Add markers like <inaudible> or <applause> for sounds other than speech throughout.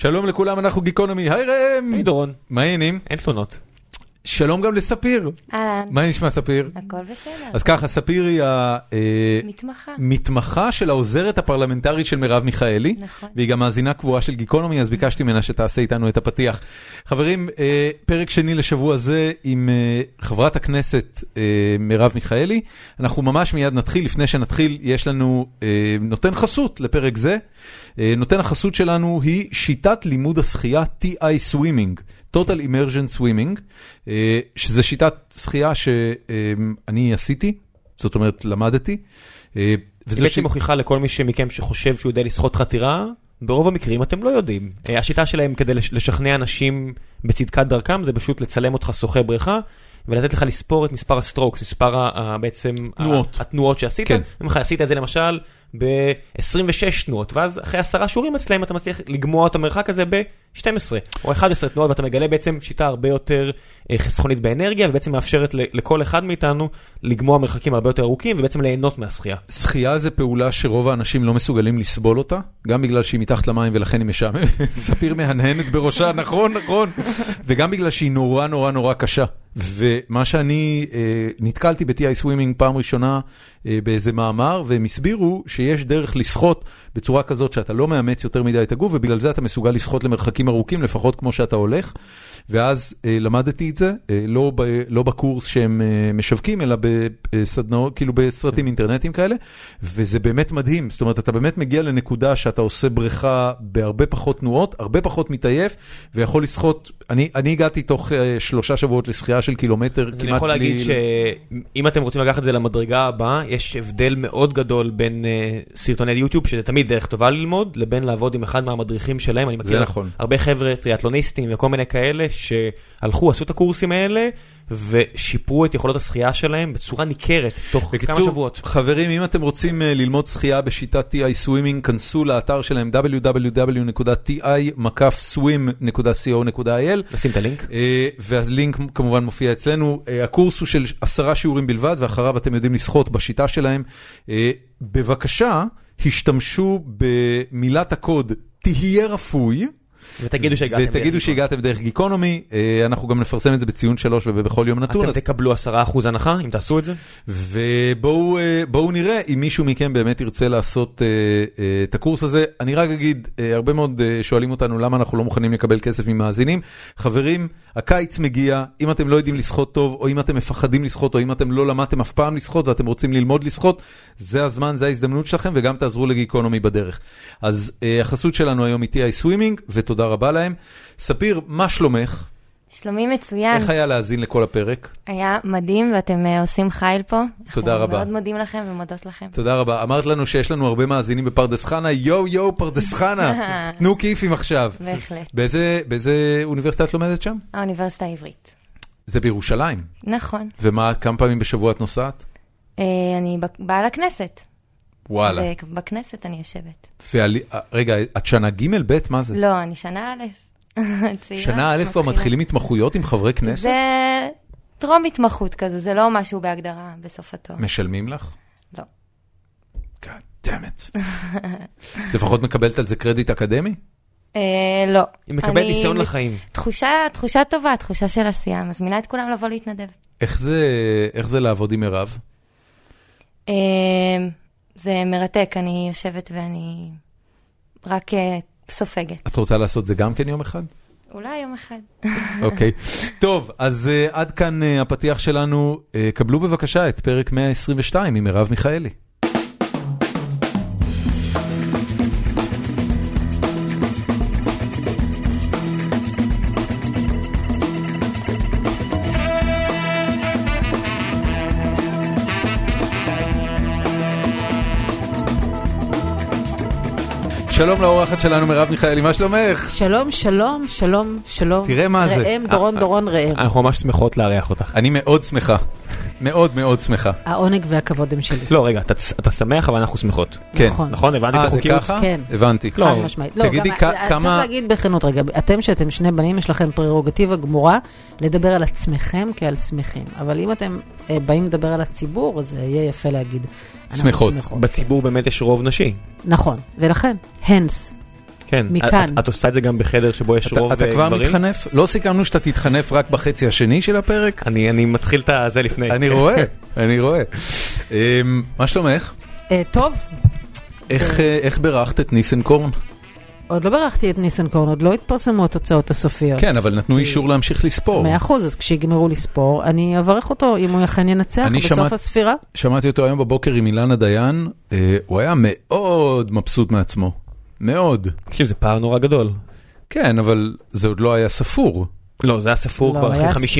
שלום לכולם, אנחנו גיקונומי, היי ראם! היי דורון, מה העניינים? אין תלונות. שלום גם לספיר. אהלן, מה נשמע ספיר? הכל בסדר. אז ככה, ספיר היא מתמחה. המתמחה של העוזרת הפרלמנטרית של מרב מיכאלי, נכון. והיא גם מאזינה קבועה של גיקונומי, אז ביקשתי ממנה שתעשה איתנו את הפתיח. חברים, אה, פרק שני לשבוע זה עם אה, חברת הכנסת אה, מרב מיכאלי. אנחנו ממש מיד נתחיל, לפני שנתחיל, יש לנו אה, נותן חסות לפרק זה. אה, נותן החסות שלנו היא שיטת לימוד השחייה TI Swimming. Total immersion swimming, אה, שזה שיטת שחייה שאני עשיתי, זאת אומרת למדתי. אה, היא בעצם שי- מוכיחה לכל מי מכם שחושב שהוא יודע לשחות חתירה, ברוב המקרים אתם לא יודעים. אה, השיטה שלהם כדי לש- לשכנע אנשים בצדקת דרכם זה פשוט לצלם אותך שוחה בריכה. ולתת לך לספור את מספר ה strokes, מספר בעצם תנועות. התנועות שעשית, כן. אם לך עשית את זה למשל ב-26 תנועות, ואז אחרי עשרה שיעורים אצלם אתה מצליח לגמוע את המרחק הזה ב-12 או 11 תנועות, ואתה מגלה בעצם שיטה הרבה יותר חסכונית באנרגיה, ובעצם מאפשרת לכל אחד מאיתנו לגמוע מרחקים הרבה יותר ארוכים, ובעצם ליהנות מהשחייה. שחייה זה פעולה שרוב האנשים לא מסוגלים לסבול אותה, גם בגלל שהיא מתחת למים ולכן היא משעממת. <laughs> ספיר מהנהנת בראשה, <laughs> נכון, נכון. וגם בגלל שהיא נורא נורא נורא קשה. ומה שאני אה, נתקלתי ב-TI סווימינג פעם ראשונה אה, באיזה מאמר, והם הסבירו שיש דרך לשחות בצורה כזאת שאתה לא מאמץ יותר מדי את הגוף, ובגלל זה אתה מסוגל לשחות למרחקים ארוכים, לפחות כמו שאתה הולך. ואז אה, למדתי את זה, אה, לא, ב, לא בקורס שהם אה, משווקים, אלא בסדנאות, כאילו בסרטים אינטרנטיים כאלה, וזה באמת מדהים, זאת אומרת, אתה באמת מגיע לנקודה שאתה עושה בריכה בהרבה פחות תנועות, הרבה פחות מתעייף, ויכול לשחות, אני, אני הגעתי תוך אה, שלושה שבועות לשחייה של קילומטר, אז אני יכול להגיד שאם אתם רוצים לקחת את זה למדרגה הבאה, יש הבדל מאוד גדול בין אה, סרטוני יוטיוב, שזה תמיד דרך טובה ללמוד, לבין לעבוד עם אחד מהמדריכים שלהם. אני מכיר נכון. הרבה חבר'ה טריאטלוניסטים וכל מיני כאלה שהלכו, עשו את הקורסים האלה, ושיפרו את יכולות השחייה שלהם בצורה ניכרת, תוך כמה בקיצור, שבועות. חברים, אם אתם רוצים אה, ללמוד שחייה בשיטת TI Swimming, כנסו לאתר שלהם www.ti-swim.co.il. נשים את הלינק. אה, והלינק כמובן מופיע אצלנו. אה, הקורס הוא של עשרה שיעורים בלבד, ואחריו אתם יודעים לשחות בשיטה שלהם. בבקשה, השתמשו במילת הקוד תהיה רפוי. ותגידו שהגעתם. ותגידו שהגעתם דרך גיקונומי, אה, אנחנו גם נפרסם את זה בציון שלוש ובכל יום נתון. אתם אז- תקבלו 10% הנחה אם תעשו את זה. ובואו אה, נראה אם מישהו מכם באמת ירצה לעשות אה, את הקורס הזה. אני רק אגיד, הרבה מאוד שואלים אותנו למה אנחנו לא מוכנים לקבל כסף ממאזינים. חברים, הקיץ מגיע, אם אתם לא יודעים לשחות טוב, או אם אתם מפחדים לשחות, או אם אתם לא למדתם אף פעם לשחות ואתם רוצים ללמוד לשחות, זה הזמן, זה ההזדמנות שלכם, וגם תעזרו לגיקונומי בדרך. אז החסות שלנו היום היא TI Swimming, ותודה רבה להם. ספיר, מה שלומך? שלומי מצוין, איך היה להאזין לכל הפרק? היה מדהים ואתם אה, עושים חיל פה. תודה רבה. אנחנו מאוד מודים לכם ומודות לכם. תודה רבה. אמרת לנו שיש לנו הרבה מאזינים בפרדס חנה, יואו יואו פרדס חנה, <laughs> תנו כיפים עכשיו. בהחלט. באיזה, באיזה אוניברסיטה את לומדת שם? האוניברסיטה העברית. זה בירושלים. נכון. ומה, כמה פעמים בשבוע את נוסעת? אה, אני באה לכנסת. וואלה. בכנסת אני יושבת. ועלי, אה, רגע, את שנה ג' ב', מה זה? לא, אני שנה א'. <laughs> צעירה, שנה א' כבר. מתחילים התמחויות עם חברי כנסת? זה טרום התמחות כזה, זה לא משהו בהגדרה בסוף התואר. משלמים לך? לא. God damn it. <laughs> לפחות מקבלת על זה קרדיט אקדמי? אה, לא. היא מקבלת אני- ניסיון לחיים. תחושה, תחושה טובה, תחושה של עשייה. מזמינה את כולם לבוא להתנדב. איך זה, איך זה לעבוד עם מירב? אה, זה מרתק, אני יושבת ואני רק אה, סופגת. את רוצה לעשות זה גם כן יום אחד? אולי יום אחד. <laughs> אוקיי. טוב, אז uh, עד כאן uh, הפתיח שלנו. Uh, קבלו בבקשה את פרק 122 עם מרב מיכאלי. שלום לאורחת שלנו מרב מיכאלי, מה שלומך? שלום, שלום, שלום, שלום. תראה מה זה. ראם, דורון, דורון, ראם. אנחנו ממש שמחות לארח אותך. אני מאוד שמחה. מאוד מאוד שמחה. העונג והכבוד הם שלי. לא, רגע, אתה- אתה שמח, אבל אנחנו שמחות. כן. נכון. נכון? הבנתי את אה, זה החוקיות? ככה? כן. הבנתי. חד משמעית. לא, תגידי, גם- כ- אה, כמה- צריך להגיד בכנות רגע, אתם שאתם שני בנים, יש לכם פררוגטיבה גמורה לדבר על עצמכם כעל שמחים. אבל אם אתם אה, באים לדבר על הציבור, אז אה, יהיה יפה להגיד. שמחות. שמחות. בציבור באמת יש רוב נשי. נכון, ולכן, הנס, כן. מכאן. את- את עושה את זה גם בחדר שבו יש אתה רוב אתה אה, כבר גברים? מתחנף? לא סיכמנו שאתה תתחנף רק בחצי השני של הפרק? אני אני מתחיל את זה לפני. אני <laughs> רואה, אני רואה. אמ, מה שלומך? אה, טוב, איך אה, איך בירכת את ניסנקורן? עוד לא בירכתי את ניסנקורן, עוד לא התפרסמו התוצאות הסופיות. כן, אבל נתנו אישור להמשיך לספור. מאה אחוז, אז כשיגמרו לספור, אני אברך אותו אם הוא אכן ינצח אני בסוף שמעת- הספירה. שמעתי אותו היום בבוקר עם אילנה דיין, אה, הוא היה מאוד מבסוט מעצמו. מאוד. תקשיב, זה פער נורא גדול. כן, אבל זה עוד לא היה ספור. לא, זה היה ספור לא, כבר היה אחרי ס-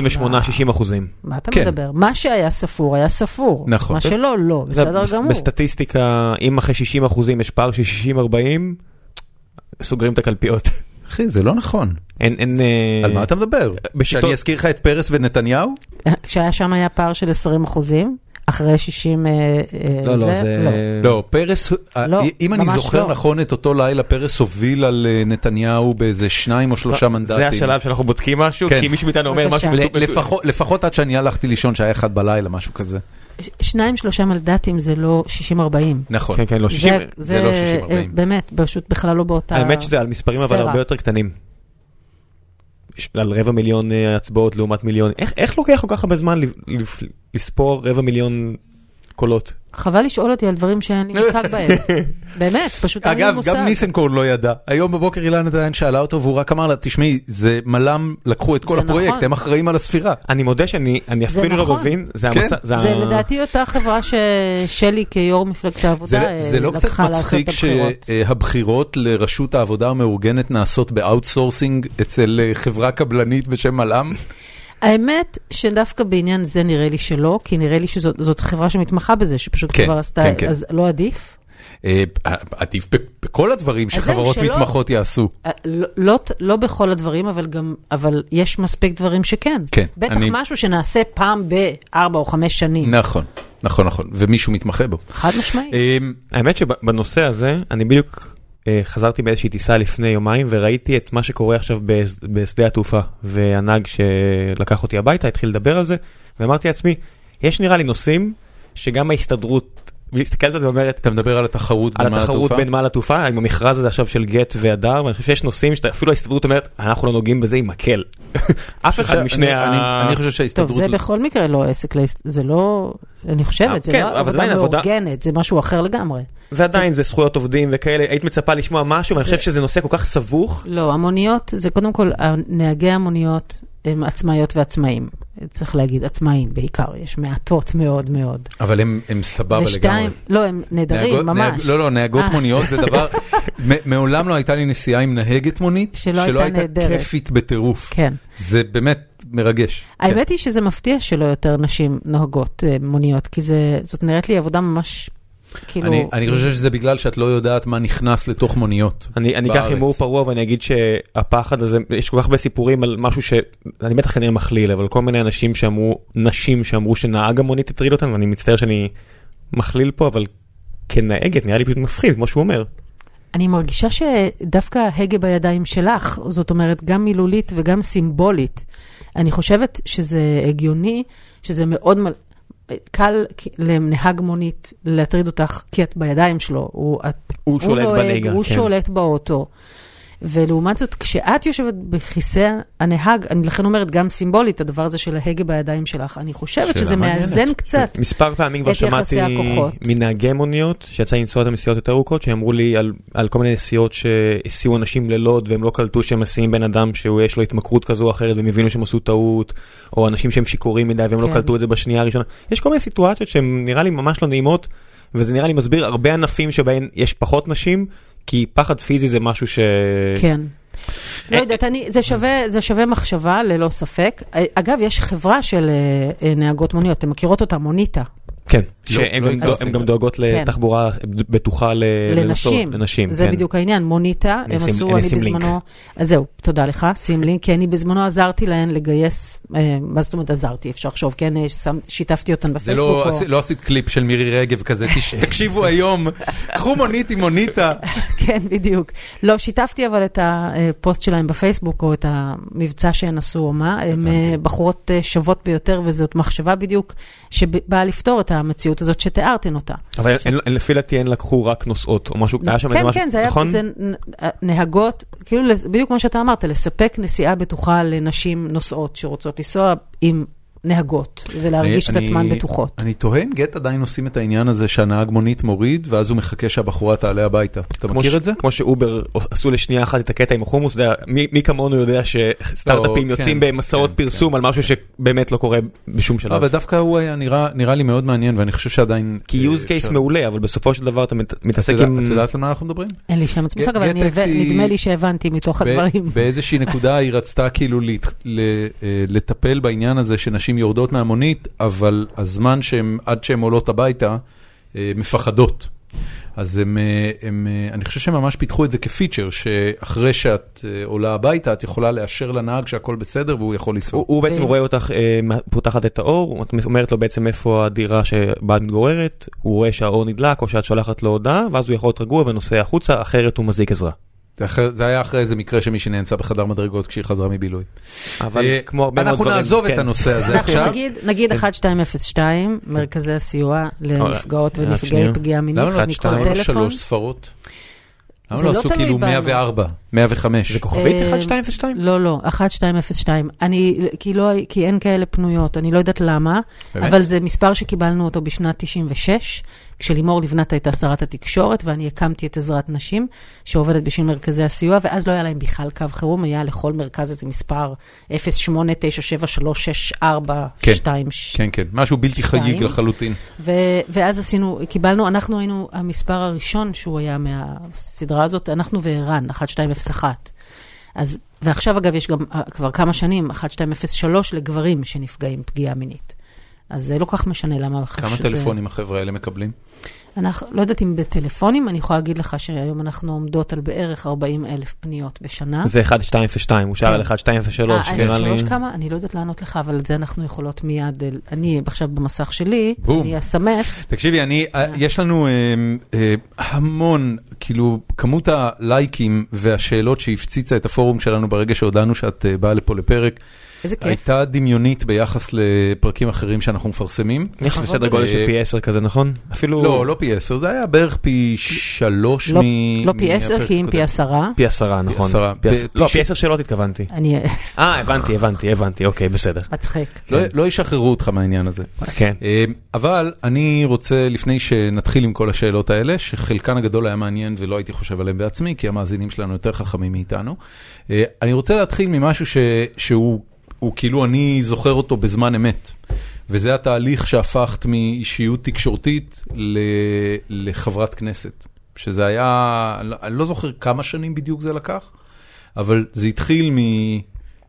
58-60 אחוזים. מה אתה כן. מדבר? מה שהיה ספור, היה ספור. נכון. מה שלא, לא, בסדר זה- גמור. בסטטיסטיקה, אם אחרי 60 אחוזים יש פער של 60-40, סוגרים את הקלפיות. אחי, זה לא נכון. אין, אין... אה, על מה אתה מדבר? בשיטות- שאני אזכיר לך את פרס ונתניהו? כשהיה שם היה פער של 20 אחוזים, אחרי 60... אה, אה, לא, לא, זה... לא, פרס, לא, אם אני זוכר לא. נכון את אותו לילה, פרס הוביל על אה, נתניהו באיזה שניים או שלושה מנדטים. זה השלב שאנחנו בודקים משהו, כן. כי מישהו מאיתנו אומר. משהו... לפחות- עד שאני הלכתי לישון שהיה אחד בלילה, משהו כזה. שניים, שלושה מנדטים זה לא 60-40. נכון. כן, כן, לא 60. זה לא 60-40. אה, באמת, פשוט בכלל לא באותה... האמת שזה על מספרים אבל ספירה. הרבה יותר קטנים. על רבע מיליון אה, הצבעות לעומת מיליון. איך- לוקח כל כך הרבה זמן לספור רבע מיליון קולות? חבל לשאול אותי על דברים שאין לי מושג בהם. <laughs> באמת, פשוט אין לי אגב, מושג. גם ניסנקורן לא ידע. היום בבוקר אילנה דיין שאלה אותו והוא רק אמר לה, תשמעי, זה מל"ם לקחו את כל הפרויקט, נכון. הם אחראים על הספירה. אני מודה שאני אפילו לא נכון. מבין. זה. המסע... זה לדעתי אותה חברה ששלי כיו"ר מפלגת העבודה אה, זה לא קצת לקחה לעשות מצחיק את הבחירות. שהבחירות לראשות העבודה המאורגנת נעשות ב outsourcing אצל אה, חברה קבלנית בשם מל"ם? <laughs> האמת שדווקא בעניין זה נראה לי שלא, כי נראה לי שזאת זאת חברה שמתמחה בזה, שפשוט כן, כבר עשתה, כן, כן. אז לא עדיף. אה, עדיף ב- בכל הדברים שחברות שלא. מתמחות יעשו. אה, לא, לא, לא בכל הדברים, אבל גם, אבל יש מספיק דברים שכן. כן, בטח אני- משהו שנעשה פעם בארבע או חמש שנים. נכון, נכון, נכון, ומישהו מתמחה בו. חד משמעית. אה, האמת שבנושא הזה אני בדיוק אה, חזרתי באיזושהי טיסה לפני יומיים וראיתי את מה שקורה עכשיו בשדה התעופה. והנהג שלקח אותי הביתה התחיל לדבר על זה ואמרתי לעצמי יש נראה לי נושאים שגם ההסתדרות מסתכלת על זה ואומרת אתה מדבר על התחרות על בנמל התחרות התעופה? בין נמל התעופה עם המכרז הזה עכשיו של גט והדר ואני חושב שיש נושאים שאפילו ההסתדרות אומרת אנחנו לא נוגעים בזה עם מקל. <laughs> אף אחד משני ה... אני- חושב טוב, שההסתדרות... זה בכל מקרה לא עסק, זה לא, אני חושבת, זה כן, לא אבל עבודה מאורגנת, זה משהו אחר לגמרי. ועדיין זה זכויות עובדים וכאלה היית מצפה לשמוע משהו ואני חושב שזה נושא כל כך סבוך. לא, המוניות, זה קודם כל, נהגי המוניות הם עצמאיות ועצמאים. צריך להגיד, עצמאים בעיקר, יש מעטות מאוד מאוד. אבל הם הם סבבה לגמרי. ושתיים, לא, הם נהדרים, נהגות- ממש. נהג- לא, לא, נהגות אה. מוניות זה דבר, מעולם לא הייתה לי נסיעה עם נהגת מונית, שלא הייתה נהדרת. כיפית בטירוף. כן. זה באמת מרגש. האמת היא שזה מפתיע שלא יותר נשים נוהגות אה, מוניות, כי זה- זאת נראית לי עבודה ממש, כאילו... אני, אני חושב שזה בגלל שאת לא יודעת מה נכנס לתוך מוניות. אני, אני אקח. הימור פרוע ואני אגיד שהפחד הזה, יש כל כך הרבה סיפורים על משהו שאני בטח כנראה מכליל, אבל כל מיני אנשים שאמרו, נשים שאמרו שנהג המונית הטריד אותם, ואני מצטער שאני מכליל פה, אבל כנהגת נראה לי פשוט מפחיד, כמו שהוא אומר. אני מרגישה שדווקא ההגה בידיים שלך, זאת אומרת, גם מילולית וגם סימבולית. אני חושבת שזה הגיוני, שזה מאוד מל... קל לנהג מונית להטריד אותך, כי את בידיים שלו. הוא, את, הוא שולט בנהיגה, הוא כן. שולט באוטו. ולעומת זאת, כשאת יושבת בכיסא הנהג, אני לכן אומרת, גם סימבולית, הדבר הזה של ההגה בידיים שלך, אני חושבת שזה מעניינת. מאזן קצת. מספר פעמים כבר את שמעתי. מנהגי מוניות, שיצא לי לנסוע אותם נסיעות יותר ארוכות, שאמרו לי על, על כל מיני נסיעות שהסיעו אנשים ללוד והם לא קלטו שהם מסיעים בן אדם שיש לו התמכרות כזו או אחרת והם הבינו שהם עשו טעות, או אנשים שהם שיכורים מדי והם לא כן. קלטו את זה בשנייה הראשונה. יש כל מיני סיטואציות שהן נראה לי ממש לא נעימות, וזה נראה לי מסביר הרבה ענפים שבהם יש פחות נשים, כי פחד פיזי זה משהו ש... כן. לא אה, יודעת, אני, זה שווה, זה שווה מחשבה, ללא ספק. אגב, יש חברה של אה, אה, נהגות מוניות, אתם מכירות אותה, מוניטה. כן, לא, שהן לא גם. הן גם דואגות כן. לתחבורה בטוחה ל- לנסות, לנשים. לנשים. זה כן. בדיוק העניין, מוניטה, הם עשו, אני אני. בזמנו, אז זהו, תודה לך, שים לינק, כי אני בזמנו עזרתי להן לגייס, אה, מה זאת אומרת עזרתי, אפשר לחשוב, כן, אה, שם- שיתפתי אותן זה בפייסבוק. לא, לא עשית קליפ של מירי רגב כזה, <laughs> "תש- תקשיבו היום, קחו מונית עם מוניטה. <laughs> כן, בדיוק. לא, שיתפתי אבל את הפוסט שלהם בפייסבוק, או את המבצע שהן עשו, או מה. הן. אה, בחורות שוות ביותר, וזאת מחשבה בדיוק שבאה לפתור את המציאות הזאת שתיארתן אותה. אבל אין- אין- לפי דעתי הן לקחו רק נוסעות או משהו, היה שם איזה כן, משהו, כן, זה היה, נכון? זה נהגות, כאילו בדיוק מה שאתה אמרת, לספק נסיעה בטוחה לנשים נוסעות שרוצות לנסוע עם נהגות ולהרגיש את אני- עצמן בטוחות. אני תוהה אם גט עדיין עושים את העניין הזה שהנהג מונית מוריד, ואז הוא מחכה שהבחורה תעלה הביתה. אתה מכיר ש- את זה? כמו שאובר עשו לשנייה אחת את הקטע עם החומוס, יודע, מי מי כמונו יודע שסטארט-אפים לא, יוצאים כן, במסעות כן, פרסום על משהו שבאמת לא קורה בשום לא, שלב. אבל דווקא הוא היה נראה נראה לי מאוד מעניין, ואני חושב שעדיין... כי אה, use case אפשר- מעולה, אבל בסופו של דבר אתה מת- את מתעסק יודעת- עם... את יודעת על מה אנחנו מדברים? אין לי שמץ מושג, אבל אני- נדמה לי שהבנתי מתוך הדברים. באיזושהי נקודה היא רצתה כאילו אה, לטפל בעניין הזה שנשים יורדות מהמונית, אבל הזמן שהם, עד שהן עולות הביתה, אה, מפחדות. אז הם, אה, הם, אה, אני חושב שהם ממש פיתחו את זה כפיצ'ר, שאחרי שאת עולה הביתה, את יכולה לאשר לנהג שהכל בסדר והוא יכול לנסוע. הוא הוא בעצם רואה אותך פותחת את האור, את אומרת לו בעצם איפה הדירה שבה את מתגוררת, הוא רואה שהאור נדלק או שאת שולחת לו הודעה, ואז הוא יכול להיות רגוע ונוסע החוצה, אחרת הוא מזעיק עזרה. זה היה אחרי איזה מקרה שמישהי נאנסה בחדר מדרגות כשהיא חזרה מבילוי. אבל אה, כמו הרבה מאוד אנחנו דברים, נעזוב את כן. הנושא הזה אנחנו עכשיו. נגיד, נגיד 1202, מרכזי הסיוע לנפגעות רק ונפגעי. פגיעה מינית, למה לא מכל שתיים, למה לא טלפון. שלוש ספרות? למה זה לא לא עשו כאילו בנו. 104, 105? זה כוכבית אה, 1202? לא, לא, 1202. אני, כי, לא, כי אין כאלה פנויות, אני לא יודעת למה, באמת? אבל זה מספר שקיבלנו אותו בשנת 96, כשלימור לבנת הייתה שרת התקשורת, ואני הקמתי את עזרת נשים, שעובדת בשביל מרכזי הסיוע, ואז לא היה להם בכלל קו חירום, היה לכל מרכז איזה מספר 08973642. כן. כן, כן, משהו בלתי חגיג. לחלוטין. ו- ואז עשינו, קיבלנו, אנחנו היינו המספר הראשון שהוא היה מהסדרה הזאת, אנחנו וערן, 1201. אז, ועכשיו אגב יש גם אה, כבר כמה שנים, 1203 לגברים שנפגעים פגיעה מינית. אז זה לא כך משנה למה כמה שזה- טלפונים החבר'ה האלה מקבלים? אנחנו, לא יודעת אם בטלפונים, אני יכולה להגיד לך שהיום אנחנו עומדות על בערך 40 אלף פניות בשנה. זה 1202, הוא שאל. על 1203, אה, נראה לי. 03 כמה? אני לא יודעת לענות לך, אבל את זה אנחנו יכולות מיד, אה, אני עכשיו במסך שלי. אני אסמס. תקשיבי, אני, אה, יש לנו אה, אה, המון, כאילו, כמות הלייקים והשאלות שהפציצה את הפורום שלנו ברגע שהודענו שאת אה, באה לפה לפרק, איזה כיף. הייתה דמיונית ביחס לפרקים אחרים שאנחנו מפרסמים. יש לזה סדר גודל של פי 10 כזה, נכון? אפילו... לא, לא פי 10, זה היה בערך פי 3 לא, מ... לא פי 10, כי אם פי 10. פי עשרה, נכון. פי- לא, פי פי ש- 10 שאלות התכוונתי. אני אה, הבנתי, הבנתי, הבנתי, אוקיי, בסדר. מצחיק. לא, לא ישחררו אותך מהעניין הזה. כן. אה, אבל אני רוצה, לפני שנתחיל עם כל השאלות האלה, שחלקן הגדול היה מעניין ולא הייתי חושב עליהן בעצמי, כי המאזינים שלנו יותר חכמים מאיתנו, אה, אני רוצה להתחיל ממשהו שהוא הוא כאילו אני זוכר אותו בזמן אמת. וזה התהליך שהפכת מאישיות תקשורתית לחברת כנסת. שזה היה, אני לא זוכר כמה שנים בדיוק זה לקח, אבל זה התחיל מ,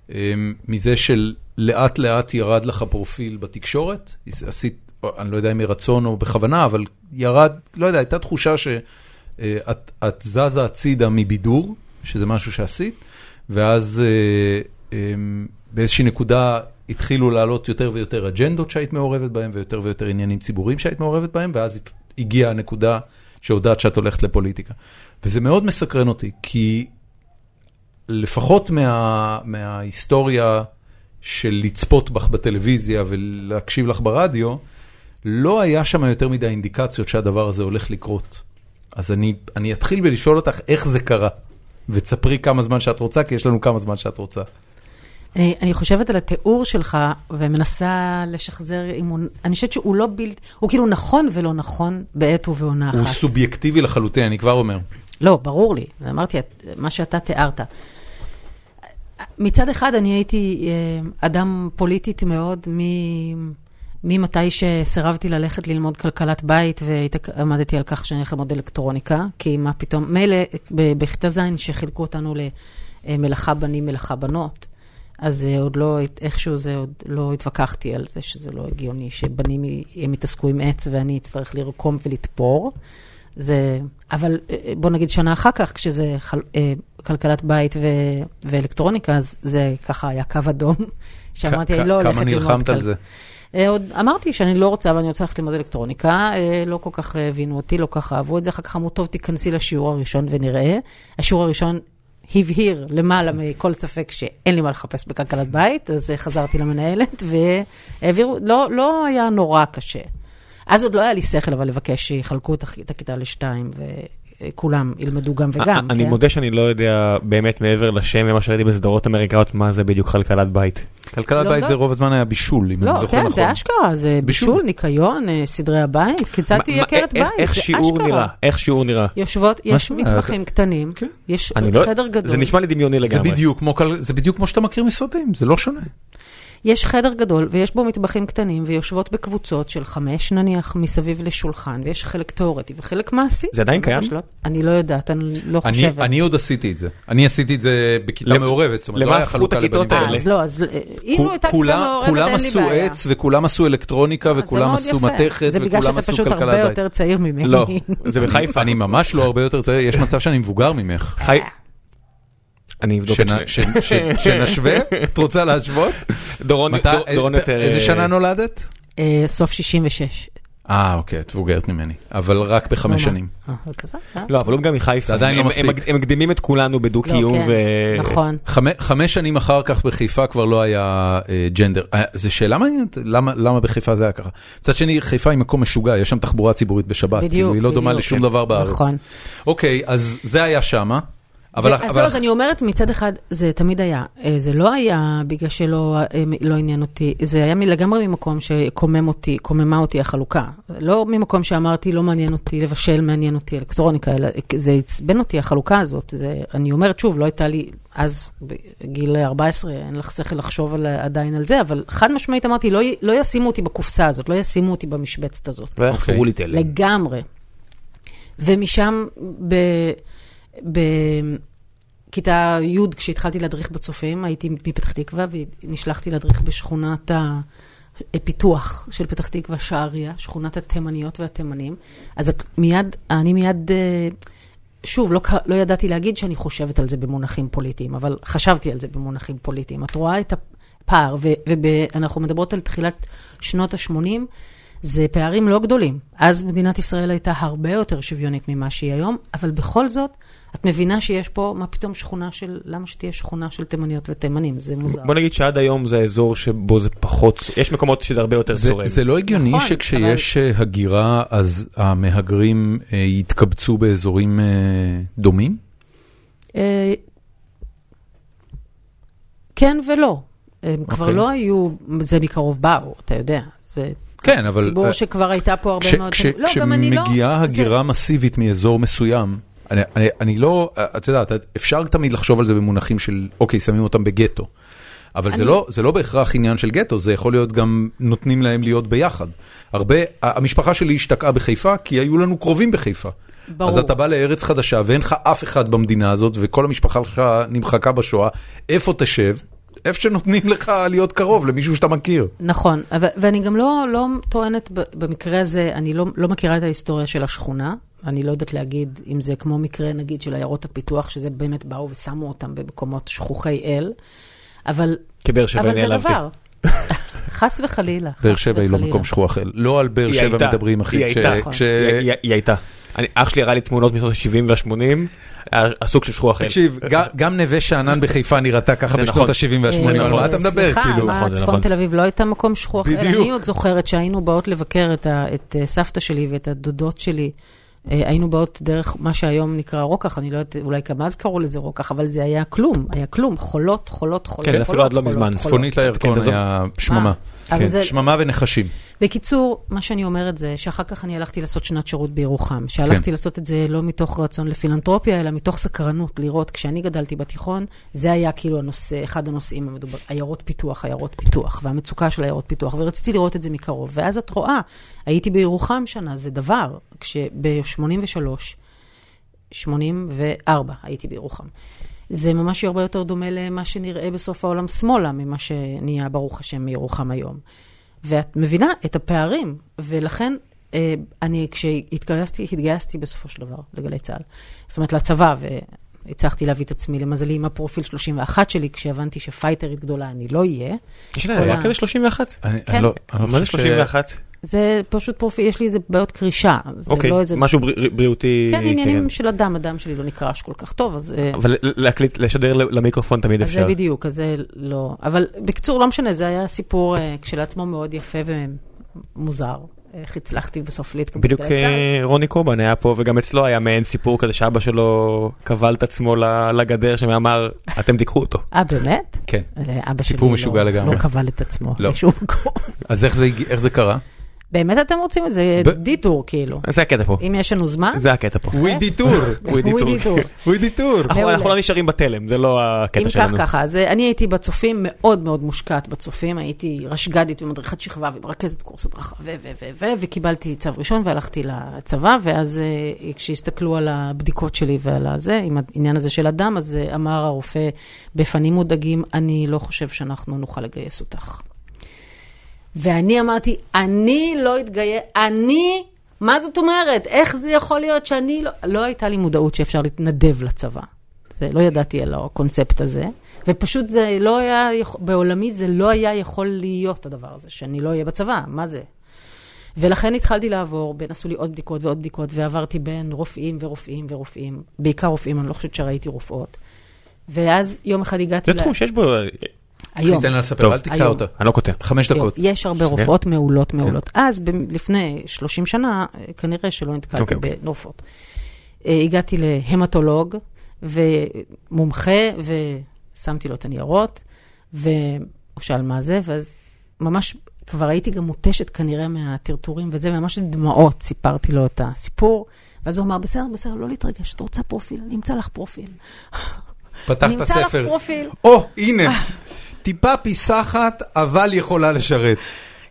אמ, מזה של לאט לאט ירד לך פרופיל בתקשורת, עשית, אני לא יודע אם מרצון או בכוונה, אבל ירד, לא יודע, הייתה תחושה שאת את זזה הצידה מבידור, שזה משהו שעשית, ואז אה, אמ, באיזושהי נקודה התחילו לעלות יותר ויותר אג'נדות שהיית מעורבת בהן, ויותר ויותר עניינים ציבוריים שהיית מעורבת בהם, ואז הגיעה הנקודה שהודעת שאת הולכת לפוליטיקה. וזה מאוד מסקרן אותי, כי לפחות מה, מההיסטוריה של לצפות בך בטלוויזיה ולהקשיב לך ברדיו, לא היה שם יותר מדי אינדיקציות שהדבר הזה הולך לקרות. אז אני, אני אתחיל בלשאול אותך איך זה קרה, ותספרי כמה זמן שאת רוצה, כי יש לנו כמה זמן שאת רוצה. אני, אני חושבת על התיאור שלך, ומנסה לשחזר אם הוא... אני חושבת שהוא לא בלתי... הוא כאילו נכון ולא נכון בעת ובעונה אחת. הוא סובייקטיבי לחלוטין, אני כבר אומר. לא, ברור לי. אמרתי, מה שאתה תיארת. מצד אחד, אני הייתי אה, אדם פוליטית מאוד מ... ממתי שסירבתי ללכת ללמוד כלכלת בית ועמדתי על כך שאני הולך ללמוד אלקטרוניקה, כי מה פתאום, מילא בכיתה ז' שחילקו אותנו למלאכה בנים, מלאכה בנות, אז אה, עוד לא, איכשהו זה עוד לא התווכחתי על זה שזה לא הגיוני, שבנים הם יתעסקו עם עץ ואני אצטרך לרקום ולתפור. זה, אבל אה, בוא נגיד שנה אחר כך, כשזה חל, אה, כלכלת בית ו, ואלקטרוניקה, אז זה ככה היה קו אדום, שאמרתי, אני לא הולכת כמה ללמוד נלחמת על זה? אה, עוד אמרתי שאני לא רוצה, ואני רוצה ללכת ללמוד אלקטרוניקה, אה, לא כל כך הבינו אותי, לא כל כך אהבו את זה, אחר כך אמרו, טוב, תיכנסי לשיעור הראשון ונראה. השיעור הראשון הבהיר למעלה מכל ספק שאין לי מה לחפש בכלכלת בית, אז אה, חזרתי למנהלת והעבירו, לא, לא היה נורא קשה. אז עוד לא היה לי שכל, אבל לבקש שיחלקו את הכ- את הכיתה לשתיים, וכולם ילמדו גם וגם. אני כן? מודה שאני לא יודע באמת מעבר לשם ומה שראיתי בסדרות אמריקאיות, מה זה בדיוק כלכלת בית. כלכלת לא בית יודע. זה רוב הזמן היה בישול, אם לא, אני זוכר כן, נכון. זה אשכרה, זה בישול. בישול, ניקיון, אה, סדרי הבית, כיצד תהיה עקרת בית, איך זה שיעור אשכרה. נראה? איך שיעור נראה? יושבות, יש? מטבחים קטנים, כן. יש אני לא- חדר גדול. זה נשמע לי דמיוני זה לגמרי. בדיוק כמו כל- זה בדיוק כמו שאתה מכיר מסרטים, זה לא שונה. יש חדר גדול ויש בו מטבחים קטנים ויושבות בקבוצות של חמש נניח מסביב לשולחן ויש חלק תיאורטי וחלק מעשי. זה עדיין קיים? לא. אני לא יודעת, אני לא אני, חושבת. אני עוד עשיתי את זה. אני עשיתי את זה בכיתה למ- מעורבת, זאת אומרת, לא היה חלוקה לבנים אה, האלה? אז לא, אז אה, אם לא הייתה כיתה כולם- מעורבת, כולם אין לי עשו בעיה. עץ וכולם עשו אלקטרוניקה אה, זה וכולם מאוד עשו יפה. מתכת זה בגלל וכולם שאתה עשו פשוט הרבה. יותר צעיר ממני. לא, זה בחיפה. אני ממש לא הרבה יותר צעיר, יש מצב שאני מבוגר ממך. אני אבדוק את זה. ש- ש- שנשווה? את רוצה להשוות? דורון דורון אה, יותר... איזה שנה נולדת? אה, סוף 66. אה, אוקיי, את מבוגרת ממני, אבל רק בחמש? שנים. אה? לא, אבל הוא גם מחיפה. עדיין לא הם- מספיק. הם- מקדימים את כולנו בדו-קיום לא, ו... כן, נכון. חמ- חמש שנים אחר כך בחיפה כבר לא היה ג'נדר. זו שאלה מעניינת, למה למה בחיפה זה היה ככה? מצד שני, חיפה היא מקום משוגע, יש שם תחבורה ציבורית בשבת, בדיוק, כאילו, היא לא דומה בדיוק. לשום דבר בארץ. נכון. אוקיי, אז זה היה שמה. אבל, אז לא, אז אני אומרת, מצד אחד, זה תמיד היה. אה, זה לא היה בגלל שלא אה, לא עניין אותי, זה היה לגמרי ממקום שקומם אותי, קוממה אותי החלוקה. לא ממקום שאמרתי, לא מעניין אותי לבשל, מעניין אותי אלקטרוניקה, אלא זה עצבן אותי, החלוקה הזאת. זה, אני אומרת שוב, לא הייתה לי אז, בגיל 14, אין לך שכל לחשוב על, עדיין על זה, אבל חד משמעית אמרתי, לא, לא ישימו אותי בקופסה הזאת, לא ישימו אותי במשבצת הזאת. לא יחפרו לי תלם. לגמרי. ומשם, ב... בכיתה י', כשהתחלתי להדריך בצופים, הייתי מפתח תקווה, ונשלחתי להדריך בשכונת הפיתוח של פתח תקווה, שעריה, שכונת התימניות והתימנים. אז את מיד, אני מיד, אה, שוב, לא, לא ידעתי להגיד שאני חושבת על זה במונחים פוליטיים, אבל חשבתי על זה במונחים פוליטיים. את רואה את הפער, ואנחנו מדברות על תחילת שנות ה-80, זה פערים לא גדולים. אז מדינת ישראל הייתה הרבה יותר שוויונית ממה שהיא היום, אבל בכל זאת, את מבינה שיש פה, מה פתאום שכונה של, למה שתהיה שכונה של תימניות ותימנים? זה מוזר. בוא נגיד שעד היום זה האזור שבו זה פחות, יש מקומות שזה הרבה יותר זה, צורם. זה לא הגיוני נכון, שכשיש אה, הגירה, אז המהגרים אה, יתקבצו באזורים אה, דומים? אה, כן ולא. הם כבר אוקיי. לא היו, זה מקרוב באו, אתה יודע. זה כן, אבל... ציבור אה, שכבר הייתה פה הרבה כש- מאוד... כש- לא, גם אני לא... כשמגיעה זה- הגירה מסיבית מאזור מסוים, אני, אני, אני לא, את יודעת, אפשר תמיד לחשוב על זה במונחים של, אוקיי, שמים אותם בגטו. אבל זה אני- לא, זה לא בהכרח עניין של גטו, זה יכול להיות גם נותנים להם להיות ביחד. הרבה, המשפחה שלי השתקעה בחיפה כי היו לנו קרובים בחיפה. ברור. אז אתה בא לארץ חדשה ואין לך אף אחד במדינה הזאת וכל המשפחה שלך נמחקה בשואה, איפה תשב? איפה שנותנים לך להיות קרוב למישהו שאתה מכיר. נכון, ואני גם לא, לא טוענת במקרה הזה, אני לא, לא מכירה את ההיסטוריה של השכונה. אני לא יודעת להגיד אם זה כמו מקרה, נגיד, של עיירות הפיתוח, שזה באמת באו ושמו אותם במקומות שכוחי אל, אבל, כבאר שבע אבל זה. דבר. <laughs> חס וחלילה, חס באר שבע היא לא וחלילה. מקום שכוח אל. לא על באר שבע הייתה, מדברים, אחי. היא הייתה. היא- היא- היא הייתה. אני- אח שלי הראה לי תמונות משנות ה-70 וה-80, הסוג של שכוח אל. תקשיב, גם נווה שאנן בחיפה נראתה ככה בשנות נכון. ה-70 וה-80, אה, על מה אתה מדבר? סליחה, כאילו, נכון, צפון נכון. תל אביב לא הייתה מקום שכוח אל? בדיוק. אני עוד זוכרת שהיינו באות לבקר את אה, סבתא שלי ואת הדודות שלי. אה, היינו באות דרך מה שהיום נקרא רוקח, אני לא יודעת, אולי גם אז קראו לזה רוקח, אבל זה היה כלום, היה כלום, חולות, חולות, חולות, כן, חולות, אפילו עד לא מזמן. צפונית לירקון כן, היה שממה. אבל כן, זה- שממה ונחשים. בקיצור, מה שאני אומרת זה שאחר כך אני הלכתי לעשות שנת שירות בירוחם. שהלכתי כן. לעשות את זה לא מתוך רצון לפילנטרופיה, אלא מתוך סקרנות, לראות, כשאני גדלתי בתיכון, זה היה כאילו הנושא, אחד הנושאים המדובר, עיירות פיתוח, עיירות פיתוח, והמצוקה של עיירות פיתוח, ורציתי לראות את זה מקרוב. ואז את רואה, הייתי בירוחם שנה, זה דבר, כשב-83, 84 הייתי בירוחם. זה ממש הרבה יותר דומה למה שנראה בסוף העולם שמאלה, ממה שנהיה, ברוך השם, מירוחם היום. ואת מבינה את הפערים, ולכן אה, אני, כשהתגייסתי, התגייסתי בסופו של דבר לגלי צה"ל. זאת אומרת, לצבא, והצלחתי להביא את עצמי, למזלי, עם הפרופיל 31 שלי, כשהבנתי שפייטרית גדולה אני לא אהיה. יש להם, היה כל ה- כזה 31? אני- כן. אני לא- אני לא מה זה חושב ש- 31? זה פשוט פרופיל, יש לי איזה בעיות קרישה. זה אוקיי, לא איזה... משהו בר- בריאותי. כן, עניינים של אדם, הדם שלי לא נקרש כל כך טוב, אז... אה, אבל להקליט, לשדר למיקרופון תמיד אז אפשר. זה בדיוק, אז זה לא... אבל בקיצור, לא משנה, זה היה סיפור אה, כשלעצמו מאוד יפה ומוזר. איך הצלחתי בסוף להתקבל בדיוק לגלי צה"ל. אה, רוני קובן היה פה, וגם אצלו היה מעין סיפור כזה שאבא שלו כבל את עצמו לגדר, שאמר, אתם תיקחו אותו. אה, באמת? כן. סיפור שלי משוגע לא- לגמרי. לא קבל את עצמו לא. <laughs> אז איך זה הגיע- איך זה קרה? באמת אתם רוצים את זה? detour, כאילו. זה הקטע פה. אם יש לנו זמן? זה הקטע פה. we detour. we detour. we detour. we detour. אנחנו לא נשארים בתלם, זה לא הקטע אם שלנו. כך ככה, אז אה, אני הייתי בצופים מאוד מאוד מושקעת בצופים, הייתי רשג"דית ומדריכת שכבה ומרכזת קורס הדרכה ו... ו... ו... ו... וקיבלתי צו ראשון והלכתי לצבא, ואז אה, כשהסתכלו על הבדיקות שלי ועל הזה, עם העניין הזה של הדם, אז אה, אמר הרופא, בפנים מודאגים, אני לא חושב שאנחנו נוכל לגייס אותך. ואני אמרתי, אני לא אתגייס, אני, מה זאת אומרת? איך זה יכול להיות שאני לא... לא הייתה לי מודעות שאפשר להתנדב לצבא. זה, לא ידעתי על הקונספט הזה, ופשוט זה לא היה, בעולמי זה לא היה יכול להיות הדבר הזה, שאני לא אהיה בצבא, מה זה? ולכן התחלתי לעבור, בין עשו לי עוד בדיקות ועוד בדיקות, ועברתי בין רופאים ורופאים ורופאים, בעיקר רופאים, אני לא חושבת שראיתי רופאות. ואז יום אחד הגעתי זה תחום שיש בו, היום. תן לה לספר. אל תקרא. אותה. אני לא קוטע. חמש דקות. יש הרבה. רופאות מעולות מעולות. אז, לפני 30 שנה, אה, כנראה שלא נתקלתי אוקיי, אוקיי. בנופות. אה, הגעתי להמטולוג ומומחה, ושמתי לו את הניירות, והוא שאל מה זה, ואז ממש כבר הייתי גם מותשת כנראה מהטרטורים וזה, ממש עם דמעות סיפרתי לו את הסיפור. ואז הוא אמר, בסדר, בסדר, לא להתרגש, את רוצה פרופיל? נמצא לך פרופיל. פתח את נמצא לך הספר. פרופיל. או, הנה. <laughs> טיפה פיסחת, אבל יכולה לשרת.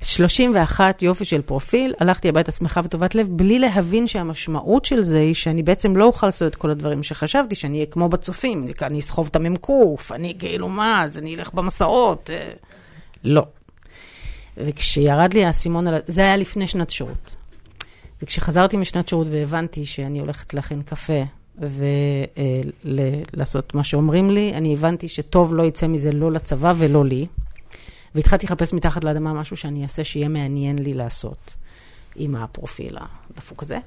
31 יופי של פרופיל, הלכתי הביתה שמחה וטובת לב, בלי להבין שהמשמעות של זה היא שאני בעצם לא אוכל לעשות את כל הדברים שחשבתי, שאני אהיה כמו בצופים, אני אסחוב את המ"ק, אני כאילו מה, אז אני אלך במסעות. אה, לא. וכשירד לי האסימון. זה היה לפני שנת שירות. וכשחזרתי משנת שירות והבנתי שאני הולכת להכין קפה ולעשות מה שאומרים לי, אני הבנתי שטוב לא יצא מזה לא לצבא ולא לי. והתחלתי לחפש מתחת לאדמה משהו שאני אעשה שיהיה מעניין לי לעשות עם הפרופיל הדפוק הזה.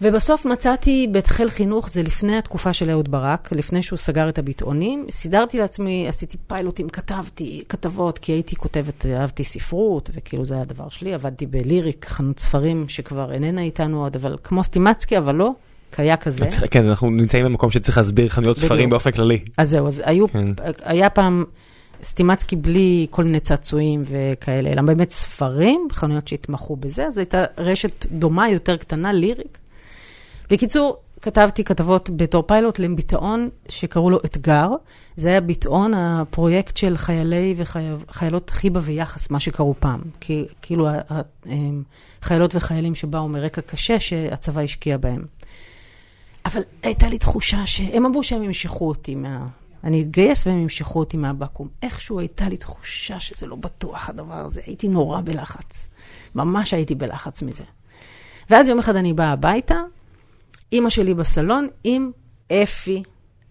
ובסוף מצאתי בית חיל חינוך, זה לפני התקופה של אהוד ברק, לפני שהוא סגר את הביטאונים. סידרתי לעצמי, עשיתי פיילוטים, כתבתי כתבות, כי הייתי כותבת, אהבתי ספרות, וכאילו זה היה הדבר שלי. עבדתי בליריק, חנות ספרים שכבר איננה איתנו עוד, אבל כמו סטימצקי, אבל לא, היה כזה. כן, אנחנו נמצאים במקום שצריך להסביר חנויות בדיוק. ספרים באופן כללי. אז זהו, אז היו, כן. היה פעם סטימצקי בלי כל מיני צעצועים וכאלה, אלא באמת ספרים, חנויות שהתמחו בזה, אז הייתה רשת דומה, יותר קטנה, ליריק. בקיצור, כתבתי כתבות בתור פיילוט לביטאון שקראו לו אתגר. זה היה ביטאון הפרויקט של חיילי וחיילות חיבה ויחס, מה שקראו פעם. כי כאילו ה- ה- הם, חיילות וחיילים שבאו מרקע קשה שהצבא השקיע בהם. אבל הייתה לי תחושה שהם אמרו שהם ימשכו אותי מה... אני אתגייס והם ימשכו אותי מהבקו"ם. איכשהו הייתה לי תחושה שזה לא בטוח הדבר הזה. הייתי נורא בלחץ. ממש הייתי בלחץ מזה. ואז יום אחד אני באה הביתה, אימא שלי בסלון עם אפי.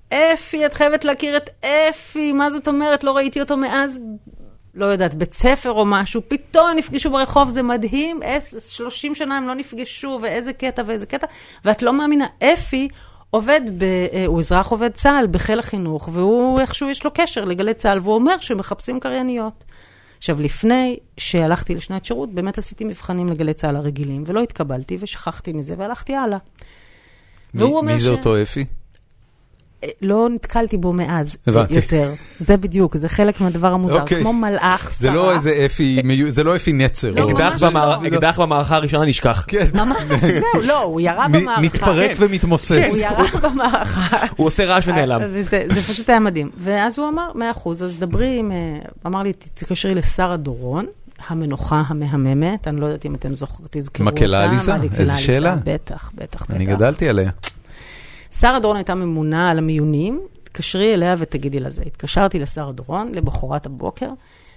אפי, את חייבת להכיר את אפי, מה זאת אומרת? לא ראיתי אותו מאז, לא יודעת, בית ספר או משהו, פתאום הם נפגשו ברחוב, זה מדהים, עש- 30 שנה הם לא נפגשו, ואיזה קטע ואיזה קטע, ואת לא מאמינה, אפי עובד, ב, אה, הוא אזרח עובד צה"ל בחיל החינוך, והוא איכשהו יש לו קשר לגלי צה"ל, והוא אומר שמחפשים קרייניות. עכשיו, לפני שהלכתי לשנת שירות, באמת עשיתי מבחנים לגלי צה"ל הרגילים, ולא התקבלתי, ושכחתי מזה, והלכתי הלאה. מי והוא אומר מי זה ש- אותו אפי? אה, לא נתקלתי בו מאז הבנתי. יותר. זה בדיוק, זה חלק מהדבר המוזר. אוקיי. כמו מלאך, זה לא. איזה אפי, מיו- זה לא אפי נצר. לא, אקדח לא. במער- אקדח במערכה הראשונה נשכח. כן. ממש, <laughs> זהו, לא, הוא ירה במערכה. מתפרק כן. ומתמוסס. הוא ירה <laughs> במערכה. הוא עושה רעש ונעלם. וזה זה פשוט היה מדהים. ואז הוא אמר, מאה אחוז, אז דברי עם, אה, אמר לי, תתקשרי לשרה דורון, המנוחה המהממת, אני לא יודעת אם אתם זוכרים, תזכרו אותה. מקהלה עליזה? איזה שאלה. בטח, בטח, בטח. אני גדלתי עליה. שרה דורון הייתה ממונה על המיונים, תתקשרי אליה ותגידי לה זה. התקשרתי לשרה דורון לבחורת הבוקר,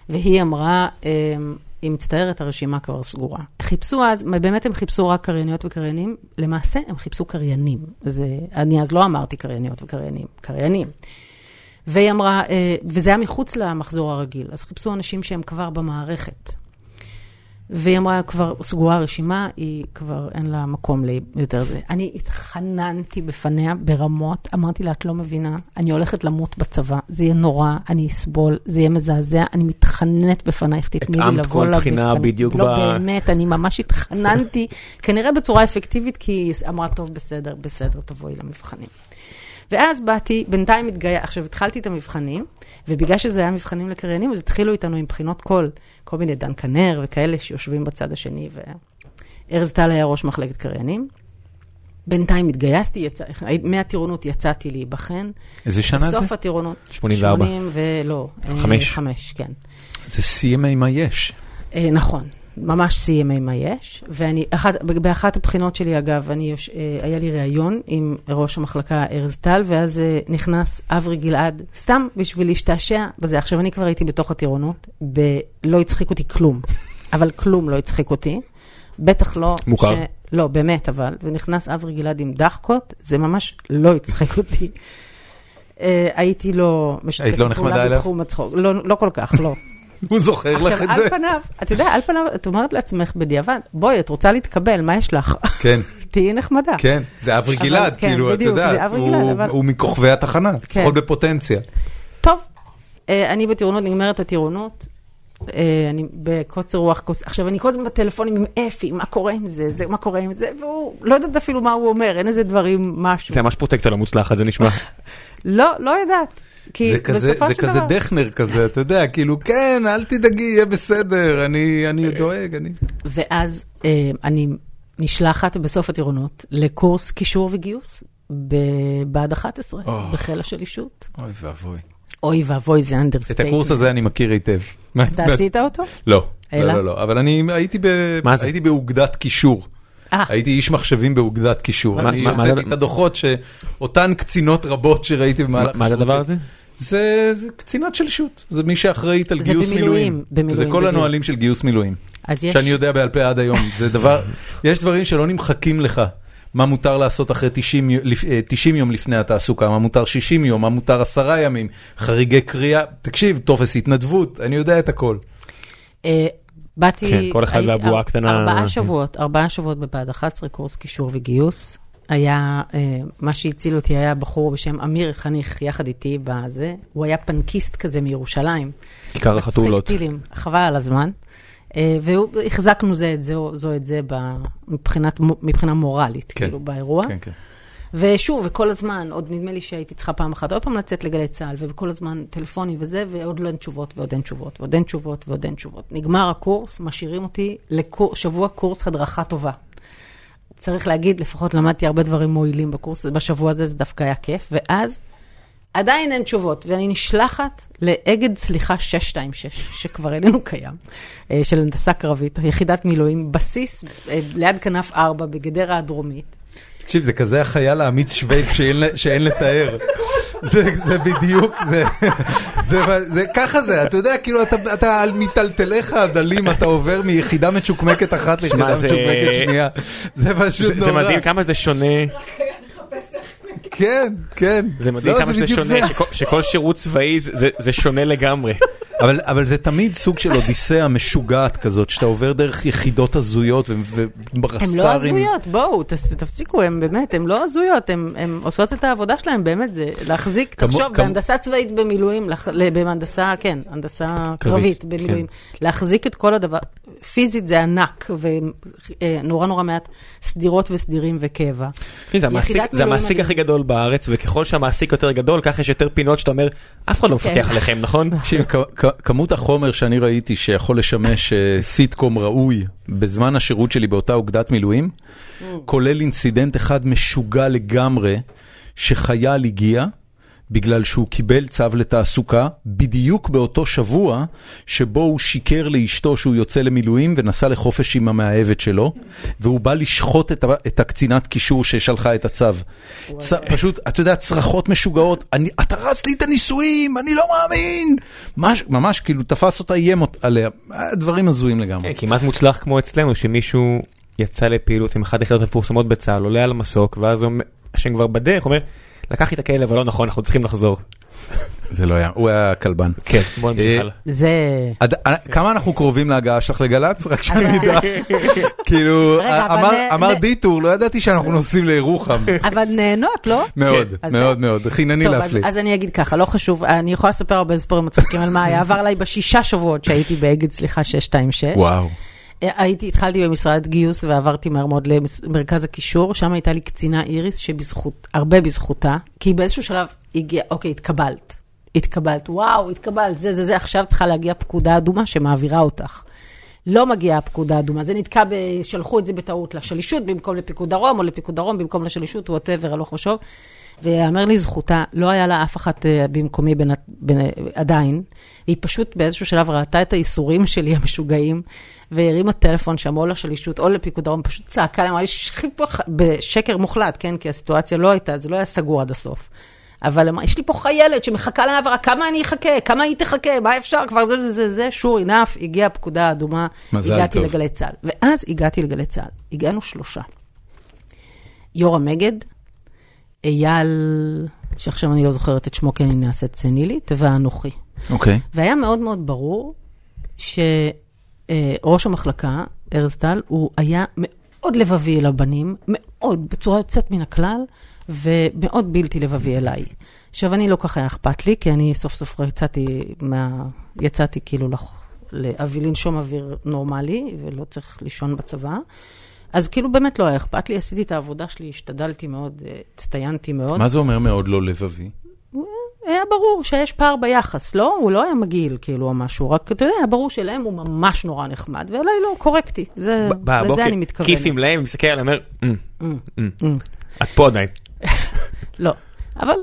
והיא אמרה, אמ, היא מצטערת, הרשימה כבר סגורה. חיפשו אז, באמת הם חיפשו רק קרייניות וקריינים, למעשה הם חיפשו קריינים. זה, אני אז לא אמרתי קרייניות וקריינים, קריינים. והיא אמרה, אה, וזה היה מחוץ למחזור הרגיל, אז חיפשו אנשים שהם כבר במערכת. והיא אמרה, כבר סגורה הרשימה, היא כבר אין לה מקום ליותר זה. אני התחננתי בפניה ברמות, אמרתי לה, את לא מבינה, אני הולכת למות בצבא, זה יהיה נורא, אני אסבול, זה יהיה מזעזע, אני מתחננת בפנייך, תתני לי לבוא התאמת כל תחינה בדיוק לא, ב... באמת, אני ממש התחננתי, כנראה בצורה אפקטיבית, כי היא אמרה, טוב, בסדר, בסדר, תבואי למבחנים. ואז באתי, בינתיים התגייר, עכשיו התחלתי את המבחנים, ובגלל שזה היה מבחנים לקריינים, אז התחילו איתנו עם בחינות קול, כל מיני דן כנר וכאלה שיושבים בצד השני, וארז טל היה ראש מחלקת קריינים. בינתיים התגייסתי, יצא, מהטירונות יצאתי להיבחן. איזה שנה זה? בסוף הטירונות. 84. 80 ולא. אה, חמש. חמש, כן. זה CMA מה יש. אה, נכון, ממש CMA מה יש. ואני, אחת, באחת הבחינות שלי, אגב, אני, יוש- אה, היה לי ראיון עם ראש המחלקה ארז טל, ואז אה, נכנס אברי גלעד, סתם בשביל להשתעשע בזה. עכשיו, אני כבר הייתי בתוך הטירונות, ב- לא הצחיק אותי כלום, <laughs> אבל כלום לא הצחיק אותי. בטח לא... מוכר. לא, באמת, אבל. ונכנס אברי גלעד עם דחקות, זה ממש לא הצחיק <laughs> אותי. אה, הייתי לא משתפת היית לא? בתחום הצחוק. לא, לא כל כך, לא. <laughs> הוא זוכר לך עכשיו, את על זה? פניו, אתה יודע, על פניו, את אומרת לעצמך בדיעבד, בואי, את רוצה להתקבל, מה יש לך? <laughs> כן, תהיי נחמדה. כן, זה אברי גלעד, כן, כאילו, את יודעת, הוא מכוכבי התחנה, כן. לפחות בפוטנציה. טוב, אה, אני בטירונות, נגמרת הטירונות. אה, אני בקוצר רוח. עכשיו, אני כל הזמן בטלפונים עם אפי, מה קורה עם זה, זה, מה קורה עם זה, והוא לא יודעת אפילו מה הוא אומר, אין איזה דברים, משהו. זה ממש פרוטקציה לא מוצלחת, זה נשמע. <laughs> לא, לא יודעת. כי זה כזה, בסופו זה של כזה דבר... דכנר כזה, אתה יודע, כאילו, כן, אל תדאגי, יהיה בסדר, אני אני דואג, אני... ואז אה, אני נשלחת בסוף הטירונות לקורס קישור וגיוס בבה"ד 11, או. בחיל השלישות. אוי ואבוי. אוי ואבוי, זה את understatement. הקורס הזה אני מכיר היטב. אתה עשית אותו? לא, לא, אלא? לא, לא, אבל אני הייתי ב- מה זה? הייתי באוגדת קישור. אה, הייתי איש מחשבים באוגדת קישור. מה- אני מה- מה הוצאתי זה- את הדוחות שאותן קצינות רבות שראיתי במהלך מה זה השירות הדבר. הזה? זה זה קצינת שלישות, זה מי שאחראית על גיוס במילואים, מילואים. במילואים, זה כל בדיוק. הנהלים של גיוס מילואים. אז יש... שאני יודע בעל פה עד היום. זה דבר, יש דברים שלא נמחקים לך. מה מותר לעשות אחרי 90, יו- לפ- אה, 90 יום לפני התעסוקה, מה מותר 60 יום, מה מותר עשרה ימים, חריגי קריאה, תקשיב, טופס התנדבות, אני יודע את הכל. אה, באתי... כן, כל אחד והבועה הקטנה. ארבעה שבועות, ארבעה שבועות בבה"ד 11, קורס קישור וגיוס. היה, אה, מה שהציל אותי היה בחור בשם אמיר חניך, יחד איתי בזה. הוא היה פנקיסט כזה מירושלים. כיכר החתולות. מצחיק טילים, חבל על הזמן. אה, והחזקנו זה את זה, זו את זה מבחינת, מבחינה מורלית, כן. כאילו, באירוע. כן, כן. ושוב, וכל הזמן, עוד נדמה לי שהייתי צריכה פעם אחת עוד פעם לצאת לגלי צה"ל, וכל הזמן טלפונים וזה, ועוד לא אין תשובות, ועוד אין תשובות, ועוד אין תשובות, ועוד אין תשובות. נגמר הקורס, משאירים אותי לשבוע קורס הדרכה טובה. צריך להגיד, לפחות למדתי הרבה דברים מועילים בקורס, בשבוע הזה זה דווקא היה כיף, ואז עדיין אין תשובות, ואני נשלחת לאגד סליחה 626, שכבר איננו קיים, אה, של הנדסה קרבית, יחידת מילואים, בסיס אה, ליד כנף 4 בגדרה הדרומית. תקשיב, זה כזה החייל האמיץ שווייד שאין, שאין לתאר. זה, זה בדיוק, זה, זה, זה, ככה זה, אתה יודע, כאילו, אתה, אתה על מיטלטליך הדלים, אתה עובר מיחידה מצ'וקמקת אחת ליחידה מצ'וקמקת שנייה. זה פשוט זה נורא. זה מדהים כמה זה שונה, כן, כן. זה מדהים לא, כמה שזה שונה, שכל- שכל שירות צבאי זה- שונה לגמרי. אבל, אבל זה תמיד סוג של אודיסאה משוגעת כזאת, שאתה עובר דרך יחידות הזויות וברס"רים. הן לא הזויות, בואו, תפסיקו, הן באמת, הן לא הזויות, הן עושות את העבודה שלהן, באמת, זה להחזיק, כמו- תחשוב, כמו- בהנדסה צבאית במילואים, בהנדסה, כן, הנדסה קרבית כן. במילואים, להחזיק את כל הדבר, פיזית זה ענק, ונורא נורא מעט סדירות וסדירים וקבע. זה המעסיק-. הכי גדול בארץ, וככל שהמעסיק יותר גדול, ככה יש יותר פינות שאתה אומר, אף אחד לא מפקח כן. עליכם, נכון? <laughs> כמות החומר שאני ראיתי שיכול לשמש אה, סיטקום ראוי בזמן השירות שלי באותה אוגדת מילואים, כולל אינסידנט אחד משוגע לגמרי, שחייל הגיע בגלל שהוא קיבל צו לתעסוקה בדיוק באותו שבוע שבו הוא שיקר לאשתו שהוא יוצא למילואים ונסע לחופש עם המאהבת שלו, והוא בא לשחוט את, את הקצינת קישור ששלחה את הצו. צ, פשוט, אתה יודע, צרחות משוגעות, אני, אתה הרס לי את הנישואים, אני לא מאמין! מש, ממש כאילו תפס אותה, איים עליה, אה, דברים הזויים לגמרי. כן, כמעט מוצלח כמו אצלנו, שמישהו יצא לפעילות עם אחת היחידות המפורסמות בצה"ל, עולה על המסוק, ואז השם כבר בדרך, אומר, לקחתי את הכלב, אבל לא נכון, אנחנו צריכים לחזור. זה לא היה, הוא היה כלבן. כן, בוא נמשיך אה, הלאה. זה... עד- כמה אנחנו קרובים להגעה שלך לגל"צ? רק שאני אדע. <laughs> כאילו, אמר- דיטור, לא ידעתי שאנחנו נוסעים לירוחם. אבל נהנות, לא? מאוד, אז מאוד מאוד, חינני להפליא. אז אני אגיד ככה, לא חשוב, אני יכולה לספר הרבה סיפורים מצחיקים על מה היה, עבר עליי בשישה שבועות שהייתי באגד, סליחה, 626. וואו. הייתי, התחלתי במשרד גיוס ועברתי מהר מאוד למרכז הקישור, שם הייתה לי קצינה איריס שבזכות, הרבה בזכותה, כי באיזשהו שלב הגיע, אוקיי, התקבלת. התקבלת, וואו, התקבלת, זה, זה, זה, עכשיו צריכה להגיע פקודה אדומה שמעבירה אותך. לא מגיעה הפקודה אדומה, זה נתקע, ב... שלחו את זה בטעות לשלישות במקום לפיקוד דרום, או לפיקוד דרום במקום לשלישות, ווטאבר, הלוך ושוב. ויאמר לזכותה, לא היה לה אף אחת אה, במקומי בין, בין, עדיין. היא פשוט באיזשהו שלב ראתה את האיסורים <laughs> שלי המשוגעים, והרימה טלפון שם או לשלישות או לפיקוד דרום, פשוט צעקה להם, אמרה לי, בשקר מוחלט, כן? כי הסיטואציה לא הייתה, זה לא היה סגור עד הסוף. אבל אמרה, יש לי פה חיילת שמחכה להעברה, כמה אני אחכה? כמה היא תחכה? מה אפשר? כבר זה, זה, זה, זה, שור אינף, הגיעה הפקודה האדומה, הגעתי טוב. לגלי צה"ל. ואז הגעתי לגלי צה"ל. הגענו שלושה. יורם מגד, אייל, שעכשיו אני לא זוכרת את שמו כי אני נעשית סנילית, ואנוכי. אוקיי. והיה מאוד מאוד ברור שראש המחלקה, ארז טל, הוא היה מאוד לבבי אל הבנים, מאוד, בצורה יוצאת מן הכלל, ומאוד בלתי לבבי אליי. עכשיו, אני לא ככה היה אכפת לי, כי אני סוף סוף יצאתי מה... יצאתי כאילו לח... לאוויר, לנשום אוויר נורמלי, ולא צריך לישון בצבא. אז כאילו באמת לא היה אכפת לי, עשיתי את העבודה שלי, השתדלתי מאוד, אה, הצטיינתי מאוד. מה זה אומר מאוד לא לבבי? היה ברור שיש פער ביחס, לא? הוא לא היה מגעיל, כאילו, או משהו, רק, אתה יודע, היה ברור שלהם הוא ממש נורא נחמד, ואליי לא, קורקטי. זה, לזה אני מתכוונת. כיפים להם, מסתכל עליהם, אומר, "אמ, אמ, אמ. את פה עדיין. <laughs> לא, אבל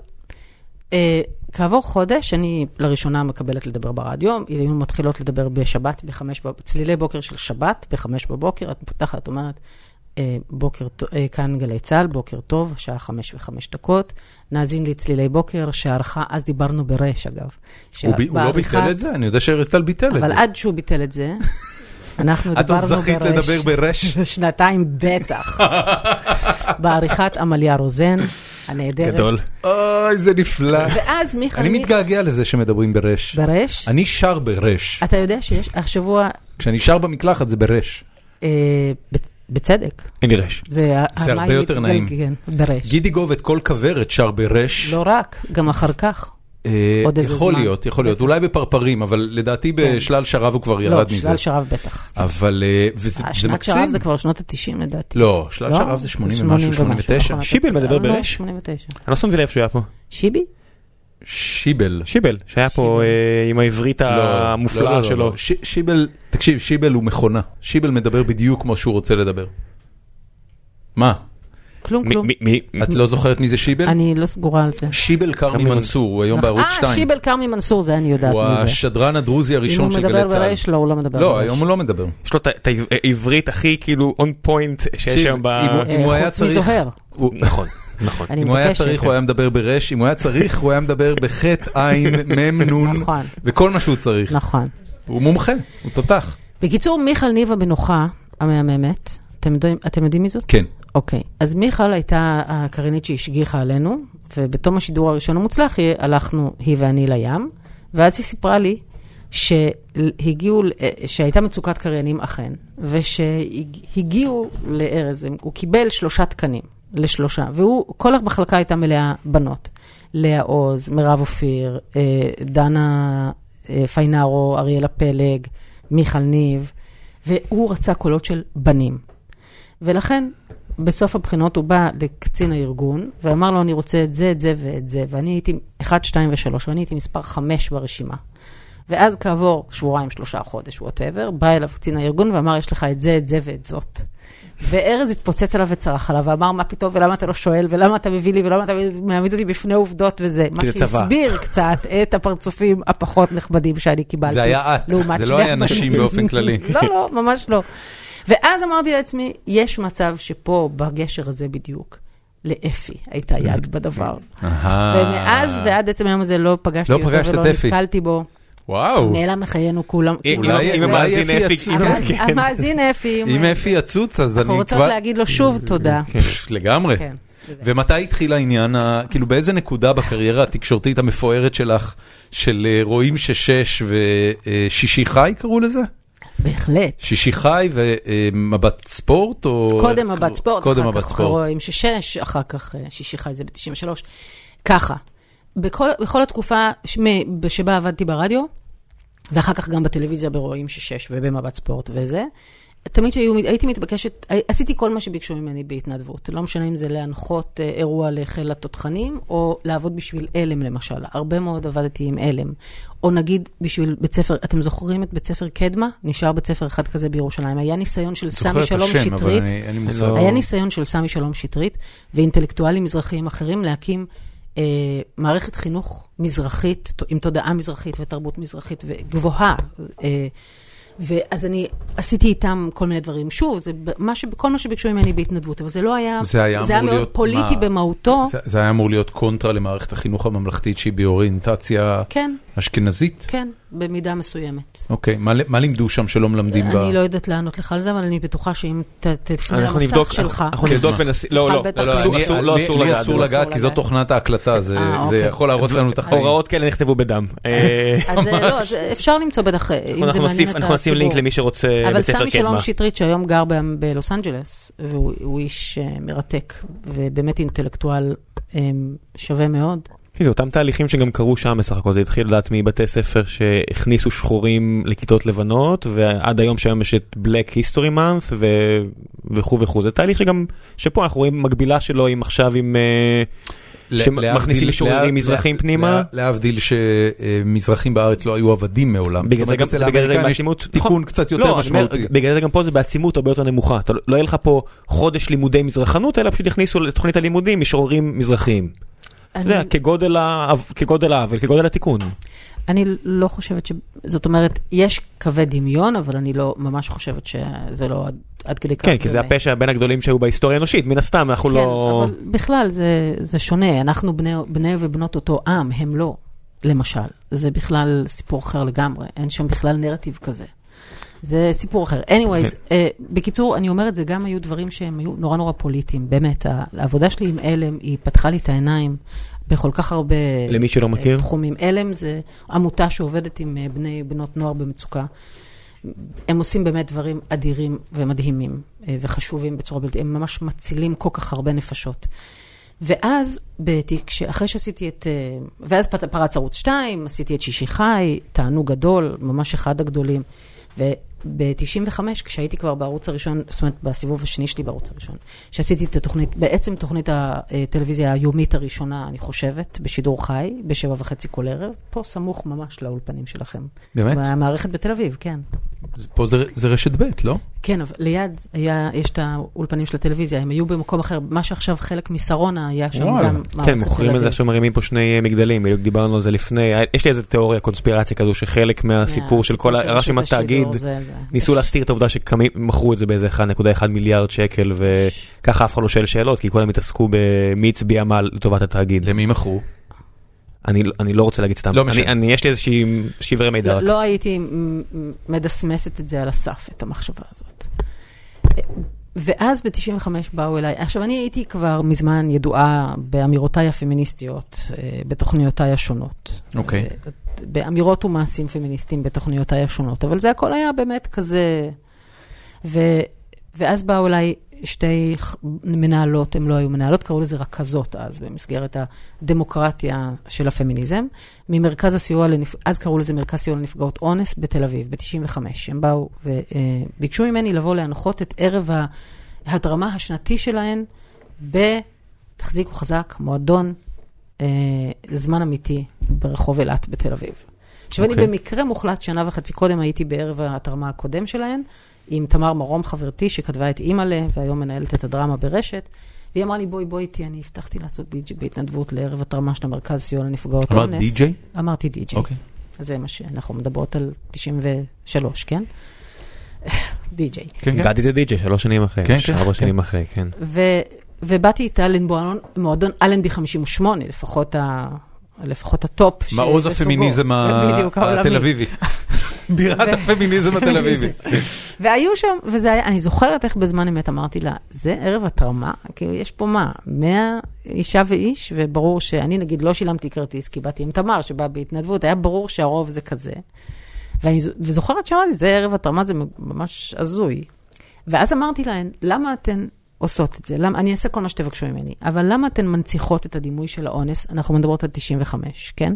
אה, כעבור חודש, אני לראשונה מקבלת לדבר ברדיו, היינו מתחילות לדבר בשבת, בחמש, צלילי בוקר של שבת, בחמש בבוקר, את פותחת, את אומרת, אה, בוקר, אה, כאן גלי צה"ל, בוקר טוב, השעה חמש וחמש דקות, נאזין לי צלילי בוקר, שערכה, אז דיברנו ברש, אגב. הוא ב- הוא לא ביטל את זה? אני יודע שארז טל ביטל את אבל זה. עד שהוא ביטל את זה, <laughs> אנחנו את עוד דיברנו זכית ברש. לדבר ברש? <laughs> שנתיים בטח. <laughs> בעריכת עמליה רוזן, הנהדרת. גדול. אוי, זה נפלא. ואז מיכאל... אני מתגעגע לזה שמדברים ברש. ברש? אני שר ברש. אתה יודע שיש השבוע, כשאני שר במקלחת זה ברש. אה, בצ- בצדק, אין לי רש. זה זה הרבה יותר נעים. כן, ברש. גידי גוב את כל כוורת שר ברש. לא רק, גם אחר כך. אה, עוד איזה יכול זמן. להיות, יכול להיות. אולי בפרפרים, אבל לדעתי כן. בשלל שרב הוא כבר לא, ירד מזה. שלל שרב בטח. אבל אה, וזה זה השנת מקסים. שרב זה כבר שנות ה-90 לדעתי. לא, שלל לא? שרב זה 80 80 ומשהו, ומשהו, 89. נכון, שיבל. מדבר לא, ברש? 89. אני לא שמתי לב שהוא היה פה. שיבי? שיבל. שיבל, שהיה פה אה, עם העברית לא, לא, לא, המופלאה לא, שלו. לא. שיבל, תקשיב, שיבל הוא מכונה. שיבל מדבר בדיוק כמו שהוא רוצה לדבר. מה? כלום, כלום. מי- מי- את לא זוכרת מי זה שיבל? אני לא סגורה על זה. שיבל כרמי מנסור, הוא היום בערוץ אה, 2. שיבל כרמי מנסור, זה אני יודעת הוא מי זה. השדרן הדרוזי הראשון של אם הוא גלי מדבר צה"ל. ברש, לא, הוא לא מדבר לא, ברש. היום הוא לא מדבר. יש לו את העברית הכי כאילו און פוינט שיש היום ב... אם הוא- אה, הוא היה חוץ צריך- מזוהר. הוא- נכון, נכון. אני אם הוא היה. צריך הוא היה מדבר ברש, אם הוא היה צריך הוא היה מדבר בחטא עין <laughs> מם נון, נכון. וכל מה שהוא צריך. נכון. הוא מומחה, הוא תותח. בקיצור, מיכל ניבה מנוחה, המהממת, אתם יודעים מי זאת? כן. אוקיי. אז מיכל הייתה הקרינית שהשגיחה עלינו, ובתום השידור הראשון המוצלח, הלכנו, היא ואני לים, ואז היא סיפרה לי שהגיעו, שהייתה מצוקת קריינים אכן, ושהגיעו לארז, הוא קיבל שלושה תקנים, לשלושה, והוא, כל המחלקה הייתה מלאה בנות. לאה עוז, מירב אופיר, אה, דנה אה, פיינארו, אריאלה פלג, מיכל ניב, והוא רצה קולות של בנים. ולכן, בסוף הבחינות הוא בא לקצין הארגון, ואמר לו, אני רוצה את זה, את זה ואת זה, ואני הייתי 1, 2 ו-3, ואני הייתי מספר 5 ברשימה. ואז כעבור שבועיים, שלושה חודש, ווטאבר, בא אליו קצין הארגון ואמר, יש לך את זה, את זה ואת זאת. וארז התפוצץ עליו וצרח עליו, ואמר, מה פתאום, ולמה אתה לא שואל, ולמה אתה מביא לי, ולמה אתה מעמיד אותי בפני עובדות וזה. מה. שהסביר קצת את הפרצופים הפחות נכבדים שאני קיבלתי. זה היה את, זה לא היה. נשים באופן כללי. לא, לא, ממש לא. ואז אמרתי לעצמי, יש מצב שפה, בגשר הזה בדיוק, לאפי הייתה יד בדבר. ומאז ועד עצם היום הזה לא פגשתי לא אותו פגשת את ולא אפי. נתקלתי בו. וואו. נעלם מחיינו כולם. אם- המאזין אפי כן. המאזין אפי, אם אפי יצוץ אז אנחנו אני רוצות כבר... להגיד לו שוב תודה. פש, לגמרי. כן. ומתי התחיל העניין, ה- כאילו באיזה נקודה בקריירה התקשורתית המפוארת שלך, של אה, רואים ששש ושישי חי קראו לזה? בהחלט. שישי חי ומבט ספורט? או... קודם מבט ספורט, קודם אחר מבט כך ספורט. רואים ששש, אחר כך אה, שישי חי זה ב-93. ככה, בכל, בכל התקופה שבה עבדתי ברדיו, ואחר כך גם בטלוויזיה ברואים ששש ובמבט ספורט וזה, תמיד שהיו, הייתי מתבקשת, עשיתי כל מה שביקשו ממני בהתנדבות. לא משנה אם זה להנחות אה, אירוע לחיל התותחנים, או לעבוד בשביל עלם למשל. הרבה מאוד עבדתי עם עלם. או נגיד בשביל בית ספר, אתם זוכרים את בית ספר קדמה? נשאר בית ספר אחד כזה בירושלים. היה ניסיון של סמי שלום השם, שטרית. אני- לי מושג. לא- היה ניסיון של סמי שלום שטרית ואינטלקטואלים מזרחיים אחרים להקים אה, מערכת חינוך מזרחית, עם תודעה מזרחית ותרבות מזרחית וגבוהה. אה, ואז אני עשיתי איתם כל מיני דברים. שוב, זה מה ש... כל מה שביקשו ממני בהתנדבות, אבל זה לא היה, זה היה זה היה מאוד להיות פוליטי מה? במהותו. זה- זה היה אמור להיות קונטרה למערכת החינוך הממלכתית שהיא באוריינטציה כן, אשכנזית? כן, במידה מסוימת. אוקיי, מה, מה לימדו שם שלא מלמדים ב... אני לא יודעת לענות לך על זה, אבל אני בטוחה שאם ת- תפנה אנחנו נבדוק, למסך שלך. אנחנו נבדוק ונשים, לא, לא, לא, לא, לא, אסור, אני- אסור, לא לי- אסור לי לגעת. אסור. לגעת, כי זו לגעת. תוכנת ההקלטה, זה אה, זה אוקיי. יכול להרוס לנו את החיים. הוראות כאלה נכתבו בדם. אה, אז אה, לא, אז אפשר למצוא בטח, אה, אם זה מעניין נשים לינק. למי שרוצה אבל בית ספר סמי שלום קדמה. שטרית, שהיום גר בלוס אנג'לס, והוא הוא איש אה, מרתק, ובאמת אינטלקטואל אה, שווה מאוד. כן, זה אותם תהליכים שגם קרו שם בסך הכל, זה התחיל לדעת מבתי ספר שהכניסו שחורים לכיתות לבנות, ועד היום שהיום יש את Black History Month. וכו' וכו', זה תהליך שגם, שפה אנחנו רואים מקבילה שלו עם עכשיו עם... אה, שמכניסים משוררים מזרחים פנימה. להבדיל שמזרחים בארץ לא היו עבדים מעולם. בגלל זה גם בעצימות, תיקון נכון. קצת לא, יותר משמעותי. בגלל זה גם פה זה בעצימות הרבה יותר נמוכה, לא- לא יהיה לך פה חודש לימודי מזרחנות, אלא פשוט יכניסו לתוכנית הלימודים משוררים מזרחיים. אתה יודע, כגודל העוול, כגודל התיקון. אני לא חושבת ש... זאת אומרת, יש קווי דמיון, אבל אני לא ממש חושבת שזה לא עד- עד כדי כך. כן, כי זה. הפשע בין הגדולים שהיו בהיסטוריה האנושית, מן הסתם, אנחנו כן, לא... אבל בכלל זה, זה שונה, אנחנו בני, בני ובנות אותו עם, הם לא, למשל. זה בכלל סיפור אחר לגמרי, אין שם בכלל נרטיב כזה. זה סיפור אחר. anyways, כן. אה, בקיצור, אני אומרת, זה גם היו דברים שהם היו נורא נורא פוליטיים, באמת. העבודה שלי עם עלם, היא פתחה לי את העיניים בכל כך הרבה למי שלא מכיר? אה, תחומים. עלם זה עמותה שעובדת עם אה, בני ובנות נוער במצוקה. הם עושים באמת דברים אדירים ומדהימים אה, וחשובים בצורה בלתי, הם ממש מצילים כל כך הרבה נפשות. ואז, בתיק, אחרי שעשיתי את, ואז פרץ ערוץ 2, עשיתי את שישי חי, תענוג גדול, ממש אחד הגדולים. וב-95, כשהייתי כבר בערוץ הראשון, זאת אומרת, בסיבוב השני שלי בערוץ הראשון, שעשיתי את התוכנית, בעצם תוכנית הטלוויזיה היומית הראשונה, אני חושבת, בשידור חי, בשבע וחצי כל ערב, פה סמוך ממש לאולפנים שלכם. באמת? במערכת בתל אביב, כן. פה זה- זה רשת ב', לא? כן, אבל ליד היה, יש את האולפנים של הטלוויזיה, הם היו במקום אחר, מה שעכשיו חלק משרונה, היה שם. גם כן, מוכרים את זה. עכשיו מרימים פה שני אה, מגדלים, בדיוק דיברנו על זה לפני, יש לי איזה תיאוריה, קונספירציה כזו, שחלק מהסיפור של כל הרעש עם התאגיד. ניסו להסתיר את העובדה שמכרו את זה באיזה 1.1 מיליארד שקל, וככה אף אחד לא שואל שאלות, כי כולם התעסקו במי הצביע מה לטובת התאגיד. למי מכרו? אני אני לא רוצה להגיד סתם, לא אני-. אני- יש לי איזושהי שברי מידע. לא, רק. לא הייתי מדסמסת את זה על הסף, את המחשבה הזאת. ואז ב-95 באו אליי, עכשיו אני הייתי כבר מזמן ידועה באמירותיי הפמיניסטיות, אה, בתוכניותיי השונות. אוקיי. אה, באמירות ומעשים פמיניסטיים בתוכניותיי השונות, אבל זה הכל היה באמת כזה... ו, ואז באו אליי שתי מנהלות, הן לא היו מנהלות, קראו לזה רכזות אז, במסגרת הדמוקרטיה של הפמיניזם, ממרכז הסיוע, לנפ... אז קראו לזה מרכז סיוע לנפגעות אונס בתל אביב, ב-95. הם באו וביקשו ממני לבוא להנחות את ערב ההדרמה השנתי שלהן ב... תחזיקו חזק, מועדון אה, זמן אמיתי ברחוב אילת בתל אביב. עכשיו, אני אוקיי. במקרה מוחלט, שנה וחצי קודם הייתי בערב ההתרמה הקודם שלהן, עם תמר מרום חברתי, שכתבה את אימא'לה, והיום מנהלת את הדרמה ברשת, והיא אמרה לי, בואי, בואי איתי, אני הבטחתי לעשות די.ג'יי בהתנדבות לערב התרמה של המרכז סיוע לנפגעות אונס. אמרת די.ג'יי? אמרתי די.ג'יי. אוקיי. אז זה מה שאנחנו מדברות על 93, כן? <laughs> די.ג'יי. כן, כן. גדי זה די.ג'יי, שלוש שנים אחרי, כן, כן, ארבע כן. שנים אחרי, כן. ו, ובאתי איתה למועדון מועדון אלנבי 58, לפחות, ה, לפחות הטופ. מעוז. <laughs> <laughs> הפמיניזם. התל אביבי. בירת הפמיניזם התל אביבי. והיו שם, וזה היה, אני זוכרת איך בזמן אמת אמרתי לה, זה ערב התרמה? כאילו, יש פה מה, 100 אישה ואיש, וברור שאני נגיד לא שילמתי כרטיס, כי באתי עם תמר שבא בהתנדבות, היה ברור שהרוב זה כזה. ואני ז- וזוכרת שאמרתי, זה ערב התרמה, זה ממש הזוי. ואז אמרתי להן, למה אתן עושות את זה? למה, אני אעשה כל מה שתבקשו ממני, אבל למה אתן מנציחות את הדימוי של האונס? אנחנו מדברות על 95, כן?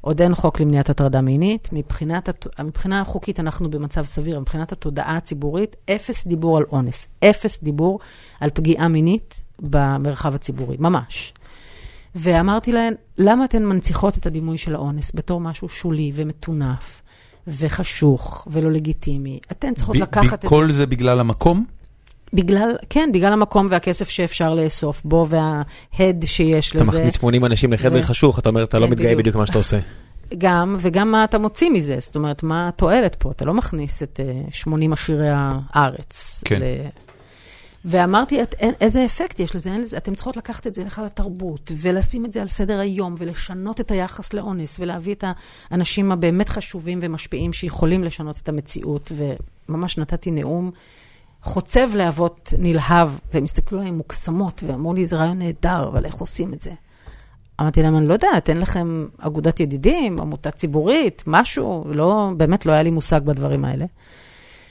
עוד אין חוק למניעת הטרדה מינית. מבחינת, הת- מבחינה החוקית אנחנו במצב סביר, מבחינת התודעה הציבורית, אפס דיבור על אונס. אפס דיבור על פגיעה מינית במרחב הציבורי, ממש. ואמרתי להן, למה אתן מנציחות את הדימוי של האונס בתור משהו שולי ומטונף וחשוך ולא לגיטימי? אתן צריכות ב- לקחת ב- את זה. כל זה בגלל המקום? בגלל, כן, בגלל המקום והכסף שאפשר לאסוף בו וההד שיש אתה לזה. מכניס 80 אנשים לחדר ו- חשוך, אתה אומר, אתה לא כן, מתגאה בדיוק. במה שאתה עושה. גם, וגם מה אתה מוציא מזה, זאת אומרת, מה התועלת פה? אתה לא מכניס את uh, 80 עשירי הארץ. כן. ל... ואמרתי, את, אין, איזה אפקט יש לזה? אין לזה? אתם צריכות לקחת את זה לך לתרבות, ולשים את זה על סדר היום, ולשנות את היחס לאונס, ולהביא את האנשים הבאמת חשובים ומשפיעים שיכולים לשנות את המציאות. וממש נתתי נאום חוצב להבות נלהב, והם הסתכלו עליי מוקסמות, ואמרו לי, זה רעיון נהדר, אבל איך עושים את זה? אמרתי להם, אני לא יודעת, אין לכם אגודת ידידים, עמותה ציבורית, משהו, לא, באמת לא היה לי מושג בדברים האלה.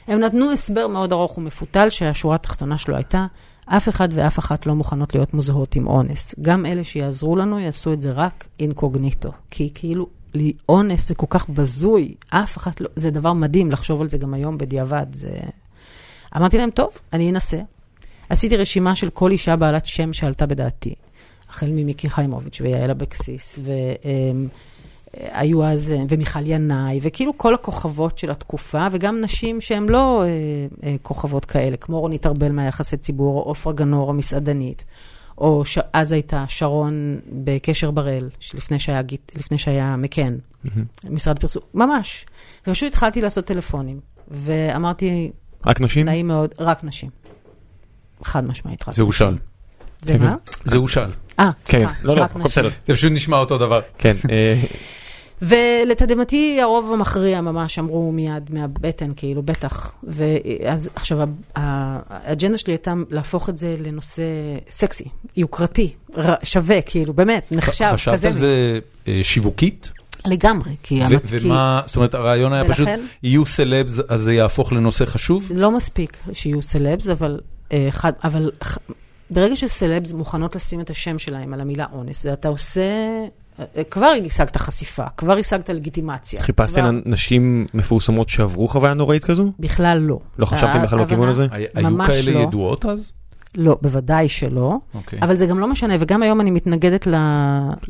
הם נתנו הסבר מאוד ארוך ומפותל, שהשורה התחתונה שלו הייתה, אף אחד ואף אחת לא מוכנות להיות מוזהות עם אונס. גם אלה שיעזרו לנו יעשו את זה רק אינקוגניטו. כי כאילו, אונס זה כל כך בזוי, אף אחת לא, זה דבר מדהים לחשוב על זה גם היום בדיעבד. זה... אמרתי להם, טוב, אני אנסה. עשיתי רשימה של כל אישה בעלת שם שעלתה בדעתי. החל ממיקי חיימוביץ' ויעל אבקסיס, והיו אז, ומיכל ינאי, וכאילו כל הכוכבות של התקופה, וגם נשים שהן לא אה, אה, כוכבות כאלה, כמו רונית ארבל מהיחסי ציבור, או עופרה גנור המסעדנית, או ש... אז הייתה שרון בקשר בראל, לפני שהיה, גיט- לפני שהיה מקן, משרד פרסום, ממש. ופשוט התחלתי לעשות טלפונים, ואמרתי, רק נשים? נעים מאוד, רק נשים. חד משמעית, רק זה הושל. זה מה? זה הושל. אה, כן, סליחה, לא, לא, רק הכל נשים. בסדר. זה פשוט נשמע אותו דבר. כן, אה, ולתדהמתי הרוב המכריע ממש אמרו מיד מהבטן, כאילו, בטח. ואז עכשיו, האג'נדה שלי הייתה להפוך את זה לנושא סקסי, יוקרתי, שווה, כאילו, באמת, נחשב, חשבת. על זה אה, שיווקית? לגמרי, כי... ו- המת- כי ומה, זאת אומרת, הרעיון היה פשוט, ולכן? יהיו סלבס, אז זה יהפוך לנושא חשוב? לא מספיק שיהיו סלבס, אבל, אה, אחד, אבל ח- ברגע שסלבס מוכנות לשים את השם שלהם על המילה אונס, זה אתה עושה... אה, כבר השגת חשיפה, כבר השגת לגיטימציה. חיפשתם כבר- נשים מפורסמות שעברו חוויה נוראית כזו? בכלל לא. לא חשבתם בכלל ההבנה- בכיוון הזה? הי- היו כאלה לא. ידועות אז? לא, בוודאי שלא. אוקיי. אבל זה גם לא משנה, וגם היום אני מתנגדת ל...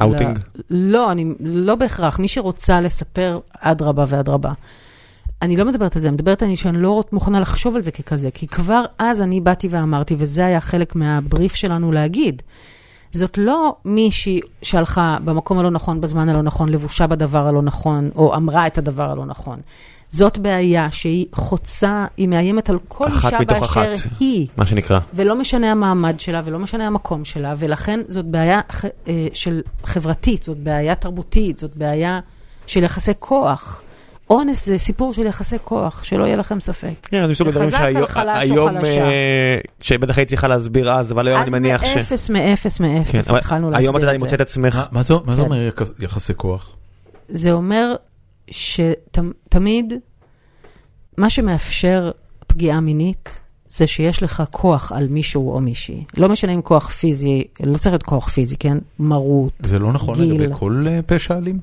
אאוטינג? ל... לא, אני לא בהכרח. מי שרוצה לספר, אדרבה ואדרבה. אני לא מדברת על זה, אני מדברת על זה שאני לא מוכנה לחשוב על זה ככזה, כי כבר אז אני באתי ואמרתי, וזה היה חלק מהבריף שלנו להגיד. זאת לא מישהי שהלכה במקום הלא נכון, בזמן הלא נכון, לבושה בדבר הלא נכון, או אמרה את הדבר הלא נכון. זאת בעיה שהיא חוצה, היא מאיימת על כל אישה באשר אחת. היא. מה שנקרא. ולא משנה המעמד שלה, ולא משנה המקום שלה, ולכן זאת בעיה ח- אה, של חברתית, זאת בעיה תרבותית, זאת בעיה של יחסי כוח. אונס זה סיפור של יחסי כוח, שלא יהיה לכם ספק. כן, זה מסוג הדברים שהיום, היום, שבטח היית צריכה להסביר אז, אבל היום אני מניח ש... אז מאפס, מאפס, מאפס, כן, התחלנו להסביר היום אתה יודע, אני את זה. מוצא את עצמך, מה- מה זה מה זה כן. אומר יח- יחסי כוח? זה אומר שתמיד מה שמאפשר פגיעה מינית זה שיש לך כוח על מישהו או מישהי. לא משנה אם כוח פיזי, לא צריך להיות כוח פיזי, כן? מרות. זה לא נכון גיל. לגבי כל אה, פשע אלים?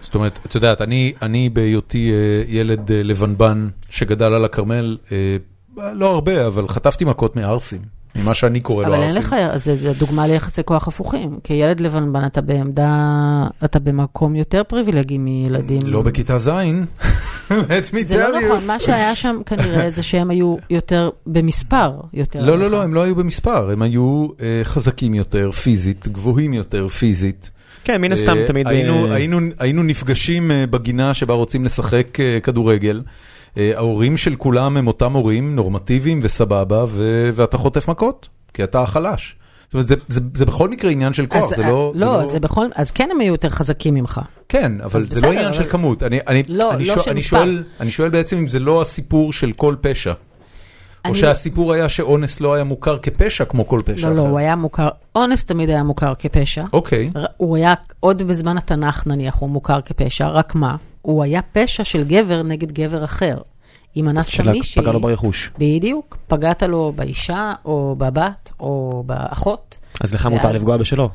זאת אומרת, את יודעת, אני, אני בהיותי אה, ילד אה, לבנבן שגדל על הכרמל, לא הרבה, אבל חטפתי מכות מערסים, ממה שאני קורא לו אבל אין ערסים. לך, זה דוגמה ליחסי כוח הפוכים. כילד לבנבן אתה בעמדה, אתה במקום יותר פריבילגי מילדים. לא בכיתה ז', <laughs> באמת זה לא. נכון, מה שהיה שם כנראה זה שהם היו יותר במספר, יותר. לא, לא. לא, הם לא היו במספר, הם היו אה, חזקים יותר פיזית, גבוהים יותר פיזית. כן, מן הסתם אה, תמיד... היינו, אה, נפגשים בגינה שבה רוצים לשחק כדורגל. אה, ההורים של כולם הם אותם הורים, נורמטיביים וסבבה, ו- ואתה חוטף מכות, כי אתה החלש. זאת אומרת, זה- זה- זה בכל מקרה עניין של כוח, אז, זה אה, לא... לא, זה בכל, אז כן הם היו יותר חזקים ממך. כן, אבל זה לא בסדר, עניין אבל- של כמות. אני, אני, לא, אני, לא שואל, אני. שואל, אני שואל בעצם אם זה לא הסיפור של כל פשע. או אני- שהסיפור היה שאונס לא היה מוכר כפשע כמו כל פשע לא, אחר. לא, הוא היה מוכר, אונס תמיד היה מוכר כפשע. אוקיי, הוא היה, עוד בזמן התנ"ך נניח, הוא מוכר כפשע, רק מה? הוא היה פשע של גבר נגד גבר אחר. אם אנסת מישהי, פגע לו ברכוש. בדיוק, פגעת לו באישה, או בבת, או באחות. אז לך מותר ואז- לפגוע בשלו.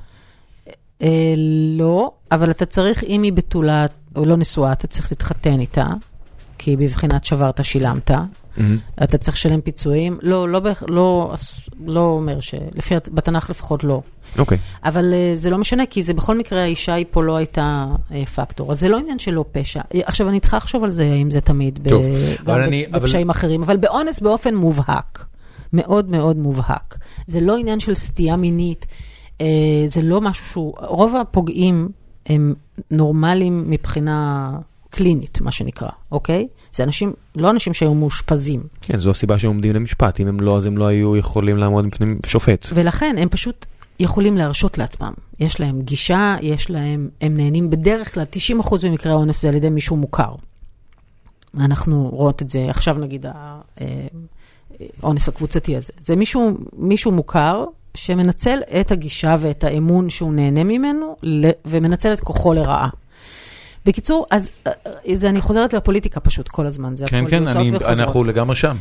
אה, לא, אבל אתה צריך, אם היא בתולה או לא נשואה, אתה צריך להתחתן איתה, כי בבחינת שברת, שילמת. אתה צריך לשלם פיצויים. לא, לא, לא, לא אומר ש... לפי, בתנ"ך לפחות לא. אוקיי. אבל אה, זה לא משנה, כי זה בכל מקרה, האישה היא פה לא הייתה אה, פקטור. אז זה לא עניין של לא פשע. אה, עכשיו, אני צריכה לחשוב על זה, האם זה תמיד, ב- טוב, גם אבל ב- אני- אבל- בפשעים אחרים, אבל באונס באופן מובהק. מאוד מאוד מובהק. זה לא עניין של סטייה מינית, אה, זה לא משהו שהוא... רוב הפוגעים הם נורמליים מבחינה קלינית, מה שנקרא, אוקיי? זה אנשים, לא אנשים שהיו מאושפזים. כן, זו הסיבה שהם עומדים למשפט. אם הם לא, אז הם לא היו יכולים לעמוד בפני שופט. ולכן הם פשוט יכולים להרשות לעצמם. יש להם גישה, יש להם, הם נהנים בדרך כלל, 90% ממקרי האונס זה על ידי מישהו מוכר. אנחנו רואות את זה עכשיו נגיד האונס הקבוצתי הזה. זה מישהו, מישהו מוכר שמנצל את הגישה ואת האמון שהוא נהנה ממנו ומנצל את כוכו לרעה. בקיצור, אז אה, זה, אני חוזרת לפוליטיקה פשוט כל הזזמן, זה כן, הכל כן, יוצאות אני. אנחנו לגמרי שם.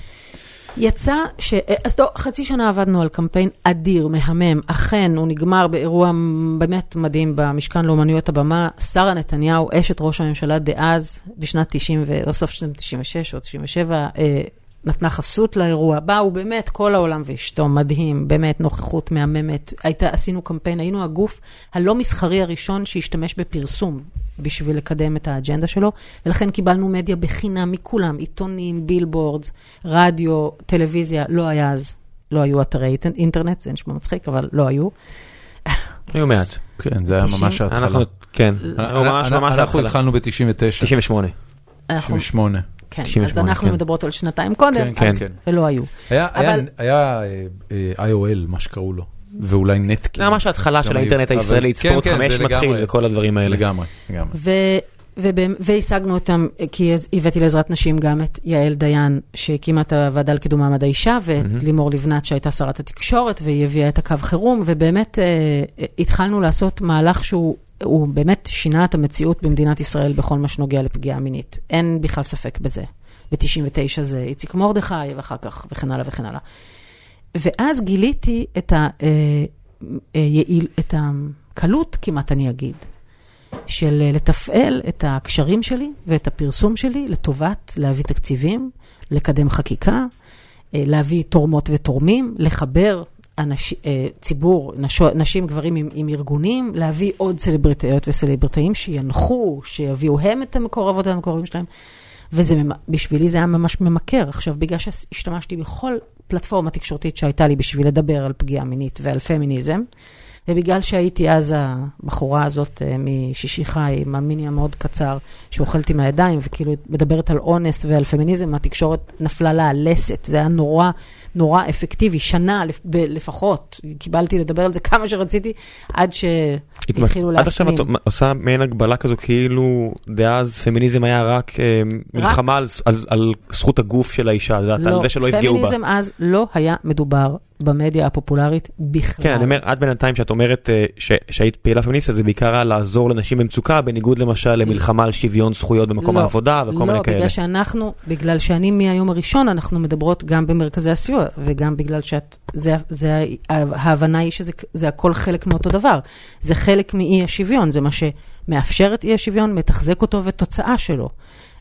יצא ש... אז טוב, חצי שנה עבדנו על קמפיין אדיר, מהמם. אכן, הוא נגמר באירוע באמת מדהים במשכן לאומנויות הבמה. שרה נתניהו, אשת ראש הממשלה דאז, בשנת 90, ו... או סוף שנת 96 או 97, אה, נתנה חסות לאירוע. באו באמת כל העולם ואשתו, מדהים, באמת נוכחות מהממת. הייתה, עשינו קמפיין, היינו הגוף הלא מסחרי הראשון שהשתמש בפרסום בשביל לקדם את האג'נדה שלו, ולכן קיבלנו מדיה בחינם מכולם, עיתונים, בילבורדס, רדיו, טלוויזיה, לא היה אז, לא היו אתרי אינט- אינטרנט, זה נשמע מצחיק, אבל לא היו. היו מעט. כן, זה היה 90. ממש ההתחלה. אנחנו, כן, אנחנו ממש ממש אנחנו. התחלנו ב-99, 98. אנחנו, 98. כן, אז 98, אנחנו כן. מדברות על שנתיים קודם, כן, אז- כן, כן. ולא היו. היה, היה, אבל- היה אה, אה, IOL, מה שקראו לו, ואולי נטקין. זה ממש ההתחלה של האינטרנט הישראלי, כן, ספורט כן, 5 זה מתחיל. וכל הדברים האלה. לגמרי, לגמרי. והשגנו אותם, כי הבאתי לעזרת נשים גם את יעל דיין, שהקימה את הוועדה לקידום מעמד האישה, ואת מהמם. לימור לבנת, שהייתה שרת התקשורת, והיא הביאה את הקו חירום, ובאמת אה, התחלנו לעשות מהלך שהוא הוא באמת שינה את המציאות במדינת ישראל בכל מה שנוגע לפגיעה מינית. אין בכלל ספק בזה. ב-99 זה איציק מרדכי, ואחר כך, וכן הלאה וכן הלאה. ואז גיליתי את, ה, אה, אה, יעיל, את הקלות, כמעט אני אגיד, של אה, לתפעל את הקשרים שלי ואת הפרסום שלי לטובת להביא תקציבים, לקדם חקיקה, אה, להביא תורמות ותורמים, לחבר אנש, אה, ציבור, נשו, נשים, גברים עם, עם ארגונים, להביא עוד סלבריטאיות וסלבריטאים שינחו, שיביאו הם את המקורבות והמקורבים שלהם. וזה, בשבילי זה היה ממש ממכר. עכשיו, בגלל שהשתמשתי בכל פלטפורמה תקשורתית שהייתה לי בשביל לדבר על פגיעה מינית ועל פמיניזם, ובגלל שהייתי אז הבחורה הזאת אה, משישי חי, עם המיני המאוד קצר, שאוכלת עם הידיים, וכאילו מדברת על אונס ועל פמיניזם, התקשורת נפלה לה הלסת. זה היה נורא, נורא אפקטיבי. שנה לפחות, קיבלתי לדבר על זה כמה שרציתי, עד שהתחילו עד עכשיו להפנים. את עושה מעין הגבלה כזו כאילו דאז פמיניזם היה רק אה, מלחמה על- זכות הגוף של האישה, את על זה שלא יפגעו בה. פמיניזם אז לא היה מדובר במדיה הפופולרית בכלל. כן, אני אומר, עד בינתיים שאת אומרת אה, שהיית פעילה פמיניסטית, זה בעיקר היה לעזור לנשים במצוקה, בניגוד למשל למלחמה על שוויון זכויות במקום לא, העבודה וכל מיני לא, כאלה. בגלל שאנחנו, בגלל שאני מהיום הראשון, אנחנו מדברות גם במרכזי הסיוע, וגם בגלל שאת, זה, זה, ההבנה היא שזה זה הכל חלק מאותו דבר. זה חלק מאי השוויון, זה מה שמאפשר את אי השוויון, מתחזק אותו ותוצאה שלו.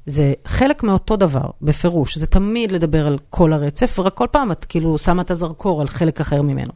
זה חלק מאותו דבר, בפירוש. זה תמיד לדבר על כל הרצף, ורק כל פעם את כאילו שמה את הזרקור על חלק אחר ממנו.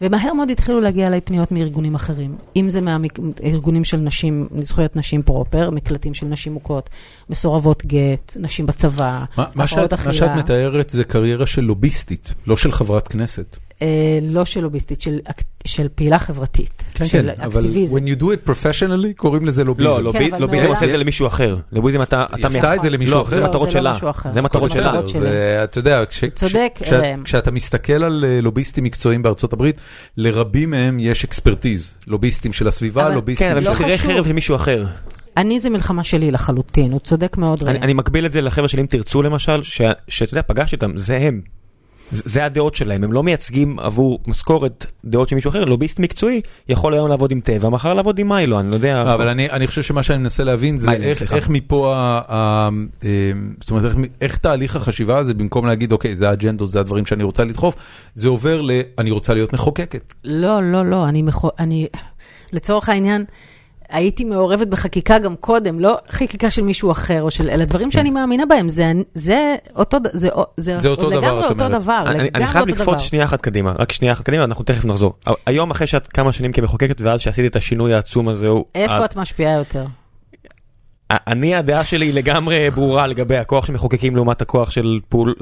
ומהר מאוד התחילו להגיע אליי פניות מארגונים אחרים. אם זה מהארגונים של נשים, זכויות נשים פרופר, מקלטים של נשים מוכות, מסורבות גט, נשים בצבא, הפרעות שאת- מה שאת אכילה. מתארת זה קריירה של לוביסטית, לא של חברת כנסת. אה, לא של לוביסטית, של, של פעילה חברתית, כן, של כן, אבל אקטיביזם. when you do it professionally קוראים לזה לוביזם. לא, אבל לוביזם עושה את זה למישהו אחר. לוביזם אתה... היא אתה עשתה את זה למישהו לא, אחר. זה לא, מטרות זה לא שלה. זה מטרות שלה. ואתה יודע, כש- צודק, כש- ראם. כשאתה מסתכל על אה, לוביסטים מקצועיים בארצות הברית, לרבים מהם יש אקספרטיז. לוביסטים של הסביבה, אבל- לוביסטים... כן, אבל לא שכירי. חרב זה מישהו אחר. אני זה מלחמה שלי לחלוטין, הוא צודק מאוד אני, מקביל את זה לחבר'ה של אם תרצו למשל, ש- שאתה יודע, פגשתי אותם, זה הם. זה הדעות שלהם, הם לא מייצגים עבור משכורת דעות של מישהו אחר, לוביסט מקצועי יכול היום לעבוד עם טבע, מחר לעבוד עם מיילו, אני לא יודע. לא, אבל אני, אני חושב שמה שאני מנסה להבין זה איך, מפה, אה, זאת אומרת, איך, תהליך החשיבה הזה, במקום להגיד, אוקיי, זה האג'נדות, זה הדברים שאני רוצה לדחוף, זה עובר ל, אני רוצה להיות מחוקקת. לא, לא, לא, אני, מחו... אני, לצורך העניין, הייתי מעורבת בחקיקה גם קודם, לא חקיקה של מישהו אחר, או של, אלה דברים שאני מאמינה בהם, זה, זה אותו, זה, זה, זה אותו דבר, לגמרי את אותו. דבר, אני, אני חייב לקפוץ דבר. שנייה אחת קדימה, רק שנייה אחת קדימה, אנחנו תכף נחזור. היום אחרי שאת כמה שנים כמחוקקת ואז שעשיתי את השינוי העצום הזה, הוא- איפה את משפיעה יותר? אני הדעה שלי היא לגמרי ברורה לגבי הכוח של מחוקקים לעומת הכוח של פעול,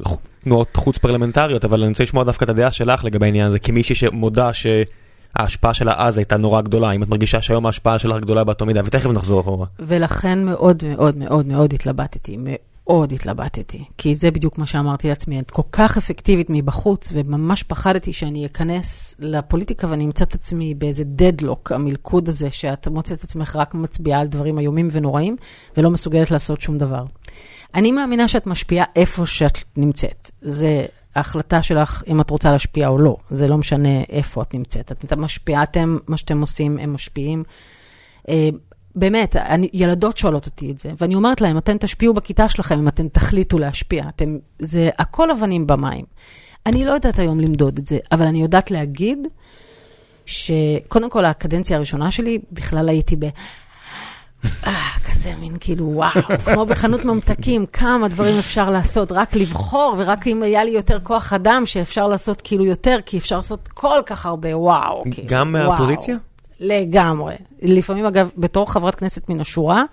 תנועות חוץ פרלמנטריות, אבל אני רוצה לשמוע דווקא את הדעה שלך לגבי העניין הזה, כמישהי שמודה שההשפעה שלה אז הייתה נורא גדולה, אם את מרגישה שהיום ההשפעה שלך גדולה באותו מידה, ותכף נחזור אחורה. ולכן מאוד מאוד מאוד מאוד התלבטתי, מאוד התלבטתי, כי זה בדיוק מה שאמרתי לעצמי, את כל כך אפקטיבית מבחוץ, וממש פחדתי שאני אכנס לפוליטיקה ואני אמצא את עצמי באיזה דדלוק, המלכוד הזה, שאת מוצאת את עצמך רק מצביעה על דברים איומים ונוראים, ולא מסוגלת לעשות שום דבר. אני מאמינה שאת משפיעה איפה שאת נמצאת. זה ההחלטה שלך אם את רוצה להשפיע או לא, זה לא משנה איפה את נמצאת. את משפיעה, אתם, מה שאתם עושים, הם משפיעים. אה, באמת, אני, ילדות שואלות אותי את זה, ואני אומרת להם, אתם תשפיעו בכיתה שלכם אם אתם תחליטו להשפיע. אתם, זה הכל אבנים במים. אני לא יודעת היום למדוד את זה, אבל אני יודעת להגיד שקודם כל, הקדנציה הראשונה שלי, בכלל הייתי ב... אה, כזה מין כאילו, וואו, כמו בחנות ממתקים, כמה דברים אפשר לעשות, רק לבחור, ורק אם היה לי יותר כוח אדם, שאפשר לעשות כאילו יותר, כי אפשר לעשות כל כך הרבה, וואו. כאילו, גם וואו. מהאופוזיציה? לגמרי. לפעמים, אגב, בתור חברת כנסת מן השורה,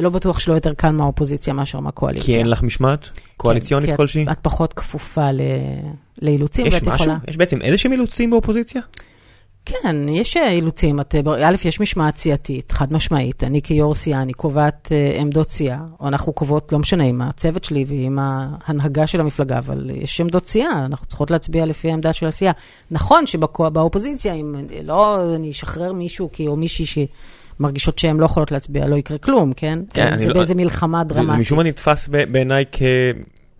לא בטוח שלא יותר קל מהאופוזיציה מאשר מהקואליציה. כי אין לך משמעת קואליציונית כן, כי כלשהי? את, את פחות כפופה ל... לאילוצים, יש ואת משהו? יכולה... יש בעצם איזה שהם אילוצים באופוזיציה? כן, יש אה, אילוצים. את, אה, א', יש משמעת סיעתית, חד משמעית. אני כיו"ר סיעה, אני קובעת אה, עמדות סיעה, או אנחנו קובעות, לא משנה, עם הצוות שלי ועם ההנהגה של המפלגה, אבל יש עמדות סיעה, אנחנו צריכות להצביע לפי העמדה של הסיעה. נכון שבאופוזיציה, אם לא אני אשחרר מישהו כי, או מישהי שמרגישות שהן לא יכולות להצביע, לא יקרה כלום, כן? כן, זה לא- באיזה מלחמה זה, זה דרמטית. משום מה נתפס בעיניי כ...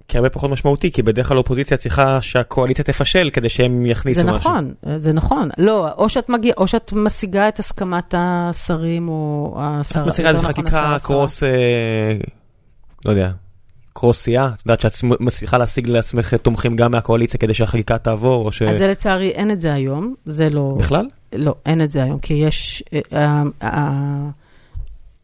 כהרבה פחות משמעותי, כי בדרך כלל האופוזיציה צריכה שהקואליציה תפשל כדי שהם יכניסו זה משהו. נכון, זה נכון. לא, או שאת, מגיע, או שאת משיגה את הסכמת השרים, או השר... את מציגה איזה יותר נכון, חקיקה. קרוס, אה, לא יודע, קרוס סיעה, את יודעת שאת מצליחה להשיג לעצמך תומכים גם מהקואליציה כדי שהחקיקה תעבור, או ש... אז זה לצערי, אין את זה היום, זה לא... בכלל? לא, אין את זה היום, כי יש...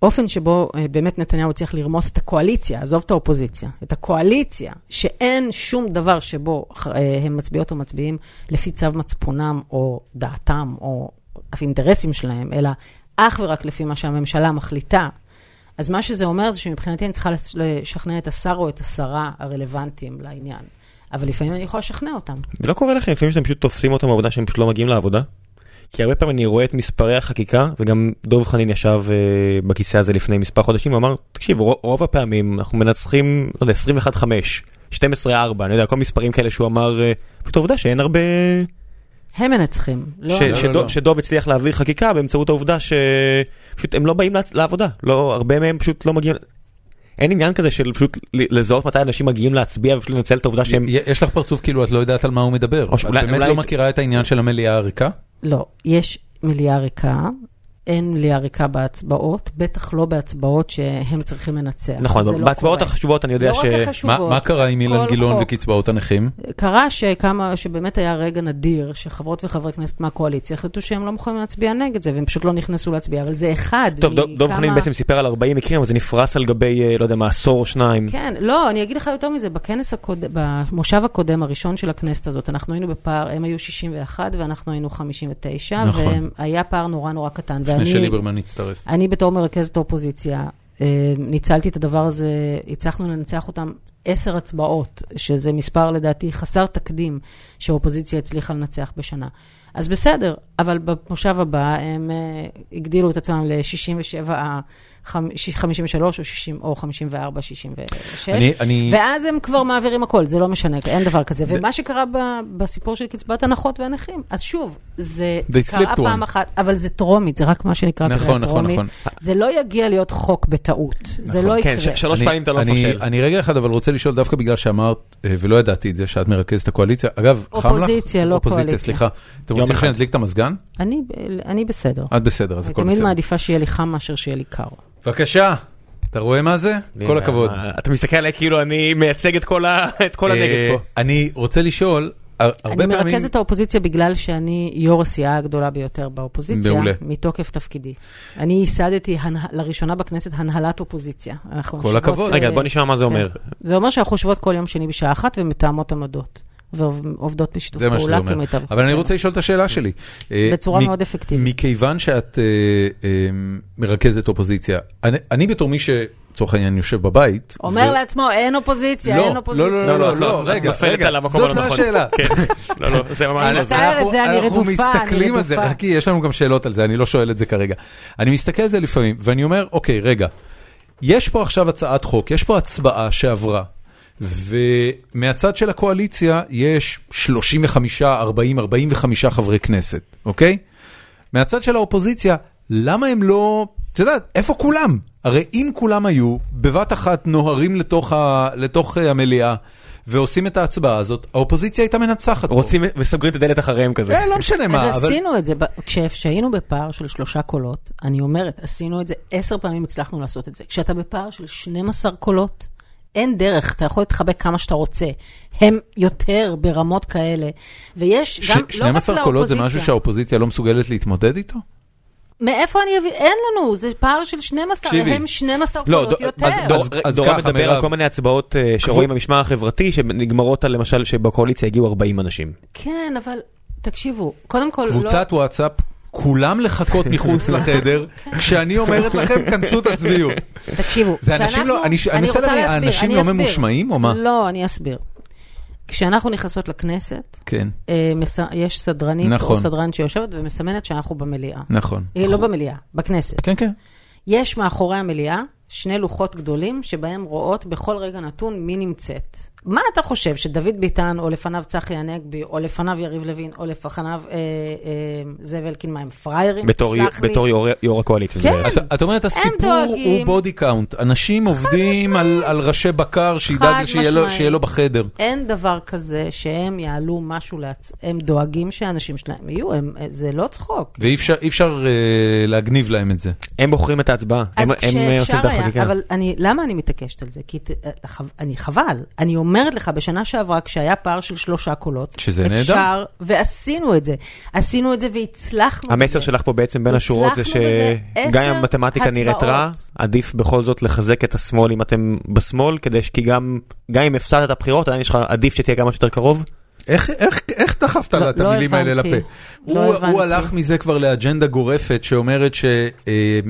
האופן שבו אה, באמת נתניהו צריך לרמוס את הקואליציה, עזוב את האופוזיציה, את הקואליציה, שאין שום דבר שבו אה, הם מצביעות או מצביעים לפי צו מצפונם או דעתם או אף אינטרסים שלהם, אלא אך ורק לפי מה שהממשלה מחליטה. אז מה שזה אומר זה שמבחינתי אני צריכה לש- לשכנע את השר או את השרה הרלוונטיים לעניין. אבל לפעמים אני יכולה לשכנע אותם. ולא קורה לכם לפעמים שאתם פשוט תופסים אותם בעבודה שהם פשוט לא מגיעים לעבודה? כי הרבה פעמים אני רואה את מספרי החקיקה, וגם דוב חנין ישב uh, בכיסא הזה לפני מספר חודשים, הוא אמר, תקשיב, רוב, הפעמים אנחנו מנצחים, לא יודע, 21-5, 12-4, אני יודע, כל מספרים כאלה שהוא אמר, uh, פשוט העובדה שאין הרבה... הם מנצחים, לא ש, אני. לא, שדוב, לא. שדוב הצליח להעביר חקיקה באמצעות העובדה שפשוט הם לא באים לעבודה, לא, הרבה מהם פשוט לא מגיעים. אין עניין כזה של פשוט ל- לזהות מתי אנשים מגיעים להצביע ופשוט לנצל את העובדה שהם... יש לך פרצוף כאילו את לא יודעת על מה הוא מדבר. את באמת לא מכירה את העניין של המליאה הריקה? לא, יש מליאה ריקה, אין מליאה ריקה בהצבעות, בטח לא בהצבעות שהם צריכים לנצח. נכון, לא בהצבעות קורה. החשובות אני יודע לא ש... רק מה החשובות. מה קרה עם אילן גילאון. וקצבאות הנכים? קרה שכמה, שבאמת היה רגע נדיר, שחברות וחברי כנסת מהקואליציה החליטו שהם לא מוכנים להצביע נגד זה, והם פשוט לא נכנסו להצביע, אבל זה אחד טוב, דוב- דוב מכמה- חנין בעצם סיפר על 40 מקרים, אבל זה נפרס על גבי, אה, לא יודע מה, עשור או שניים. כן, לא, אני אגיד לך יותר מזה, בכנס הקודם, במושב הקודם הראשון של הכנסת הזאת, אנחנו היינו בפער, הם היו 61 ואנחנו היינו 59, נכון. והיה פער נורא נורא קטן. לפני שליברמן הצטרף. אני בתור מרכזת האופוזיציה, אה, ניצלתי את הדבר הזה, הצלחנו לנצח אותם עשר הצבעות, שזה מספר לדעתי חסר תקדים שהאופוזיציה הצליחה לנצח בשנה. אז בסדר, אבל במושב הבא הם uh, הגדילו את עצמם ל-67, 53 או 60, או 54, 66, אני- אני- ואז הם כבר מעבירים הכל, זה לא משנה, אין דבר כזה. ומה שקרה ב, בסיפור של קצבת הנחות והנכים, אז שוב, זה קרה פעם. אחת, אבל זה טרומית, זה רק מה שנקרא נכון, קריאה נכון, טרומית. נכון. זה לא יגיע להיות חוק בטעות, זה נכון. לא כן, יקרה. ש- שלוש פעמים אתה לא אני- מפשל. אני רגע אחד אבל רוצה לשאול דווקא בגלל שאמרת, אה, ולא ידעתי את זה, שאת מרכזת הקואליציה. אגב, חם לך? אופוזיציה, לא אופוזיציה, קואליציה. סליחה. יום אחד. שנדליק את המזגן? אני, אני בסדר. את בסדר, אז אני הכל תמיד בסדר. מעדיפה שיהיה לי חם מאשר שיהיה לי קר. בבקשה, אתה רואה מה זה? כל הכבוד. אה, אתה מסתכל עליי כאילו אני מייצג את כל ה- <laughs> את כל הנגד אה, פה. אני רוצה לשאול, הר- הרבה אני פעמים... מרכזת את האופוזיציה בגלל שאני יו"ר הסיעה הגדולה ביותר באופוזיציה, מעולה. מתוקף תפקידי. אני ייסדתי לראשונה בכנסת הנהלת אופוזיציה. כל הכבוד. רגע, אה, בוא נשמע מה זה אומר. כן. זה אומר שאנחנו יושבות כל יום שני בשעה אחת ומתאמות עמדות. ועובדות בשיתוף זה מה שזה פעולה אומר. כמיטב. אבל אני כן. רוצה לשאול את השאלה שלי. אה, בצורה מאוד אפקטיבית. מכיוון שאת אה, אה, מרכזת אופוזיציה, אני- אני בתור מי שלצורך העניין יושב בבית, אומר ו- לעצמו, אין אופוזיציה, לא, אין אופוזיציה. לא, לא, לא, לא, לא, לא, לא, רגע, רגע, זאת לא. השאלה. כן, לא, לא, זה ממש אני לא זה. אנחנו- זה, אני אנחנו רדופה, אני מסתכלים על זה, רדופה. חכי, יש לנו גם שאלות על זה, אני לא שואל את זה כרגע. אני מסתכל על זה לפעמים, ואני אומר, אוקיי, רגע, יש פה עכשיו הצעת חוק, יש פה הצבעה שעברה, ומהצד של הקואליציה יש 35, 40, 45 חברי כנסת, אוקיי? מהצד של האופוזיציה, למה הם לא, את יודעת, איפה כולם? הרי אם כולם היו, בבת אחת נוהרים לתוך, ה, לתוך אה, המליאה ועושים את ההצבעה הזאת, האופוזיציה הייתה מנצחת. פה. רוצים וסוגרים את הדלת אחריהם כזה. אה, לא משנה מה, אז אבל... עשינו את זה, כשהיינו בפער של שלושה קולות, אני אומרת, עשינו את זה, עשר פעמים הצלחנו לעשות את זה. כשאתה בפער של 12 קולות, אין דרך, אתה יכול להתחבק כמה שאתה רוצה. הם יותר ברמות כאלה, ויש ש- גם, לא רק 12 קולות זה משהו לאופוזיציה. שהאופוזיציה לא מסוגלת להתמודד איתו? מאיפה אני אביא? אין לנו, זה פער של 12, תקשיבי. הם 12 לא, קולות דור- יותר. אז דור- אז- אז דורון ככה, מדבר מירב. על כל מיני הצבעות אה, שרואים במשמר החברתי שנגמרות על למשל שבקואליציה הגיעו 40 אנשים. כן, אבל תקשיבו, קודם כל, לא... קבוצת וואטסאפ, כולם לחכות מחוץ <laughs> לחדר, כשאני אומרת לכם, כנסו תצביעו. תקשיבו, זה אנשים כשאנחנו- לא, אני רוצה מנסה להבין, להסביר, האנשים אני לא אסביר. ממושמעים או מה? לא, אני אסביר. כשאנחנו נכנסות לכנסת, כן, אה, מס- יש סדרנית נכון. או סדרן שיושבת ומסמנת שאנחנו במליאה. נכון. אה, לא במליאה, בכנסת. כן, כן. יש מאחורי המליאה שני לוחות גדולים שבהם רואות בכל רגע נתון מי נמצאת. מה אתה חושב, שדוד ביטן, או לפניו צחי הנגבי, או לפניו יריב לוין, או לפניו אה, אה, זאב אלקין, מה הם פראיירים? בתור לי. בתור יו"ר- יו"ר הקואליציה. כן. את- את אומרת, הסיפור דואגים. הוא body count. אנשים עובדים על על ראשי בקר, שידאג שיהיה לו-. שיהיה לו בחדר. אין דבר כזה שהם יעלו משהו לעצ... הם דואגים שהאנשים שלהם יהיו, הם, זה לא צחוק. ואי אפשר- אפשר אה, להגניב להם את זה. הם בוחרים את ההצבעה. אז הם- הם אה, עושים את החקיקה. היה, אבל אני, למה אני מתעקשת על זה? כי ת- חב- אני חבל. אני אומרת לך, בשנה שעברה, כשהיה פער של שלושה קולות, שזה נהדר. אפשר, ועשינו את זה. עשינו את זה והצלחנו המסר בזה. שלך פה בעצם בין השורות זה שגם אם המתמטיקה נראית רע. עדיף בכל זאת לחזק את השמאל אם אתם בשמאל, כדי ש- כי גם גם אם הפסדת את הבחירות, עדיין יש לך עדיף שתהיה כמה שיותר קרוב. איך, איך, איך דחפת לא- את לא המילים האלה הבנתי. לפה? לא הוא, הבנתי. הוא הלך מזה כבר לאג'נדה גורפת שאומרת ש... אה,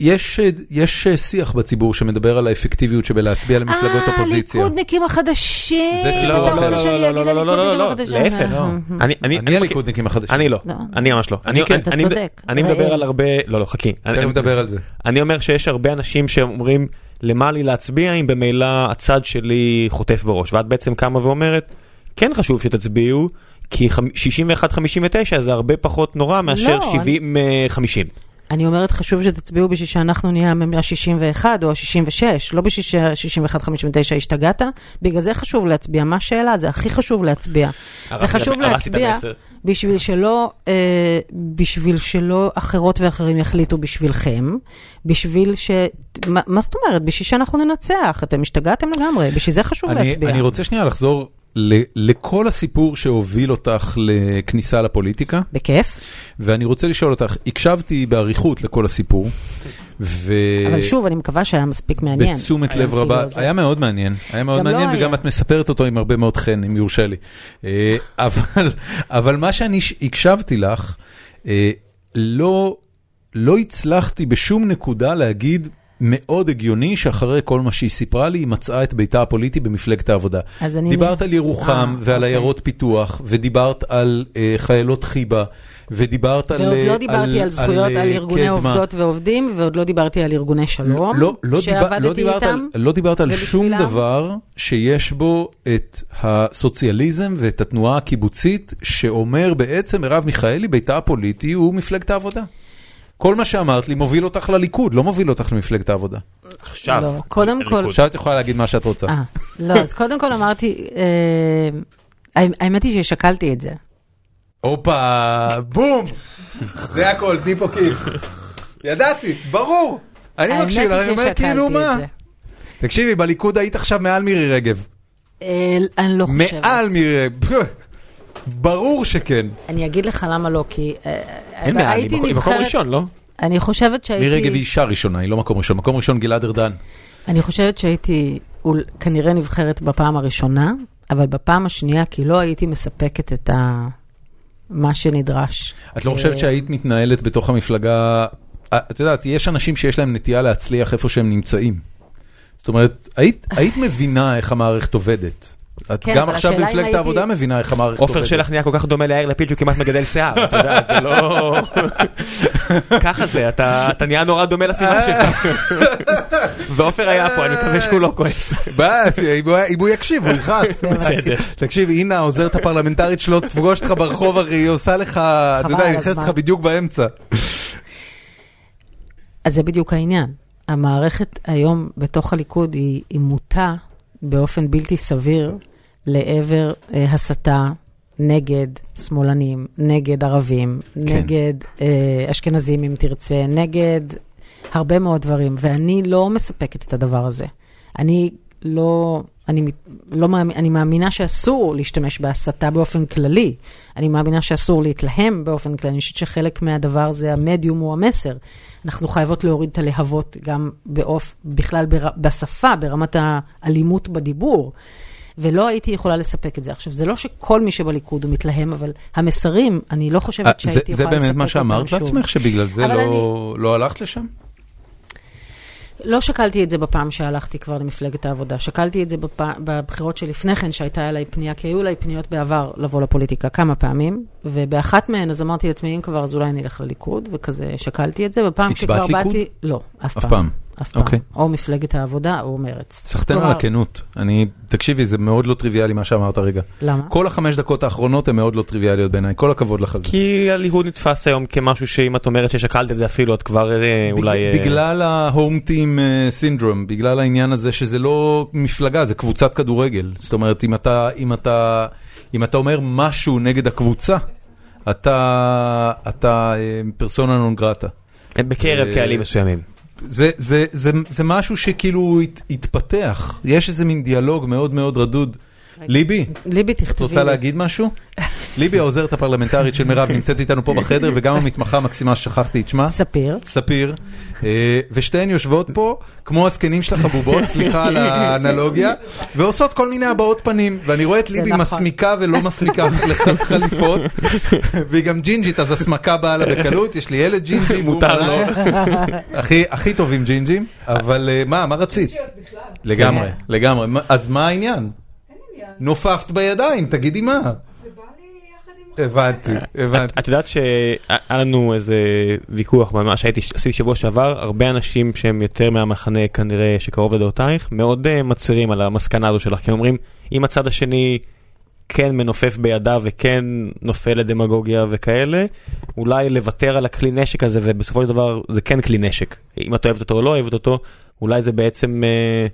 יש, יש שיח בציבור שמדבר על האפקטיביות שבלהצביע למפלגות אופוזיציה. אה, הליכודניקים החדשים. זה סיפור אתה אחר. רוצה שאני אגיד הליכודניקים החדשים? להפך. אה, אני- אני- אני אני- הליכודניקים החדשים. אני לא, לא. אני ממש לא. אני כן. אתה אני- צודק. אני. מדבר על הרבה, לא לא חכי. אני- תכף נדבר על זה. אני אומר שיש הרבה אנשים שאומרים למה לי להצביע אם במילא הצד שלי חוטף בראש ואת בעצם קמה ואומרת כן חשוב שתצביעו כי חמ- 61-59 זה הרבה פחות נורא מאשר לא, 70-50. אני אומרת, חשוב שתצביעו בשביל שאנחנו נהיה ה-61 או ה-66, לא בשביל ש-61-59 השתגעת. בגלל זה חשוב להצביע. מה השאלה? זה הכי חשוב להצביע. זה חשוב להצביע. בשביל שלא, אה, בשביל שלא אחרות ואחרים יחליטו בשבילכם, בשביל ש... מה, מה זאת אומרת? בשביל שאנחנו ננצח. אתם השתגעתם לגמרי, בשביל זה חשוב אני, להצביע. אני רוצה שנייה לחזור לכל הסיפור שהוביל אותך לכניסה לפוליטיקה, בכיף. ואני רוצה לשאול אותך, הקשבתי באריכות לכל הסיפור, ו... אבל שוב, אני מקווה שהיה מספיק מעניין. בתשומת היה לב כאילו רבה, זה- היה מאוד מעניין, היה מאוד לא מעניין היה. וגם את מספרת אותו עם הרבה מאוד חן, אם יורשה לי. אה, אבל, <laughs> אבל מה שאני הקשבתי לך, אה, לא, לא הצלחתי בשום נקודה להגיד מאוד הגיוני שאחרי כל מה שהיא סיפרה לי, היא מצאה את ביתה הפוליטי במפלגת העבודה. דיברת על ירוחם אה, ועל אוקיי. עיירות פיתוח, ודיברת על אה, חיילות חיבה, ודיברת על... ועוד אה, לא דיברתי על זכויות, אה, על ארגוני קדמה. עובדות ועובדים, ועוד לא דיברתי על ארגוני שלום, לא, לא, דיבר, שעבדתי לא, דיברת על, איתם. לא דיברת על שום ובשבילם? דבר שיש בו את הסוציאליזם ואת התנועה הקיבוצית, שאומר בעצם מרב מיכאלי, ביתה הפוליטי הוא מפלגת העבודה. כל מה שאמרת לי מוביל אותך לליכוד, לא מוביל אותך למפלגת העבודה. עכשיו. לא, קודם כל-. עכשיו את יכולה להגיד מה שאת רוצה. אה, לא, אז קודם כל אמרתי, אה, האמת היא ששקלתי את זה. הופה, בום! זה הכל, תני פה כיף. ידעתי, ברור. אני מקשיב, אני אומר כאילו מה. תקשיבי, בליכוד היית עכשיו מעל מירי רגב. אה, אני לא חושבת. מעל מירי רגב. ברור שכן. אני אגיד לך למה לא, כי אה, אין הייתי היא מקום- היא מקום נבחרת, ראשון, לא? אני חושבת שהייתי, מירי רגב היא אישה ראשונה, היא לא מקום ראשון. מקום ראשון גלעד ארדן. אני חושבת שהייתי אול- כנראה נבחרת בפעם הראשונה, אבל בפעם השנייה, כי לא הייתי מספקת את ה... מה שנדרש. את לא חושבת אה, שהיית מתנהלת בתוך המפלגה, אה, את יודעת, יש אנשים שיש להם נטייה להצליח איפה שהם נמצאים. זאת אומרת, היית היית מבינה איך המערכת עובדת. את כן, גם עכשיו במפלגת הייתי- העבודה מבינה איך המערכת עובדת. עופר שלח נהיה כל כך דומה ליאיר לפיד שהוא כמעט מגדל שיער, אתה יודע, זה לא... <laughs> ככה זה, אתה אתה נהיה נורא דומה לסביבה שלך. <laughs> ועופר היה פה, אני מקווה שהוא לא כועס. אם הוא- יקשיב, הוא יכעס. <laughs> בסדר. תקשיב, הנה העוזרת הפרלמנטרית שלו תפגוש אותך ברחוב, הרי היא עושה לך, אתה יודע, היא נכנסת. לך בדיוק באמצע. אז זה בדיוק העניין. המערכת היום בתוך הליכוד היא מוטה באופן בלתי סביר לעבר אה, הסתה נגד שמאלנים, נגד ערבים, כן. נגד אה, אשכנזים אם תרצה, נגד הרבה מאוד דברים, ואני לא מספקת את הדבר הזה. אני לא, אני, לא אני מאמינה שאסור להשתמש בהסתה באופן כללי. אני מאמינה שאסור להתלהם באופן כללי. אני חושבת שחלק מהדבר זה המדיום הוא המסר. אנחנו חייבות להוריד את הלהבות גם באופ, בכלל בר, בשפה, ברמת האלימות בדיבור. ולא הייתי יכולה לספק את זה. עכשיו, זה לא שכל מי שבליכוד הוא מתלהם, אבל המסרים, אני לא אה, חושבת זה שהייתי זה יכולה לספק באמת אותם מה שאמרת שוב. לעצמך, שבגלל זה לא- לא הלכת לשם? לא שקלתי את זה בפעם שהלכתי כבר למפלגת העבודה. שקלתי את זה בפ... בבחירות שלפני כן, שהייתה אליי פנייה, כי היו אליי פניות בעבר לבוא לפוליטיקה כמה פעמים, ובאחת מהן אז אמרתי לעצמי, אם כבר, אז אולי אני אלך לליכוד, וכזה שקלתי את זה. בפעם הצבעת שכבר ליכוד? באתי... לא, אף אף פעם. פעם. אף פעם. אוקיי. או מפלגת העבודה או מרץ. סחטיין על כלומר, הכנות. אני, תקשיבי, זה מאוד לא טריוויאלי מה שאמרת רגע. למה? כל החמש דקות האחרונות הן מאוד לא טריוויאליות בעיניי, כל הכבוד לך על זה. כי הליכוד נתפס היום כמשהו שאם את אומרת ששקלת את זה אפילו, את כבר אה, אולי... אה, בגלל ההום טים סינדרום, בגלל העניין הזה שזה לא מפלגה, זה קבוצת כדורגל. זאת אומרת, אם אתה, אם אתה, אם אתה אומר משהו נגד הקבוצה, אתה, אתה פרסונה נון גרטה. בקרב אה, קהלים מסוימים. זה, זה, זה, זה משהו שכאילו הת, התפתח, יש איזה מין דיאלוג מאוד מאוד רדוד. ליבי, ליבי, את תכתבי רוצה לי. להגיד משהו? ליבי העוזרת הפרלמנטרית של מירב נמצאת איתנו פה בחדר, <laughs> וגם המתמחה המקסימה ששכחתי את שמה. ספיר. ספיר, אה, ושתיהן יושבות פה כמו הזקנים של החבובות, סליחה על האנלוגיה, ועושות כל מיני הבעות פנים, ואני רואה את ליבי נכון. מסמיקה ולא מסמיקה <laughs> חליפות, והיא גם ג'ינג'ית, אז הסמקה באה לה בקלות, יש לי ילד ג'ינג'י, מותר מלא. הכי- הכי טובים ג'ינג'ים, אבל אה, מה, מה רצית? לגמרי, לגמרי, מה- אז מה העניין? נופפת בידיים, תגידי מה. הבנתי, הבנתי. את יודעת שהיה לנו איזה ויכוח ממש שהייתי עשיתי שבוע שעבר הרבה אנשים שהם יותר מהמחנה כנראה שקרוב לדעותייך מאוד אה, מצרים על המסקנה הזו שלך כי הם אומרים אם הצד השני כן מנופף בידיו וכן נופל לדמגוגיה וכאלה אולי לוותר על הכלי נשק הזה ובסופו של דבר זה כן כלי נשק אם את אוהבת אותו או לא אוהבת אותו אולי זה בעצם אה,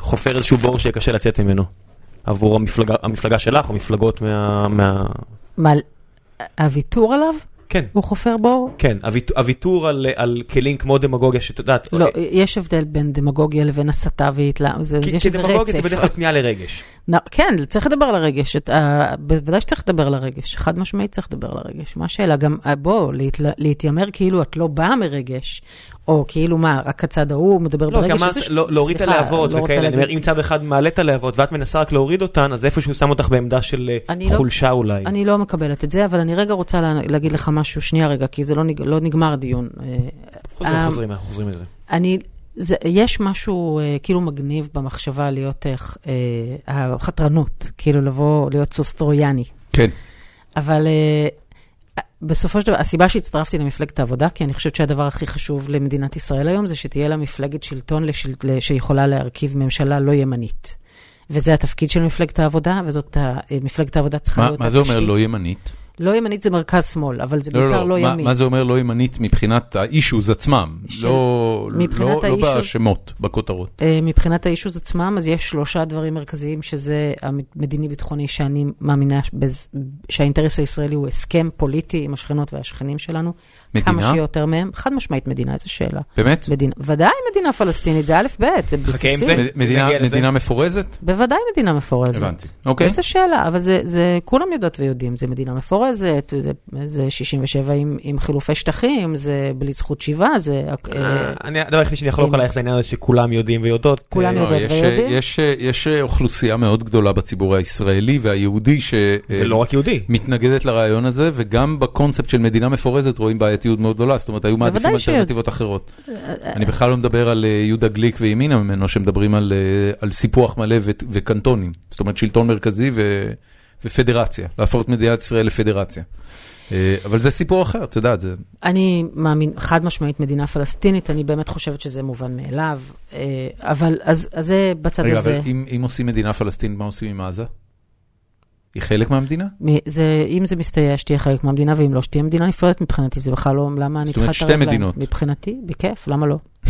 חופר איזשהו בור שקשה לצאת ממנו עבור המפלגה, המפלגה שלך או מפלגות מה... מה... מה, הוויתור עליו? כן. הוא חופר בור? כן, הוויתור, הוויתור על, על כלים כמו דמגוגיה שאת יודעת, לא, יש הבדל בין דמגוגיה לבין הסתה והתלהמות, כי, יש כי איזה דמגוגיה זה רצף. בדרך כלל פנייה לרגש. נ- כן, צריך לדבר על הרגש, את, ה- בוודאי שצריך לדבר על הרגש, חד משמעית צריך לדבר על הרגש. מה השאלה? גם, אה, בוא, להתל- להתיימר כאילו את לא באה מרגש, או כאילו מה, רק הצד ההוא מדבר לא, כי ברגש, אמרת איזה ש- לא, להוריד את הלהבות לא וכאלה, אני להגיד- אומר, אם צד אחד מעלה את הלהבות ואת מנסה רק להוריד אותן, אז איפשהו שם אותך בעמדה של אה, לא- חולשה אולי. אני לא מקבלת את זה, אבל אני רגע רוצה לה- להגיד לך משהו, שנייה רגע, כי זה לא, נג, לא נגמר דיון. אה, חוזרים, אה, חוזרים, אנחנו חוזרים לזה. אני, זה, יש משהו אה, כאילו מגניב במחשבה להיות אה, אה, החתרנות, כאילו לבוא, להיות סוס טרויאני. כן. אבל אה, בסופו של דבר, הסיבה שהצטרפתי למפלגת העבודה, כי אני חושבת שהדבר הכי חשוב למדינת ישראל היום, זה שתהיה לה מפלגת שלטון לשל... שיכולה להרכיב ממשלה לא ימנית. וזה התפקיד של מפלגת העבודה, וזאת, מפלגת העבודה צריכה מה להיות מה זה אומר התשתית. לא ימנית? לא ימנית זה מרכז-שמאל, אבל זה בעיקר לא, מה- ימין. מה זה אומר לא ימנית מבחינת האישוז עצמם? של- לא לא- לא האישוז- בשמות, בכותרות. אה, מבחינת האישוז עצמם, אז יש שלושה דברים מרכזיים, שזה המדיני-ביטחוני, שאני מאמינה בז- שהאינטרס הישראלי הוא הסכם פוליטי עם השכנות והשכנים שלנו. כמה מדינה? שיותר מהם. חד משמעית מדינה, איזו שאלה. באמת? מדינה, ודאי מדינה פלסטינית, זה א' ב', זה עם בסיסי. זה. מ- מדינה- נגיע לזה. מדינה מפורזת? בוודאי מדינה מפורזת. הבנתי. אוקיי. איזה שאלה, אבל זה, זה כולם יודעות ויודעים, זה מדינה מפורזת, זה, זה 67 עם, עם חילופי שטחים, זה בלי זכות שיבה, זה... אה, אני- הדבר היחידי שאני אחלוק אם- עלייך זה העניין הזה שכולם יודעים ויודעות. כולם אה, לא, יודעות יש- ויודעים. יש- יש אוכלוסייה מאוד גדולה בציבור הישראלי והיהודי ולא רק יהודי. שמתנגדת לרעיון הזה, וגם בקונספט של מדינה מפורזת רואים בעייתיות מאוד גדולה, זאת אומרת, היו מעדיפים אלטרנטיבות אחרות. אני בכלל לא מדבר על אה, יהודה גליק וימינה ממנו, שמדברים על אה, סיפוח מלא וקנטונים, זאת אומרת שלטון מרכזי ופדרציה, להפוך את מדינת ישראל לפדרציה. אה, אבל זה סיפור אחר, את יודעת, זה... אני מאמין, חד משמעית מדינה פלסטינית, אני באמת חושבת שזה מובן מאליו, אבל אז, אז זה בצד רגע, הזה. אבל אם אם עושים מדינה פלסטינית, מה עושים עם עזה? היא חלק מהמדינה? זה, אם זה מסתייע, שתהיה חלק מהמדינה, ואם לא, שתהיה מדינה נפרדת מבחינתי, זה בכלל לא, למה אני זאת אומרת, צריכה שתי להתערב להם? מדינות. מבחינתי, בכיף, למה לא? <laughs>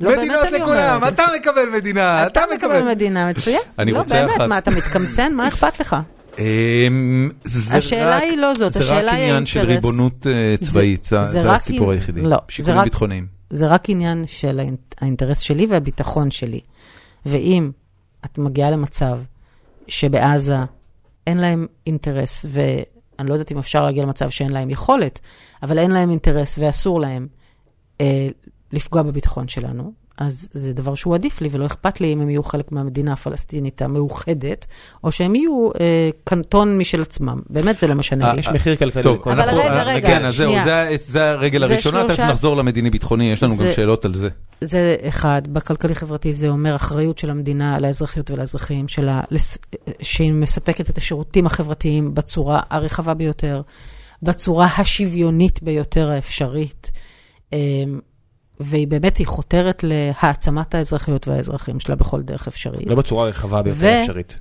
לא, באמת אני אומרת. אתה מקבל מדינה, אתה מקבל מדינה, מצוין. <laughs> אני לא, רוצה באמת, אחת. מה, אתה מתקמצן? מה אכפת לך? <laughs> אמ, זה השאלה רק- היא לא זאת, זה השאלה רק היא עניין של האינטרס. ריבונות אה, צבאית, זה זה זה רק הסיפור היחידי. לא, זה שיקולים רק- ביטחוניים. זה רק עניין של האינ- האינטרס שלי והביטחון שלי. ואם את מגיעה למצב שבעזה אין להם אינטרס, ואני לא יודעת אם אפשר להגיע למצב שאין להם יכולת, אבל אין להם אינטרס ואסור להם אה, לפגוע בביטחון שלנו, אז זה דבר שהוא עדיף לי, ולא אכפת לי אם הם יהיו חלק מהמדינה הפלסטינית המאוחדת, או שהם יהיו אה, קנטון משל עצמם. באמת זה לא משנה לי. יש מחיר כלכלי טוב, לכל אבל אנחנו- רגע, אה, רגע, כן, אז זהו, שנייה. זה- זה הרגל זה הראשונה, תכף שלושה- נחזור למדיני-ביטחוני, יש לנו גם זה- שאלות על זה. זה אחד, בכלכלי-חברתי זה אומר אחריות של המדינה לאזרחיות ולאזרחים שלה, לס- שהיא מספקת את השירותים החברתיים בצורה הרחבה ביותר, בצורה השוויונית ביותר האפשרית, אמ, והיא באמת, היא חותרת להעצמת האזרחיות והאזרחים שלה בכל דרך אפשרית. לא בצורה הרחבה ביותר ו- אפשרית.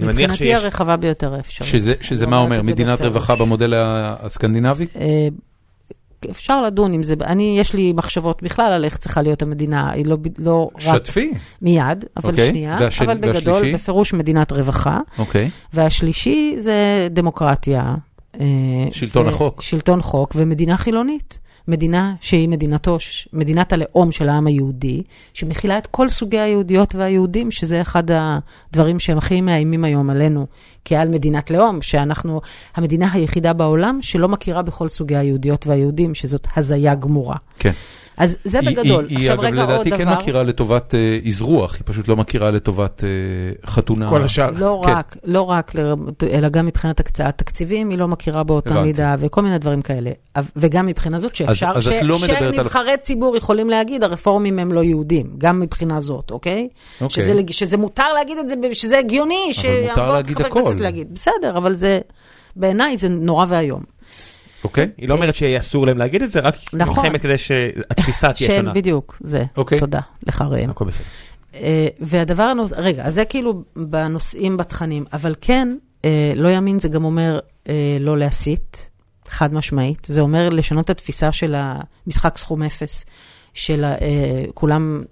מבחינתי שיש... הרחבה ביותר האפשרית. שזה- שזה מה אומר, מדינת. רווחה במודל הסקנדינבי? אה, אפשר לדון עם זה, אני, יש לי מחשבות בכלל על איך צריכה להיות המדינה, היא לא, לא רק שתפי, מיד, אבל אוקיי, שנייה, והשני- אבל בגדול, והשלישי? בפירוש מדינת רווחה. אוקיי. והשלישי זה דמוקרטיה. אה, שלטון החוק. שלטון חוק ומדינה חילונית. מדינה שהיא מדינתו, מדינת הלאום של העם היהודי, שמכילה את כל סוגי היהודיות והיהודים, שזה אחד הדברים שהם הכי מאיימים היום עלינו כעל מדינת לאום, שאנחנו המדינה היחידה בעולם שלא מכירה בכל סוגי היהודיות והיהודים, שזאת הזיה גמורה. כן. אז זה היא- בגדול. היא- עכשיו היא רגע אגב עוד לדעתי כן דבר. מכירה לטובת אה, אזרוח, היא פשוט לא מכירה לטובת אה, חתונה. כל השאר. לא כן. רק, לא רק, ל- אלא גם מבחינת הקצאת תקציבים, היא לא מכירה באותה הבנתי. מידה, וכל מיני דברים כאלה. וגם מבחינה זאת שאפשר, אז את לא מדברת על- שנבחרי ציבור יכולים להגיד, הרפורמים הם לא יהודים, גם מבחינה זאת, אוקיי? אוקיי. שזה, שזה מותר להגיד את זה, שזה הגיוני, להגיד חבר. כנסת להגיד. בסדר, אבל זה, בעיניי זה נורא ואיום. אוקיי? היא לא אומרת שאסור להם להגיד את זה, רק נכון. נלחמת כדי שהתפיסה תהיה של, שונה. בדיוק, זה. אוקיי. תודה, לך ראם. הכל בסדר. אה, והדבר הנוס... רגע, אז זה כאילו בנושאים, בתכנים, אבל כן, אה, לא ימין זה גם אומר אה, לא להסית, חד משמעית. זה אומר לשנות את התפיסה של המשחק סכום אפס, של אה, כולם,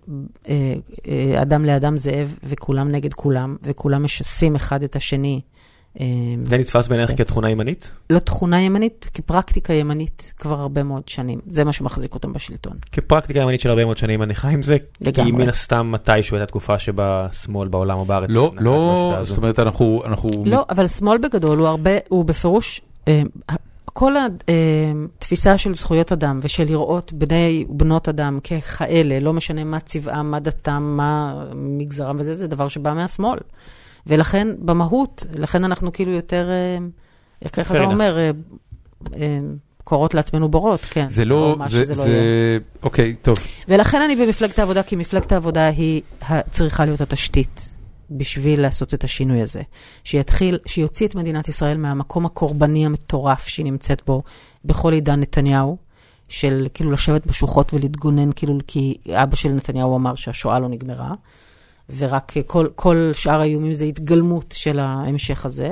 אה, אה, אדם לאדם זאב, וכולם נגד כולם, וכולם משסים אחד את השני. אה, זה נתפס בעיניך זה- כתכונה ימנית? לא תכונה ימנית, כפרקטיקה ימנית כבר הרבה מאוד שנים. זה מה שמחזיק אותם בשלטון. כפרקטיקה ימנית של הרבה מאוד שנים אני חי עם זה, כי לגמרי. מן הסתם מתישהו הייתה תקופה שבה שמאל בעולם או בארץ לא, לא. זאת אומרת, אנחנו... אנחנו- לא, אבל שמאל בגדול הוא הרבה, הוא בפירוש, אה, כל התפיסה של זכויות אדם ושל לראות בני ובנות אדם ככאלה, לא משנה מה צבעם, מה דתם, מה מגזרם וזה, זה דבר שבא מהשמאל. ולכן, במהות, לכן אנחנו כאילו יותר, אה, איך אתה. אומר, אה, אה, קורות לעצמנו בורות, כן. זה לא, או זה, שזה לא זה, יהיה. אוקיי, טוב. ולכן אני במפלגת העבודה, כי מפלגת העבודה היא צריכה להיות התשתית בשביל לעשות את השינוי הזה. שיתחיל, שיוציא את מדינת ישראל מהמקום הקורבני המטורף שהיא נמצאת בו בכל עידן נתניהו, של כאילו לשבת בשוחות ולהתגונן, כאילו, כי אבא של נתניהו אמר שהשואה לא נגמרה, ורק כל, כל שאר האיומים זה התגלמות של ההמשך הזה.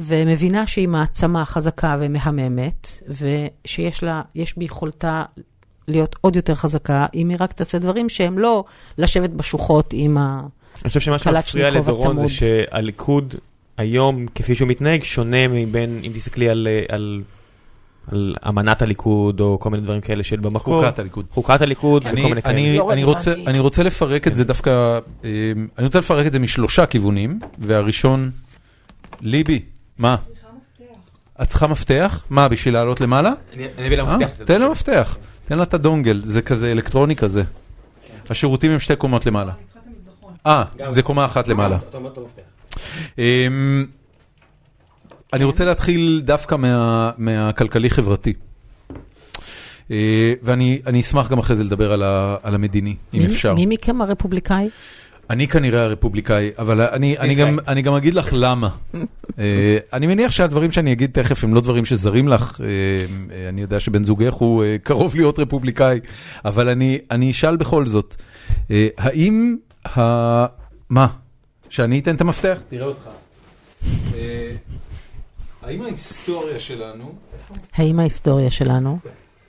ומבינה שהיא מעצמה חזקה ומהממת, ושיש לה, יש ביכולתה להיות עוד יותר חזקה, אם היא רק תעשה דברים שהם לא לשבת בשוחות עם ה... אני חושב שמה שמפריע לדורון זה הצמוד. שהליכוד היום, כפי שהוא מתנהג, שונה מבין, אם תסתכלי על, אה, על, על אמנת הליכוד, או כל מיני דברים כאלה של במקור. חוקת הליכוד. חוקת הליכוד אני, וכל מיני כאלה. אני, לא אני, רוצה, רלוונטי. אני רוצה לפרק את זה דווקא, אה, אני רוצה לפרק את זה משלושה כיוונים, והראשון, ליבי, מה? את צריכה מפתח? מה, בשביל לעלות למעלה? אני אני אביא לה אה, מפתח. תן לה מפתח, תן לה את הדונגל, זה כזה אלקטרוני כזה. השירותים הם שתי קומות למעלה. אה, זה קומה אחת למעלה. אותו- אותו מפתח. אמ, אני רוצה להתחיל דווקא מה- מהכלכלי-חברתי. אה, ואני אני אשמח גם אחרי זה לדבר על ה- על המדיני, אם מי- אפשר. מי מכם הרפובליקאי? אני כנראה הרפובליקאי, אבל אני, אני. גם, אני גם אגיד לך למה. אה, אני מניח שהדברים שאני אגיד תכף הם לא דברים שזרים לך. אה, אני יודע שבן זוגך הוא קרוב להיות רפובליקאי, אבל אני, אני אשאל בכל זאת, האם ה... מה? שאני אתן את המפתח? תראה אותך. אה, האם ההיסטוריה שלנו, האם ההיסטוריה שלנו?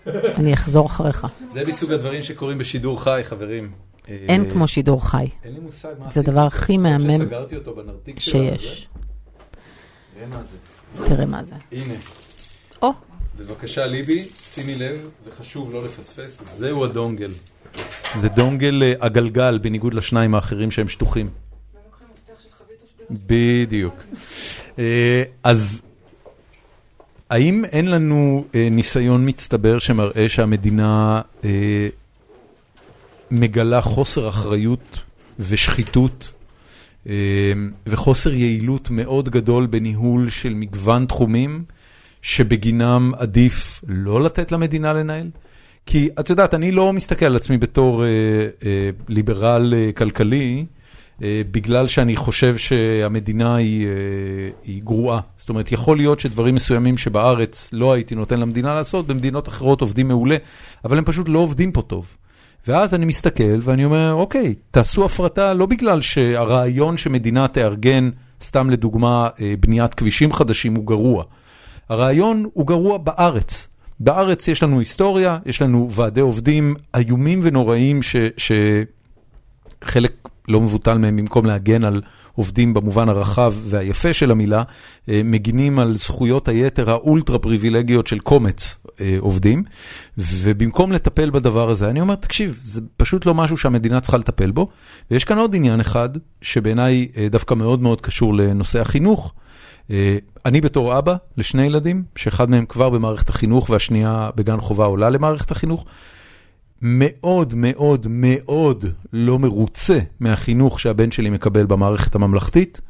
אני אחזור אחריך. זה מסוג הדברים שקורים בשידור חי, חברים. אה, אין כמו שידור חי, אין לי מושג מה זה. הדבר הכי מהמם שסגרתי אותו בנרתיק שלו. שיש. תראה מה זה. תראה מה זה. הנה, או, בבקשה ליבי, שימי לב, וחשוב לא לפספס, זהו הדונגל. זה דונגל אה, הגלגל, בניגוד לשניים האחרים שהם שטוחים. בדיוק. אה, אז האם אין לנו אה, ניסיון מצטבר שמראה שהמדינה אה, מגלה חוסר אחריות ושחיתות אה, וחוסר יעילות מאוד גדול בניהול של מגוון תחומים שבגינם עדיף לא לתת למדינה לנהל? כי את יודעת, אני לא מסתכל על עצמי בתור אה, אה, ליברל אה, כלכלי, אה, בגלל שאני חושב שהמדינה היא, אה, היא גרועה. זאת אומרת, יכול להיות שדברים מסוימים שבארץ לא הייתי נותן למדינה לעשות, במדינות אחרות עובדים מעולה, אבל הם פשוט לא עובדים פה טוב. ואז אני מסתכל ואני אומר, אוקיי, תעשו הפרטה לא בגלל שהרעיון שמדינה תארגן, סתם לדוגמה, אה, בניית כבישים חדשים הוא גרוע. הרעיון הוא גרוע בארץ. בארץ יש לנו היסטוריה, יש לנו ועדי עובדים איומים ונוראים ש... שחלק לא מבוטל מהם, במקום להגן על עובדים במובן הרחב והיפה של המילה, אה, מגינים על זכויות היתר האולטרה פריבילגיות של קומץ אה, עובדים, ובמקום לטפל בדבר הזה, אני אומר, תקשיב, זה פשוט לא משהו שהמדינה צריכה לטפל בו, ויש כאן עוד עניין אחד, שבעיניי אה, דווקא מאוד מאוד קשור לנושא החינוך. אני בתור אבא לשני ילדים, שאחד מהם כבר במערכת החינוך והשנייה בגן חובה עולה למערכת החינוך, מאוד מאוד מאוד לא מרוצה מהחינוך שהבן שלי מקבל במערכת הממלכתית.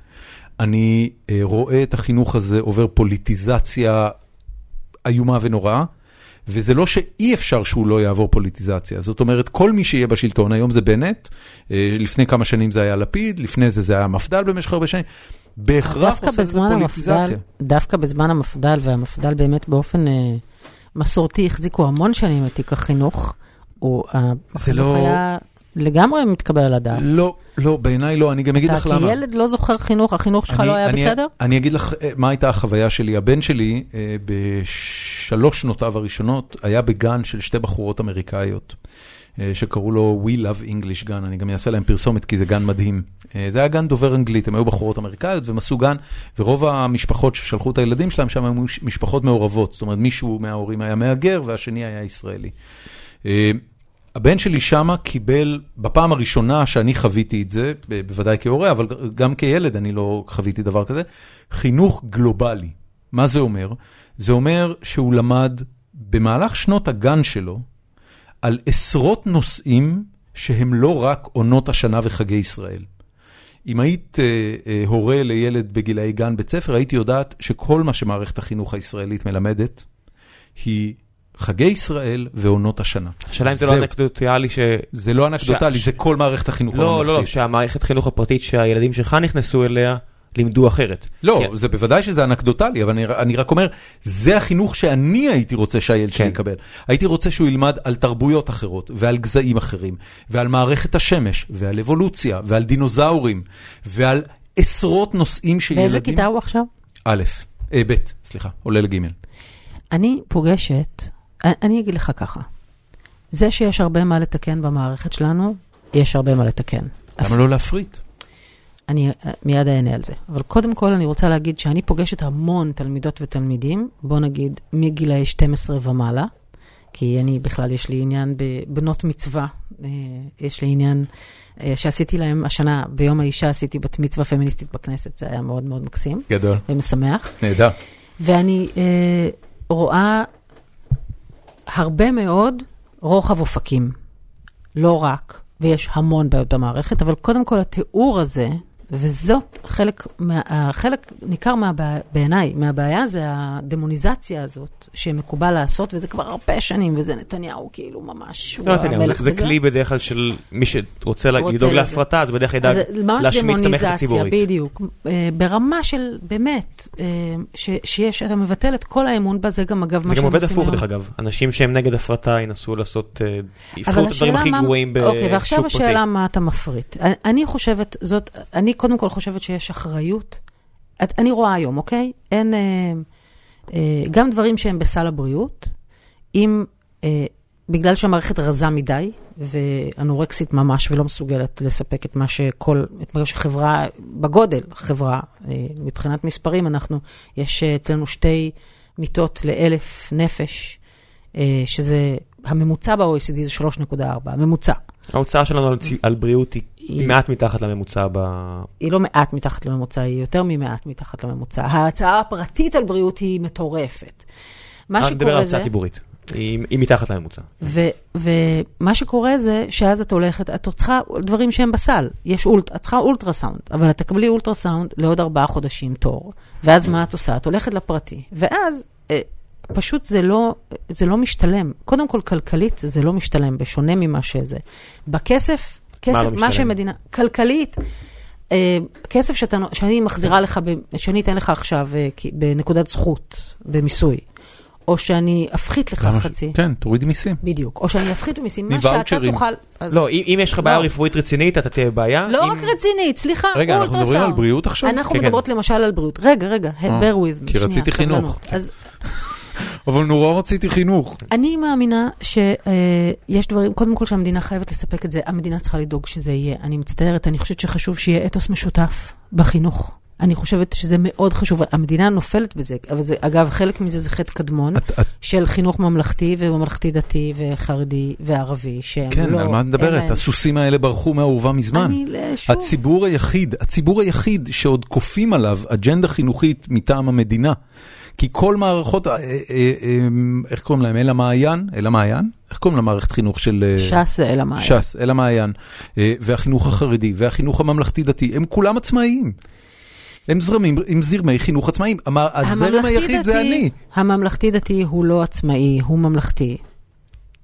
אני אה, רואה את החינוך הזה עובר פוליטיזציה איומה ונוראה, וזה לא שאי אפשר שהוא לא יעבור פוליטיזציה. זאת אומרת, כל מי שיהיה בשלטון, היום זה בנט, אה, לפני כמה שנים זה היה לפיד, לפני זה זה היה מפד"ל במשך הרבה שנים, בהכרח עושה לזה בזמן פוליטיזציה. המפד"ל, דווקא בזמן המפד"ל, והמפד"ל באמת באופן אה, מסורתי החזיקו המון שנים את תיק החינוך, הוא, החינוך לא- היה לגמרי מתקבל על הדעת. לא, לא, בעיניי לא, אני גם אגיד לך אתה למה. כילד לא זוכר חינוך, החינוך שלך לא היה אני- בסדר? אני אגיד לך אה, מה הייתה החוויה שלי. הבן שלי, אה, בשלוש שנותיו הראשונות, היה בגן של שתי בחורות אמריקאיות, אה, שקראו לו We Love English גן, אני גם אעשה להם פרסומת כי זה גן מדהים. אה, זה היה גן דובר אנגלית, הם היו בחורות אמריקאיות והם עשו גן, ורוב המשפחות ששלחו את הילדים שלהם שם היו מש- משפחות מעורבות, זאת אומרת מישהו מההורים היה מהגר והשני היה ישראלי. אה, הבן שלי שמה קיבל, בפעם הראשונה שאני חוויתי את זה, בוודאי כהורה, אבל גם כילד אני לא חוויתי דבר כזה, חינוך גלובלי. מה זה אומר? זה אומר שהוא למד במהלך שנות הגן שלו על עשרות נושאים שהם לא רק עונות השנה וחגי ישראל. אם היית אה, אה, הורה לילד בגילאי גן בית ספר, הייתי יודעת שכל מה שמערכת החינוך הישראלית מלמדת היא חגי ישראל ועונות השנה. השאלה אם זה לא. אנקדוטיאלי ש... זה לא אנקדוטלי, ש- זה כל מערכת החינוך לא, לא, לא, הממלכתית. שהמערכת חינוך הפרטית שהילדים שלך נכנסו אליה, לימדו אחרת. לא, כן. זה בוודאי שזה אנקדוטלי, אבל אני, אני רק אומר, זה החינוך שאני הייתי רוצה שהילד שלי כן. יקבל. הייתי רוצה שהוא ילמד על תרבויות אחרות, ועל גזעים אחרים, ועל מערכת השמש, ועל אבולוציה, ועל דינוזאורים, ועל עשרות נושאים שילדים... באיזה כיתה הוא עכשיו? א', אה, ב', סליחה, עולה לג'. אני פוגשת, אני- אגיד לך ככה, זה שיש הרבה מה לתקן במערכת שלנו, יש הרבה מה לתקן. למה לא להפריט? אני אה, מיד אענה על זה. אבל קודם כל אני רוצה להגיד שאני פוגשת המון תלמידות ותלמידים, בוא נגיד מגילאי 12 ומעלה, כי אני בכלל, יש לי עניין בבנות מצווה, אה, יש לי עניין אה, שעשיתי להם השנה, ביום האישה עשיתי בת מצווה פמיניסטית בכנסת, זה היה מאוד מאוד מקסים גדול. ומשמח. נהדר. ואני אה, רואה הרבה מאוד רוחב אופקים, לא רק, ויש המון בעיות במערכת, אבל קודם כל התיאור הזה, וזאת חלק, מה, חלק ניכר מהבע, בעיניי מהבעיה, זה הדמוניזציה הזאת שמקובל לעשות, וזה כבר הרבה שנים, וזה נתניהו כאילו ממש, לא, נתניהו, זה- זה. כלי בדרך כלל של מי שרוצה לדאוג. להפרטה, אז בדרך כלל ידאג ממש להשמיץ את המערכת דמוניזציה, הציבורית. בדיוק. אה, ברמה של, באמת, אה, ש- שיש, אתה מבטל את כל האמון בה, זה גם אגב מה זה גם שהם עובד עושים הפוך. דרך אגב, אנשים שהם נגד הפרטה ינסו לעשות, אה, יבחרו את הדברים הכי גרועים בשוק אוקיי, ועכשיו פרטי. השאלה מה אתה מפריט. אני חושבת, זאת, אני קודם כל חושבת שיש אחריות. את- אני רואה היום, אוקיי? אין, אה, אה, גם דברים שהם בסל הבריאות, אם, אה, בגלל שהמערכת רזה מדי, ואנורקסית ממש, ולא מסוגלת לספק את מה שכל, את מה שחברה, בגודל, חברה, אה, מבחינת מספרים, אנחנו, יש אה, אצלנו שתי מיטות לאלף נפש, אה, שזה, הממוצע ב-OECD זה 3.4, הממוצע. ההוצאה שלנו על על בריאות היא היא- מעט מתחת לממוצע ב... היא לא מעט מתחת לממוצע, היא יותר ממעט מתחת לממוצע. ההצעה הפרטית על בריאות היא מטורפת. מה אני מדבר על שקורה זה, ציבורית, היא היא מתחת לממוצע. ו- ומה שקורה זה שאז את הולכת, את צריכה דברים שהם בסל. יש אולט, את צריכה אולטרסאונד, אבל את תקבלי אולטרסאונד לעוד ארבעה חודשים תור, ואז מה את עושה? את הולכת לפרטי, ואז אה, פשוט זה לא, זה לא משתלם. קודם כל, כלכלית זה לא משתלם, בשונה ממה שזה. בכסף, כסף, לא מה? שמדינה, כלכלית, אה, כסף שאתה, שאני מחזירה לך, ב- שאני אתן לך עכשיו אה, כי- בנקודת זכות, במיסוי, או שאני אפחית לך חצי. כן, תורידי מיסים. בדיוק, או שאני אפחית במיסים, מה. שאתה תוכל... אז- לא, אם אם יש לך בעיה לא. רפואית רצינית, אתה תהיה בבעיה. לא אם- רק רצינית, סליחה, רגע, אנחנו מדברים על. בריאות עכשיו? אנחנו כן, כן. מדברות למשל על בריאות. רגע, רגע, אה, bear with me. כי רציתי. חינוך. אז אבל נורא רציתי חינוך. אני מאמינה שיש דברים, קודם כל שהמדינה חייבת לספק את זה, המדינה צריכה לדאוג שזה יהיה. אני מצטערת, אני חושבת שחשוב שיהיה אתוס משותף בחינוך. אני חושבת שזה מאוד חשוב, המדינה נופלת בזה, אבל זה, אגב, חלק מזה זה חטא קדמון, את- את- של חינוך ממלכתי וממלכתי דתי וחרדי וערבי, שהם כן, לא... על מה את אין מדברת? להם- הסוסים האלה ברחו מהאורווה מזמן. אני, שוב, הציבור היחיד, הציבור היחיד שעוד כופים עליו אג'נדה חינוכית מטעם המדינה. כי כל מערכות, אה, אה, אה, איך קוראים להם? אל המעיין? אל המעיין? איך קוראים למערכת חינוך של... ש"ס זה אל המעיין. ש"ס, אל המעיין, והחינוך החרדי, והחינוך הממלכתי-דתי, הם כולם עצמאיים. הם זרמים עם זרמי חינוך עצמאיים. הזרם היחיד זה הממלכתי-דתי- אני. הממלכתי-דתי הוא לא עצמאי, הוא ממלכתי.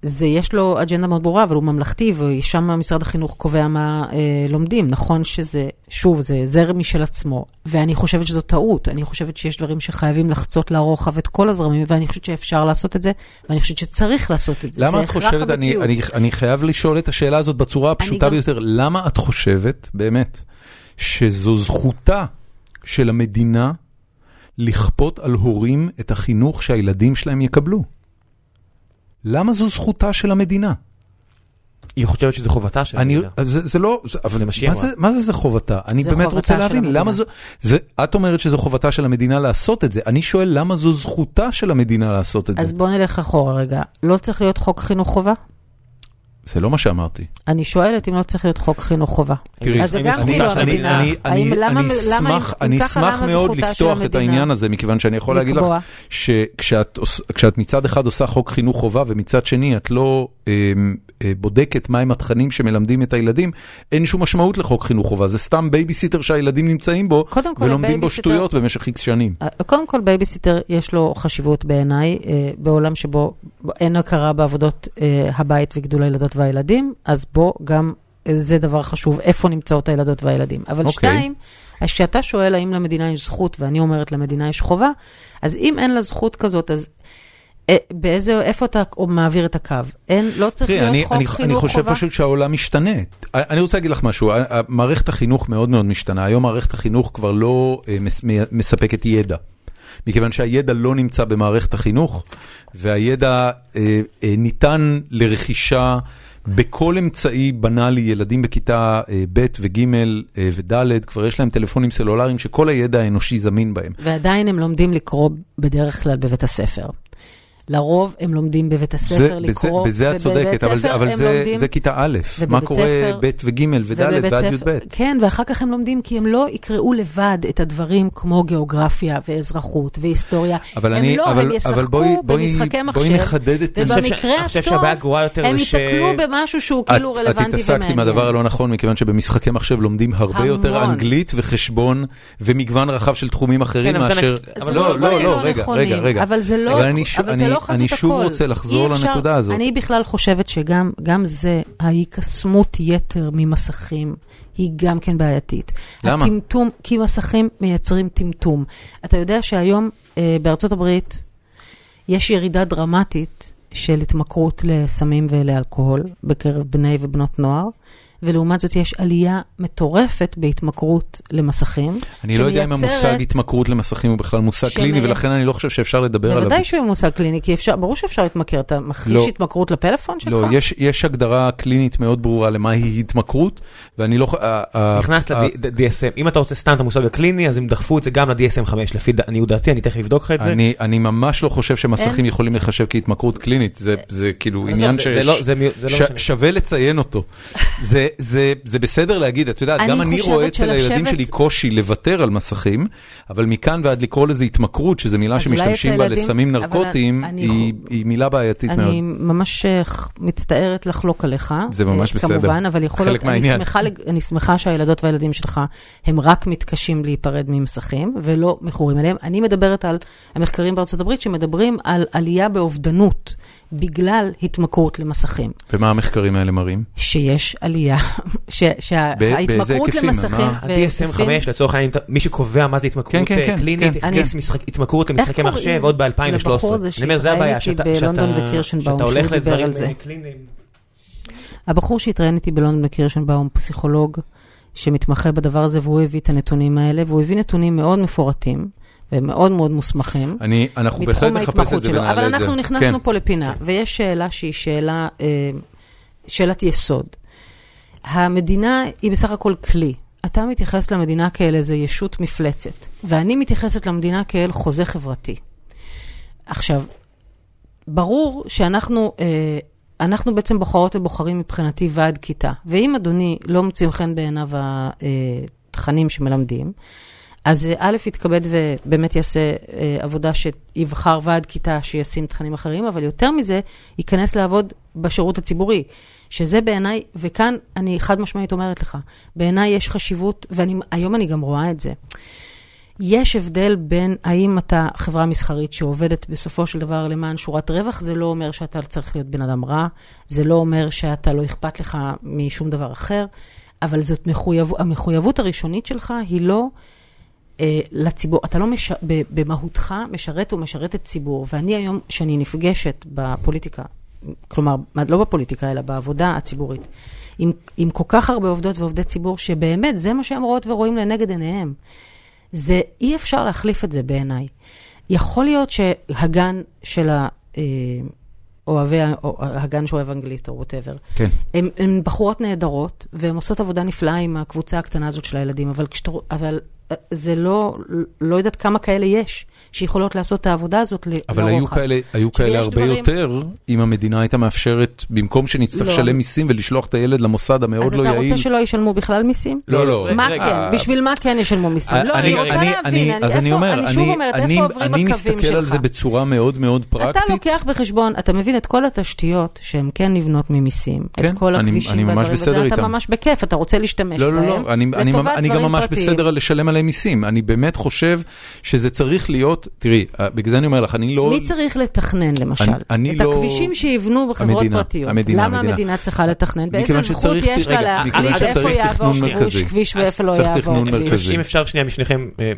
זה, יש לו אג'נדה מאוד ברורה, אבל הוא ממלכתי, ושם משרד החינוך קובע מה אה, לומדים. נכון שזה, שוב, זה זרם משל עצמו, ואני חושבת שזו טעות. אני חושבת שיש דברים שחייבים לחצות לרוחב את כל הזרמים, ואני חושבת שאפשר לעשות את זה, ואני חושבת שצריך לעשות את זה. למה זה את חושבת, אני. אני, אני חייב לשאול את השאלה הזאת בצורה הפשוטה גם- ביותר, למה את חושבת, באמת, שזו זכותה של המדינה לכפות על הורים את החינוך שהילדים שלהם יקבלו? למה זו זכותה של המדינה? היא חושבת שזה חובתה של אני, המדינה. זה, זה לא, זה, אבל זה מה זה. מה זה זה חובתה? אני זה באמת חובתה רוצה להבין. למה זו, זה, את אומרת שזו חובתה של המדינה לעשות את זה, אני שואל למה זו זכותה של המדינה לעשות את אז זה. בוא נלך אחורה רגע. לא צריך להיות חוק חינוך חובה? זה לא מה שאמרתי. אני שואלת אם לא צריך להיות חוק חינוך חובה. תראי, אז זה גם כאילו אני, המדינה. אשמח, מאוד לפתוח את העניין הזה, מכיוון שאני יכול להגיד לך? שכשאת מצד אחד עושה חוק חינוך חובה ומצד שני את לא אמ, בודקת מהם התכנים שמלמדים את הילדים, אין שום משמעות לחוק חינוך חובה, זה סתם בייביסיטר שהילדים נמצאים בו, ולומדים בו שטויות במשך איקס שנים. קודם כל, בייביסיטר יש לו חשיבות בעיניי, אה, בעולם שבו אין הכרה בעבודות אה, הבית וגידול הילדות והילדים, אז בוא גם, אה, זה דבר חשוב, איפה נמצאות הילדות והילדים. אבל אוקיי. שתיים, אז כשאתה שואל האם למדינה יש זכות, ואני אומרת למדינה יש חובה, אז אם אין לה זכות כזאת, אז... אה, באיזה, איפה אתה מעביר את הקו? אין, לא צריך להיות אני, חוק אני, חינוך אני חושב חובה? פשוט שהעולם משתנה. אני רוצה להגיד לך משהו, ה- ה- מערכת החינוך מאוד מאוד משתנה. היום מערכת החינוך כבר לא אה, מספקת ידע. מכיוון שהידע לא נמצא במערכת החינוך, והידע אה, אה, ניתן לרכישה בכל אמצעי בנאלי, ילדים בכיתה אה, ב' וג' אה, וד', כבר יש להם טלפונים סלולריים שכל הידע האנושי זמין בהם. ועדיין הם לומדים לקרוא בדרך כלל בבית הספר. לרוב הם לומדים בבית הספר זה, לקרוא, בזה, בזה את צודקת, אבל, ספר אבל הם זה, לומדים- זה כיתה א', מה קורה ב' וג' וד' ועד י"ב? כן, ואחר כך הם לומדים כי הם לא יקראו לבד את הדברים כמו גיאוגרפיה ואזרחות והיסטוריה. אבל הם אני, לא, אבל, הם ישחקו אבל בואי, בואי, במשחקי מחשב. בואי ובמקרה הטוב, הם ש- ייתקלו במשהו שהוא כאילו את, רלוונטי את התעסקת עם הדבר הלא נכון, מכיוון שבמשחקי מחשב לומדים הרבה. יותר אנגלית וחשבון ומגוון רחב של תחומים אחרים כן, מאשר... זה לא, דברים לא, לא, רגע, רגע, רגע. אבל זה לא, אבל זה אני- חזות אני שוב הכל. רוצה לחזור אפשר- לנקודה הזאת. אני בכלל חושבת שגם גם זה, ההיקסמות יתר ממסכים, היא גם כן בעייתית. למה? הטמטום, כי מסכים מייצרים טמטום. אתה יודע שהיום אה, בארצות הברית יש ירידה דרמטית של התמכרות לסמים ולאלכוהול בקרב בני ובנות נוער. ולעומת זאת יש עלייה מטורפת בהתמכרות למסכים. אני לא יודע אם המושג התמכרות למסכים הוא בכלל מושג שמי- קליני, ולכן אני לא חושב שאפשר לדבר עליו. בוודאי שהוא מושג קליני, כי אפשר, ברור שאפשר להתמכר. אתה מכחיש לא. התמכרות לפלאפון שלך? לא, יש, יש הגדרה קלינית מאוד ברורה למהי התמכרות, ואני לא... נכנס ל-DSM, אם אתה רוצה סתם את המושג הקליני, אז הם דחפו את זה גם ל-DSM 5, לפי עניות דעתי, אני תכף אבדוק לך את זה. אני, אני ממש לא חושב שמסכים אין. יכולים לחשב כהתמכרות קלינית, זה, זה כאילו עזוב, עניין זה- ש... זה לא- לא לציין אותו. זה, זה, זה בסדר להגיד, את יודעת, אני גם אני רואה אצל הילדים שלי קושי לוותר על מסכים, אבל מכאן ועד לקרוא לזה התמכרות, שזו מילה שמשתמשים בה לסמים נרקוטיים, אני היא, מילה בעייתית מאוד. אני ממש אה, מצטערת לחלוק עליך. זה ממש אה, בסדר. כמובן, אבל יכול להיות, אני לג- אני שמחה שהילדות והילדים שלך, הם רק מתקשים להיפרד ממסכים, ולא מכורים אליהם. אני מדברת על המחקרים בארצות הברית, שמדברים על עלייה באובדנות בגלל התמכרות למסכים. ומה המחקרים האלה מראים? שיש עלייה, <laughs> שההתמכרות? למסכים... מה? ה-DSM 5 לצורך העניין, מי שקובע מה זה כן, התמכרות כן, אה, כן, קלינית, כן. הכניס התמכרות למשחקי מחשב עוד ב-2013. לבחור הזה אני אומר, זה הבעיה, שאתה וקירשנבאום, הולך לדברים קליניים. הבחור שהתראיין איתי בלונדון בקירשנבאום, פסיכולוג שמתמחה בדבר הזה, והוא הביא את הנתונים האלה, והוא הביא נתונים מאוד מפורטים ומאוד מאוד מוסמכים. אני, אנחנו בהחלט נחפש את זה. ונעלה אבל את זה. אנחנו נכנסנו כן. פה לפינה, ויש שאלה שהיא שאלה, אה, שאלת יסוד. המדינה היא בסך הכל כלי. אתה מתייחס למדינה כאל איזו ישות מפלצת, ואני מתייחסת למדינה כאל חוזה חברתי. עכשיו, ברור שאנחנו אה, אנחנו בעצם בוחרות ובוחרים מבחינתי ועד כיתה, ואם אדוני לא מוצאים חן בעיניו התכנים שמלמדים, אז אה, א', יתכבד ובאמת יעשה אה, עבודה שיבחר ועד כיתה שישים תכנים אחרים, אבל יותר מזה, ייכנס לעבוד בשירות הציבורי, שזה בעיניי, וכאן אני חד משמעית אומרת לך, בעיניי יש חשיבות, והיום אני גם רואה את זה. יש הבדל בין האם אתה חברה מסחרית שעובדת בסופו של דבר למען שורת רווח, זה לא אומר שאתה צריך להיות בן אדם רע, זה לא אומר שאתה לא אכפת לך משום דבר אחר, אבל זאת מחויב, המחויבות הראשונית שלך היא לא אה, לציבור, אתה לא מש, במהותך משרת ומשרתת ציבור, ואני היום, כשאני נפגשת בפוליטיקה, כלומר, לא בפוליטיקה, אלא בעבודה הציבורית, עם, עם כל כך הרבה עובדות ועובדי ציבור, שבאמת זה מה שהם רואות ורואים לנגד עיניהם. זה, אי אפשר להחליף את זה בעיניי. יכול להיות שהגן של ה... אה, אוהבי, או הגן שאוהב אנגלית או whatever. כן. הן בחורות נהדרות, והן עושות עבודה נפלאה עם הקבוצה הקטנה הזאת של הילדים, אבל, כשאתה, אבל זה לא, לא יודעת כמה כאלה יש, שיכולות לעשות את העבודה הזאת לרוחב. אבל היו כאלה, היו כאלה הרבה דברים... יותר, אם המדינה הייתה מאפשרת, במקום שנצטרך לא. לשלם מיסים ולשלוח את הילד למוסד המאוד לא אז יעיל. אתה רוצה שלא ישלמו בכלל מיסים? לא, לא. מה רגע, כן? אה, בשביל מה כן ישלמו מיסים? לא, אני רוצה אני- להבין, אני- אני אז אני אומר, אני שוב אומרת, אני- איפה עוברים אני הקווים מסתכל על שלך? זה בצורה מאוד מאוד פרקטית. אתה לוקח בחשבון, אתה מבין את כל התשתיות שהן כן נבנות ממיסים, כן, את כל אני- הכבישים אני ממש והדברים, בסדר וזה אתה. ממש בכיף, אתה רוצה להשתמש לא, לא, בהם, לא, אני, אני, אני גם ממש. בסדר על לשלם עליהם מיסים. אני באמת חושב שזה צריך להיות, תראי, אה, בגלל זה אני אומר לך, אני לא... מי צריך לתכנן למשל? אני- אני את לא- הכבישים שיבנו בחברות המדינה, פרטיות. המדינה, למה המדינה. המדינה צריכה לתכנן? באיזה זכות שצריך- יש לה להחליט איפה יעבור. כביש ואיפה לא צריך יעבור תכנון כביש? מרכזי. אם אפשר שנייה משניכם, אה.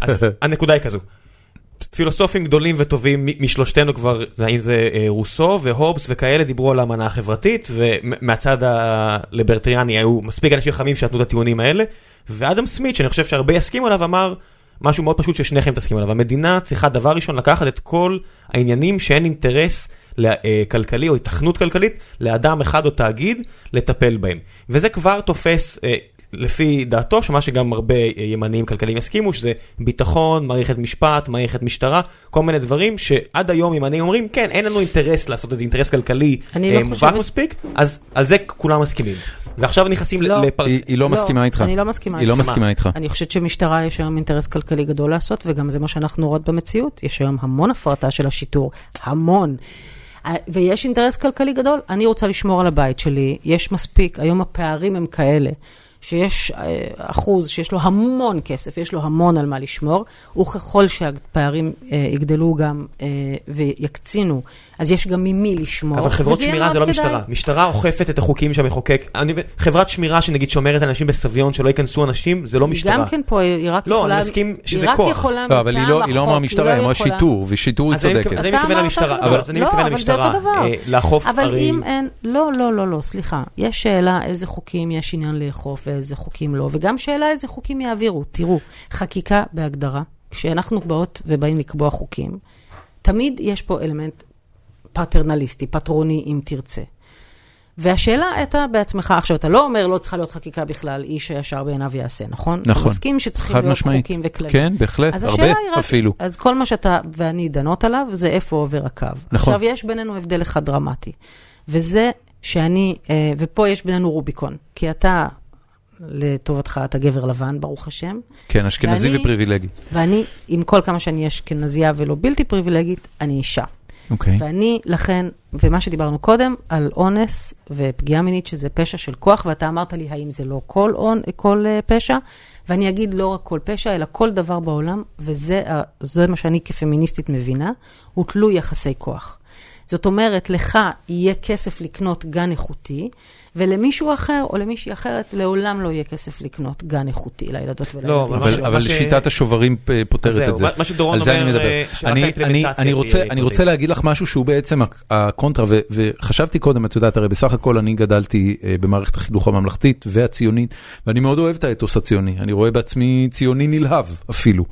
אז <laughs> הנקודה היא כזו. פילוסופים גדולים וטובים משלושתנו כבר, אם זה אה, רוסו והובס וכאלה, דיברו על האמנה החברתית, ומהצד הליברטריאני היו מספיק אנשים חכמים שנתנו את הטיעונים האלה, ואדם סמית, שאני חושב שהרבה יסכימו עליו, אמר משהו מאוד פשוט ששניכם תסכימו עליו. המדינה צריכה דבר ראשון לקחת את כל העניינים שאין אינטרס אה, כלכלי או התכנות כלכלית לאדם אחד או תאגיד לטפל בהם. וזה כבר תופס אה, לפי דעתו, שמה שגם הרבה אה, ימניים כלכליים יסכימו, שזה ביטחון, מערכת משפט, מערכת משטרה, כל מיני דברים שעד היום ימניים אומרים, כן, אין לנו אינטרס לעשות את זה, אינטרס כלכלי אני לא אה, מובהק חושבת- מספיק, אז על זה כולם מסכימים. ועכשיו נכנסים לא. לפר... היא, היא לא מסכימה איתך. אני לא מסכימה היא לא איתך. מסכימה איתך. אני חושבת שמשטרה יש היום אינטרס כלכלי גדול לעשות, וגם זה מה שאנחנו רואות במציאות. יש היום המון הפרטה של השיטור, המון. אה, ויש אינטרס כלכלי גדול, אני רוצה לשמור על הבית שלי, יש מספיק, היום הפערים הם כאלה, שיש אה, אחוז שיש לו המון כסף, יש לו המון על מה לשמור, וככל שהפערים אה, יגדלו גם אה, ויקצינו, אז יש גם ממי לשמור. אבל חברות שמירה זה לא כדאי. משטרה, משטרה אוכפת את החוקים שהמחוקק, חברת שמירה שנגיד שומרת אנשים בסביון שלא ייכנסו אנשים, זה לא משטרה. גם כן פה, היא רק לא, יכולה... אני מסכים שזה היא רק כוח. יכולה לא, אבל היא מטעם לא, היא לא אמרה משטרה, היא אמרה שיטור, ושיטור היא אז אני צודקת. אז אני מתכוון למשטרה, אבל. אז אני לא, מתכוון אבל זה למשטרה, אותו דבר. אה, לאכוף אבל הרי... אם אין, לא, לא, לא, לא, סליחה. יש שאלה איזה חוקים יש עניין לאכוף ואיזה חוקים לא, וגם שאלה איזה חוקים יעבירו. תראו, חקיקה בהגדרה, כשאנחנו באות ובאים לקבוע חוקים, תמיד יש פה אלמנט פטרנליסטי, פטרוני אם תרצה. והשאלה הייתה בעצמך, עכשיו אתה לא אומר לא צריכה להיות חקיקה בכלל, איש הישר בעיניו יעשה, נכון? נכון. אתה מסכים שצריכים להיות משמעית. חוקים וכללים. כן, בהחלט, הרבה רק, אפילו. אז כל מה שאתה ואני דנות עליו, זה איפה עובר הקו. נכון. עכשיו, יש בינינו הבדל אחד דרמטי, וזה שאני, אה, ופה יש בינינו רוביקון, כי אתה, לטובתך, אתה גבר לבן, ברוך השם, כן, אשכנזי ואני- ופריבילגי. ואני, עם כל כמה שאני אשכנזייה ולא בלתי פריבילגית, אני אישה. אוקיי. ואני, לכן, ומה שדיברנו קודם, על אונס ופגיעה מינית, שזה פשע של כוח, ואתה אמרת לי, האם זה לא כל, און, כל uh, פשע? ואני אגיד לא רק כל פשע, אלא כל דבר בעולם, וזה זה מה שאני כפמיניסטית מבינה, הוא תלוי יחסי כוח. זאת אומרת, לך יהיה כסף לקנות גן איכותי, ולמישהו אחר או למישהי אחרת לעולם לא יהיה כסף לקנות גן איכותי לילדות לא, ולילדים. אבל- אבל, אבל ש- שיטת השוברים אה, פותרת זהו, את זה. מה- מה שדורון על זה אני אומר, מדבר. אה, שרק אני, האימפלמנטציה אני, אני, רוצה, אני רוצה. להגיד לך משהו שהוא בעצם הק- הקונטרה, ו, וחשבתי קודם, את יודעת, הרי בסך הכל אני גדלתי אה, במערכת החינוך הממלכתית והציונית, ואני מאוד אוהב את האתוס הציוני. אני רואה בעצמי ציוני נלהב אפילו.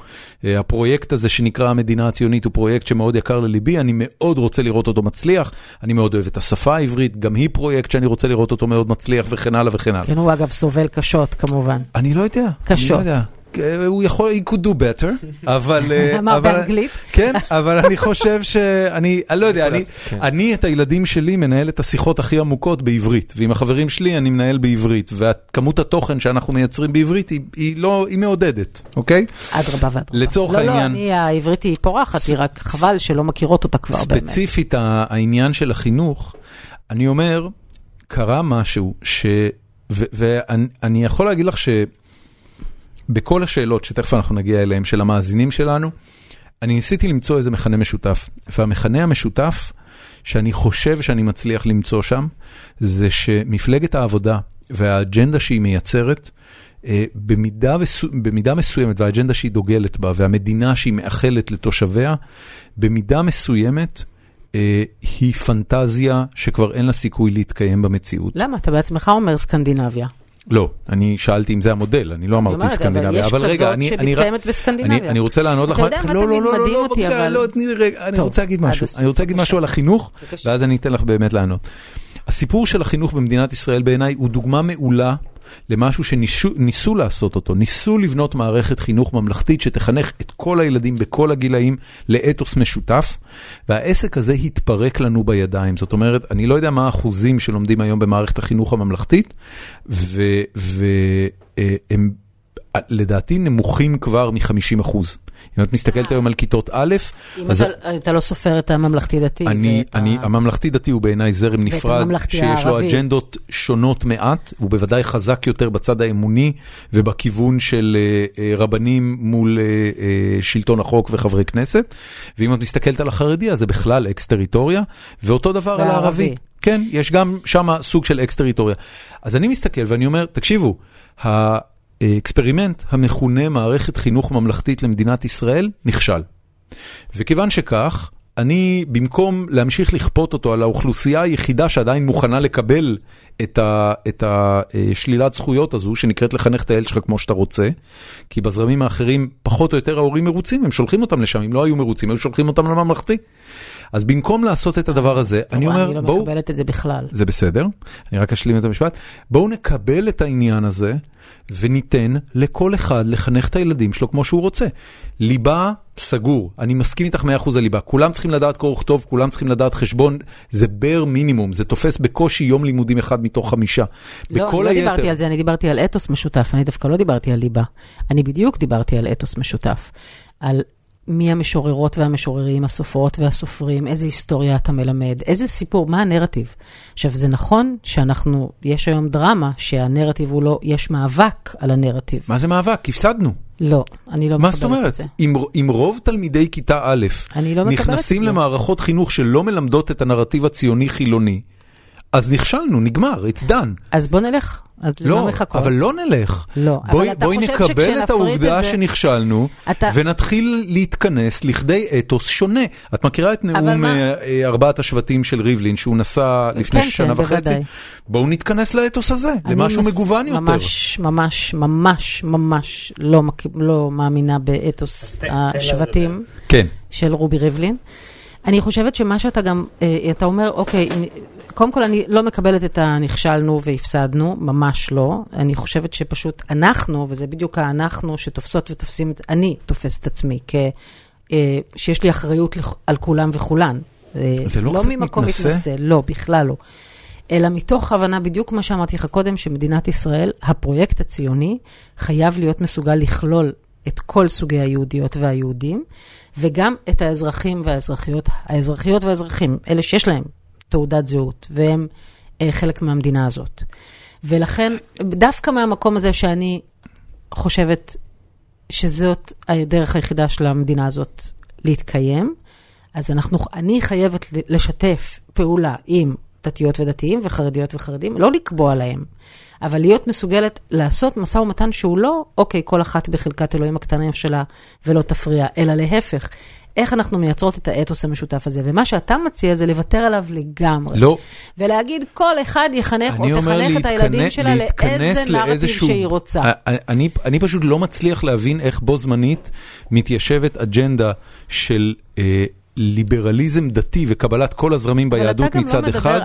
הפרויקט הזה שנקרא המדינה הציונית הוא פרויקט שמאוד יקר לליבי, אני מאוד רוצה לראות אותו מצליח, אני מאוד אוהב את השפה העברית, גם היא פרויקט שאני רוצה לראות אותו מאוד מצליח וכן הלאה וכן הלאה. כן, הוא אגב סובל קשות, כמובן. אני לא יודע. קשות. אני לא יודע. אה, הוא יכול, he could do better, <laughs> אבל... אה, <laughs> אמר באנגלית? כן, אבל אני חושב שאני, אני לא יודע, אני, <laughs> כן. אני את הילדים שלי מנהל את השיחות הכי עמוקות בעברית, ועם החברים שלי אני מנהל בעברית, וכמות התוכן שאנחנו מייצרים בעברית היא, היא לא, היא מעודדת, אוקיי? אדרבה ואדרבה. לצורך לא, העניין- לא, אני, העברית היא פורחת, היא רק חבל שלא מכירות אותה כבר באמת. ספציפית העניין של החינוך, אני אומר, קרה משהו ש... ואני אני יכול להגיד לך שבכל השאלות שתכף אנחנו נגיע אליהן של המאזינים שלנו, אני ניסיתי למצוא איזה מכנה משותף, והמכנה המשותף שאני חושב שאני מצליח למצוא שם, זה שמפלגת העבודה והאג'נדה שהיא מייצרת, אה, במידה, וסו- במידה מסוימת, והאג'נדה שהיא דוגלת בה, והמדינה שהיא מאחלת לתושביה, במידה מסוימת היא פנטזיה שכבר אין לה סיכוי להתקיים במציאות. למה? אתה בעצמך אומר סקנדינביה. לא, אני שאלתי אם זה המודל, אני לא אמרתי אומרת, אבל סקנדינביה, יש אבל רגע, כזאת אני, אני, שמתקיימת בסקנדינביה. אני, אני רוצה לענות לך, אתה יודע מה לא, לא, תמיד לא, לא, מדהים לא, אותי, אבל- לא, תני לי רגע, אני רוצה להגיד משהו, אני רוצה להגיד. משהו על החינוך. ואז אני אתן לך באמת לענות. הסיפור של החינוך במדינת ישראל בעיניי הוא דוגמה מעולה למשהו שניסו לעשות אותו, ניסו לבנות מערכת חינוך ממלכתית שתחנך את כל הילדים בכל הגילאים לאתוס משותף, והעסק הזה התפרק לנו בידיים. זאת אומרת, אני לא יודע מה האחוזים שלומדים היום במערכת החינוך הממלכתית, והם לדעתי נמוכים כבר מ-50 אחוז. אם את מסתכלת היום על כיתות א', אז... אם אתה לא סופר את הממלכתי-דתי. אני, אני, הממלכתי-דתי הוא בעיניי זרם נפרד, שיש לו אג'נדות שונות מעט, הוא בוודאי חזק יותר בצד האמוני ובכיוון של רבנים מול שלטון החוק וחברי כנסת. ואם את מסתכלת על החרדי, אז זה בכלל אקס-טריטוריה, ואותו דבר על הערבי. כן, יש גם שם סוג של אקס-טריטוריה. אז אני מסתכל ואני אומר, תקשיבו, ה experiment המכונה מערכת חינוך ממלכתית למדינת ישראל נכשל. וכיוון שכך, אני במקום להמשיך לכפות אותו על האוכלוסייה היחידה שעדיין מוכנה לקבל את השלילת זכויות הזו, שנקראת לחנך את הילד שלך כמו שאתה רוצה, כי בזרמים האחרים פחות או יותר ההורים מרוצים, הם שולחים אותם לשם, אם לא היו מרוצים, היו שולחים אותם לממלכתי. אז במקום לעשות את הדבר הזה, אני אומר, בואו... אני לא מקבלת את זה בכלל. זה בסדר, אני רק אשלים את המשפט. בואו נקבל את העניין הזה, וניתן לכל אחד לחנך את הילדים שלו כמו שהוא רוצה. ליבה, סגור, אני מסכים איתך 100% על ליבה. כולם צריכים לדעת קרוא וכתוב, כולם צריכים לדעת חשבון, זה בר מינימום, זה תופס בקושי יום לימודים אחד מתוך חמישה. לא, לא היתר... דיברתי על זה, אני דיברתי על אתוס משותף, אני דווקא לא דיברתי על ליבה. אני בדיוק דיברתי על אתוס משותף. על מי המשוררות והמשוררים, הסופרות והסופרים, איזה היסטוריה אתה מלמד, איזה סיפור, מה הנרטיב. עכשיו, זה נכון שאנחנו, יש היום דרמה שהנרטיב הוא לא, יש מאבק על הנרטיב. מה זה מאבק? הפסדנו. לא, אני לא מקבלת את זה. מה זאת אומרת? אם רוב תלמידי כיתה א' לא נכנסים למערכות חינוך שלא מלמדות את הנרטיב הציוני-חילוני, אז נכשלנו, נגמר, it's done. אז בוא נלך, אז לא, למה לחכות? אבל לא נלך. לא, בואי, אבל אתה בואי חושב נקבל שכשנפריד את העובדה את זה... שנכשלנו, אתה... ונתחיל להתכנס לכדי אתוס שונה. את מכירה את נאום מה... אה, אה, ארבעת השבטים של ריבלין, שהוא נשא לפני כן, שנה כן, וחצי? בוודאי. בואו נתכנס לאתוס הזה, למשהו מס... מגוון יותר. ממש, ממש, ממש, ממש לא, מק... לא מאמינה באתוס השבטים כן. של רובי ריבלין. אני חושבת שמה שאתה גם, אה, אתה אומר, אוקיי, קודם כל אני לא מקבלת את הנכשלנו והפסדנו, ממש לא. אני חושבת שפשוט אנחנו, וזה בדיוק האנחנו שתופסות ותופסים, אני תופסת עצמי, כ, אה, שיש לי אחריות על כולם וכולן. זה לא, לא קצת ממקום מתנשא? מתנשא, לא, בכלל לא. אלא מתוך הבנה, בדיוק מה שאמרתי לך קודם, שמדינת ישראל, הפרויקט הציוני, חייב להיות מסוגל לכלול את כל סוגי היהודיות והיהודים, וגם את האזרחים והאזרחיות, האזרחיות והאזרחים, אלה שיש להם תעודת זהות, והם אה, חלק מהמדינה הזאת. ולכן, דווקא מהמקום הזה שאני חושבת שזאת הדרך היחידה של המדינה הזאת להתקיים, אז אנחנו, אני חייבת לשתף פעולה עם דתיות ודתיים וחרדיות וחרדים, לא לקבוע להם, אבל להיות מסוגלת לעשות משא ומתן שהוא לא, אוקיי, כל אחת בחלקת אלוהים הקטנה שלה ולא תפריע, אלא להפך. איך אנחנו מייצרות את האתוס המשותף הזה. ומה שאתה מציע זה לוותר עליו לגמרי. לא. ולהגיד, כל אחד יחנך או תחנך את הילדים שלה להתכנס לאיזה נרטיב שהיא רוצה. אני, אני פשוט לא מצליח להבין איך בו זמנית מתיישבת אג'נדה של אה, ליברליזם דתי וקבלת כל הזרמים ביהדות מצד לא מדבר, אחד,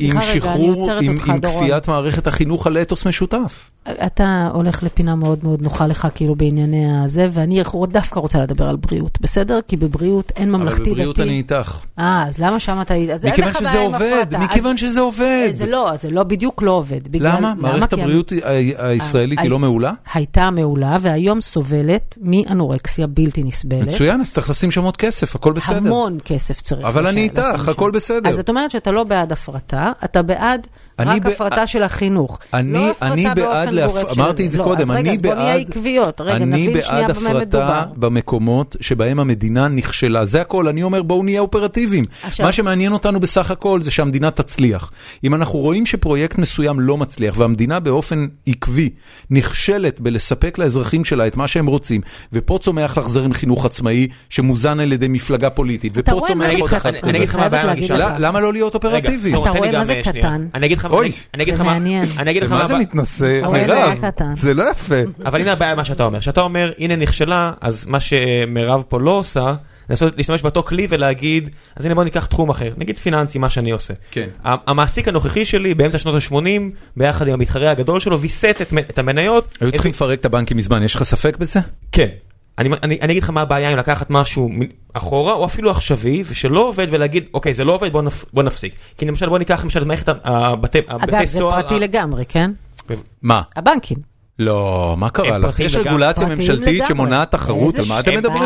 עם שחרור, עם. כפיית מערכת החינוך על אתוס משותף. אתה הולך לפינה מאוד מאוד נוחה לך, כאילו, בענייני הזה, ואני דווקא רוצה לדבר על בריאות, בסדר? כי בבריאות אין ממלכתי דתי. אבל בבריאות אני איתך. אה, אז למה שם אתה... אז אין מכיוון לך שזה בעיה עם עובד, הפרטה. מכיוון שזה עובד. זה לא, זה לא, בדיוק לא עובד. למה? מערכת הבריאות הישראלית היא הי- לא מעולה? הייתה מעולה, והיום סובלת מאנורקסיה בלתי נסבלת. מצוין, אז צריך לשים שם עוד כסף, הכל בסדר. המון כסף צריך. אבל אני איתך. הכל בסדר. אז זאת אומרת שאתה לא בעד הפרטה, אתה בעד רק ב- הפרטה של החינוך. אני- לא הפרטה אני בעד באופן להפ- גורף של אמרתי את זה לא, קודם, אז רגע, אני אז בוא נהיה בעד- עקביות. רגע, אני נבין שנייה בעד במה הפרטה מדובר. במקומות שבהם המדינה נכשלה. זה הכל, אני אומר בואו נהיה אופרטיביים. עכשיו- מה שמעניין אותנו בסך הכל זה שהמדינה תצליח. אם אנחנו רואים שפרויקט מסוים לא מצליח והמדינה באופן עקבי נכשלת בלספק לאזרחים שלה את מה שהם רוצים, ופה צומח לך זרם חינוך עצמאי שמוזן על ידי מפלגה פוליטית, ופה צומח זה עוד אני. לך. ל- למה לא להיות אופרטיבי? רגע, אתה רואה מה זה. קטן? אני אגיד לך מה- אני אגיד זה לך מה- זה מתנשא? אבל מירב. זה לא יפה. אבל הנה הבעיה מה שאתה אומר, שאתה אומר, הנה נכשלה, אז מה שמירב פה לא עושה, לנסות להשתמש באותו כלי ולהגיד, אז הנה בוא ניקח תחום אחר, נגיד פיננסי, מה שאני עושה. כן. המעסיק הנוכחי שלי באמצע שנות ה-80, ביחד עם המתחרה הגדול שלו, ויסת את, מ- את המניות. היו צריכים לפרק את הבנקים מזמן, יש לך ספק בזה? כן. אני, אני, אני אגיד לך מה הבעיה אם לקחת משהו אחורה, או אפילו עכשווי, ושלא עובד ולהגיד, אוקיי, זה לא עובד, בוא, נפ, בוא נפסיק. כי למשל, בוא ניקח למשל את מערכת הבתי, הבתי אגב, זה סוהר. פרטי ה- לגמרי, כן? מה? הבנקים. לא, מה קרה לך? יש. רגולציה ממשלתית. שמונעת תחרות, על מה אתם. מדברים?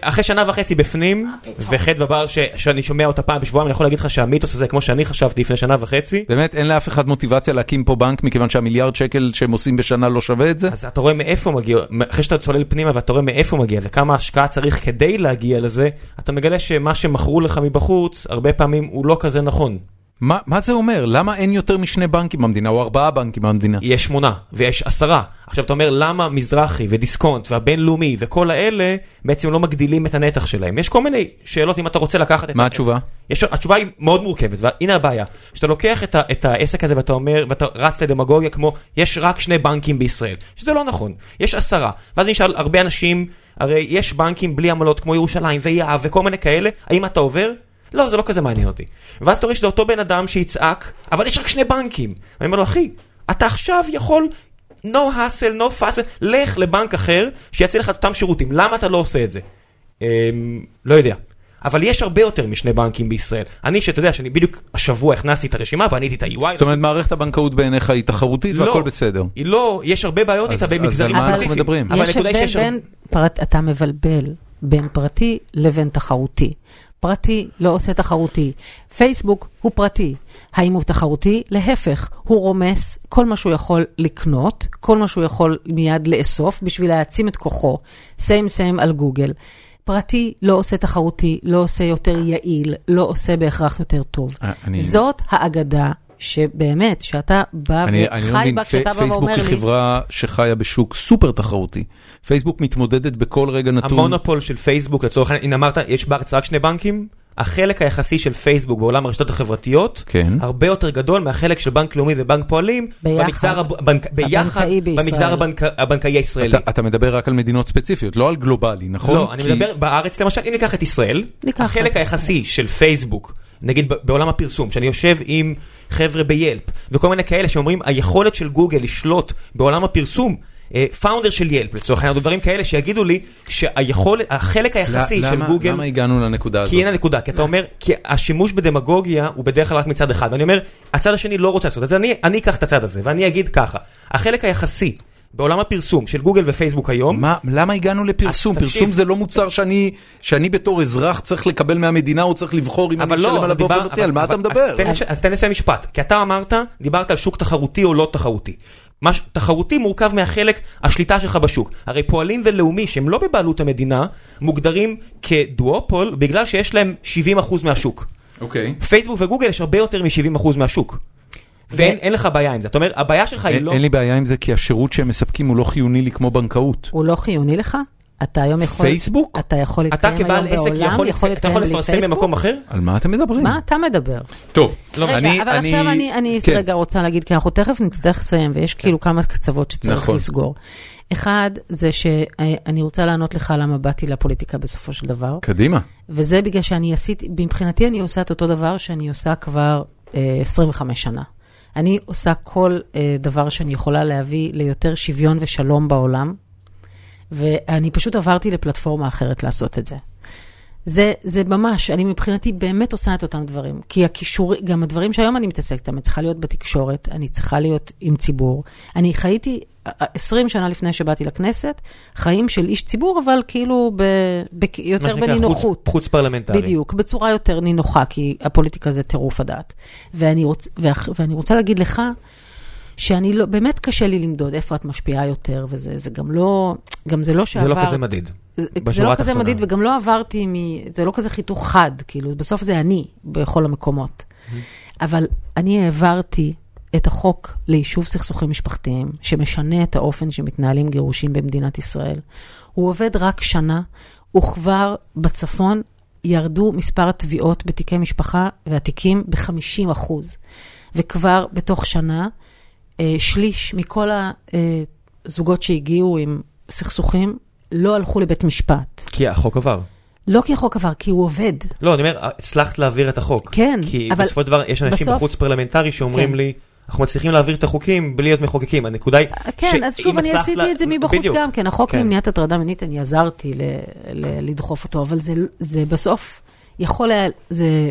אחרי שנה וחצי בפנים, וחטא ובר ש- שאני שומע אותה פעם בשבועיים, אני יכול להגיד לך שהמיתוס הזה, כמו שאני חשבתי לפני שנה וחצי, באמת, אין לאף אחד מוטיבציה להקים פה בנק מכיוון שהמיליארד שקל שהם עושים בשנה לא שווה את זה? אז אתה רואה מאיפה מגיע, אחרי שאתה צולל פנימה ואתה רואה מאיפה מגיע וכמה השקעה צריך כדי להגיע לזה, אתה מגלה שמה שמכרו לך מבחוץ, הרבה פעמים הוא לא כזה נכון. מה מה זה אומר? למה אין יותר משני בנקים במדינה, או ארבעה בנקים במדינה? יש שמונה ויש עשרה. עכשיו אתה אומר למה מזרחי ודיסקונט והבינלאומי וכל האלה בעצם לא מגדילים את הנתח שלהם. יש כל מיני שאלות אם אתה רוצה לקחת את... מה התשובה? יש, התשובה היא מאוד מורכבת, והנה הבעיה, שאתה לוקח את, ה, את העסק הזה ואתה אומר, ואתה רץ לדמגוגיה כמו, יש רק שני בנקים בישראל, שזה לא נכון, יש עשרה, ואז אני אשאל הרבה אנשים, הרי יש בנקים בלי עמלות כמו ירושלים ויהב וכל מיני כאלה, האם אתה עובר? לא, זה לא כזה מעניין אותי. ואז אתה רואה שזה אותו בן אדם שיצעק, אבל יש רק שני בנקים. אני אומר לו, אחי, אתה עכשיו יכול, no hustle, no fussle, לך לבנק אחר שיציע לך את אותם שירותים, למה אתה לא עושה את זה? אמ, לא יודע. אבל יש הרבה יותר משני בנקים בישראל. אני, שאתה יודע, שאני בדיוק השבוע הכנסתי את הרשימה, בניתי את ה-UI. זאת אומרת, מערכת הבנקאות בעיניך היא תחרותית והכל בסדר. היא לא, יש הרבה בעיות אז- איתה אז במגזרים על מה אנחנו ספציפיים. מדברים? יש הבדל בין, אתה מבלבל בין פרטי לבין תחרותי. פרטי לא עושה תחרותי. פייסבוק הוא פרטי. האם הוא תחרותי? להפך, הוא רומס כל מה שהוא יכול לקנות, כל מה שהוא יכול מיד לאסוף בשביל להעצים את כוחו. סיים סיים על גוגל. פרטי לא עושה תחרותי, לא עושה יותר יעיל, לא עושה בהכרח יותר טוב. אה, אני- זאת האגדה שבאמת, שאתה בא אני אני לא וחי מבין, בה, כשאתה בא פייסבוק ואומר היא לי... חברה שחיה בשוק סופר תחרותי. פייסבוק מתמודדת בכל רגע נתון. המונופול של פייסבוק, לצורך העניין, הנה אמרת, יש בארץ רק שני בנקים? החלק היחסי של פייסבוק בעולם הרשתות החברתיות, כן. הרבה יותר גדול מהחלק של בנק לאומי ובנק פועלים, ביחד. במגזר הב- בנק- ביחד. במגזר הבנק- הבנקאי הישראלי. אתה אתה מדבר רק על מדינות ספציפיות, לא על גלובלי, נכון? לא, אני כי- מדבר בארץ למשל, אם ניקח את ישראל, ניקח החלק את היחסי של פייסבוק, נגיד בעולם הפרסום, שאני יושב עם חבר'ה ב Yelp, וכל מיני כאלה שאומרים, היכולת של גוגל לשלוט בעולם הפרסום, founder של Yelp לצורך העניין, דברים כאלה שיגידו לי שהיכולת, החלק היחסי של גוגל, למה הגענו לנקודה הזאת? כי אין הנקודה, כי אתה אומר, כי השימוש בדמגוגיה הוא בדרך כלל רק מצד אחד, ואני אומר, הצד השני לא רוצה לעשות את זה, אני אקח את הצד הזה, ואני אגיד ככה, החלק היחסי בעולם הפרסום של גוגל ופייסבוק היום, מה, למה הגענו לפרסום? אז תקשיב. פרסום זה לא מוצר שאני, שאני בתור אזרח צריך לקבל מהמדינה, או צריך לבחור אם אני אבל אשלם לא, עליו באופן פרטי, אבל- על מה אתה אבל- מדבר? אז תן לש- אז תן לסיים משפט, כי אתה אמרת, דיברת על שוק תחרותי או לא תחרותי. מה ש- תחרותי מורכב מהחלק השליטה שלך בשוק. הרי פועלים ולאומי שהם לא בבעלות המדינה, מוגדרים כדואופול בגלל שיש להם 70% מהשוק. אוקיי. פייסבוק וגוגל יש הרבה יותר מ-70% מהשוק. ואין אין לך בעיה עם זה. אתה אומר, הבעיה שלך היא לא... אין לי בעיה עם זה, כי השירות שהם מספקים הוא לא חיוני לי כמו בנקאות. הוא לא חיוני לך? אתה היום יכול... פייסבוק? אתה יכול להתקיים כבעל היום עסק בעולם, יכול יכול אתה יכול להתקיים בלי לפרסם? במקום אחר? על מה אתם מדברים? מה אתה מדבר? טוב, רגע, אני- אבל עכשיו אני, אני כן. רגע רוצה להגיד, כי אנחנו תכף נצטרך לסיים, ויש כאילו כמה קצוות שצריך נכון. לסגור. אחד, זה שאני רוצה לענות לך למה באתי לפוליטיקה בסופו של דבר, קדימה. וזה בגלל שאני עשיתי, מבחינתי אני עושה את אותו דבר שאני עושה כבר אה, 25 שנה. אני עושה כל אה, דבר שאני יכולה להביא ליותר שוויון ושלום בעולם, ואני פשוט עברתי לפלטפורמה אחרת לעשות את זה. זה, זה ממש, אני מבחינתי באמת עושה את אותם דברים. כי הכישור, גם הדברים שהיום אני מתעסקת אני צריכה להיות בתקשורת, אני צריכה להיות עם ציבור. אני חייתי 20 שנה לפני שבאתי לכנסת, חיים של איש ציבור, אבל כאילו ב, ב, יותר בנינוחות. חוץ- חוץ פרלמנטרי. בדיוק, בצורה יותר נינוחה, כי הפוליטיקה זה טירוף הדעת. ואני, רוצ, ואח, ואני רוצה להגיד לך, שאני לא, באמת קשה לי למדוד איפה את משפיעה יותר, וזה זה גם לא, גם זה לא זה שעברת. לא כזה מדיד. זה, זה לא כזה. מדיד, וגם לא עברתי מ... זה לא כזה חיתוך חד, כאילו, בסוף זה אני בכל המקומות. אבל אני העברתי את החוק ליישוב סכסוכים משפחתיים, שמשנה את האופן שמתנהלים גירושים במדינת ישראל. הוא עובד רק שנה, וכבר בצפון ירדו מספר התביעות בתיקי משפחה והתיקים ב-50 אחוז. וכבר בתוך שנה, אה, שליש מכל הזוגות שהגיעו עם סכסוכים לא הלכו לבית משפט. כי החוק עבר. לא כי החוק עבר, כי הוא עובד. לא, אני אומר, הצלחת להעביר את החוק. כן, כי אבל בסופו של דבר יש אנשים בסוף- בחוץ פרלמנטרי שאומרים כן. לי, אנחנו מצליחים להעביר את החוקים בלי להיות מחוקקים. הנקודה היא, כן, אז שוב, אני עשיתי את זה מבחוץ. גם כן. החוק כן. למניעת הטרדה מינית, אני עזרתי ל- ל- לדחוף אותו, אבל זה- זה בסוף יכול היה, זה...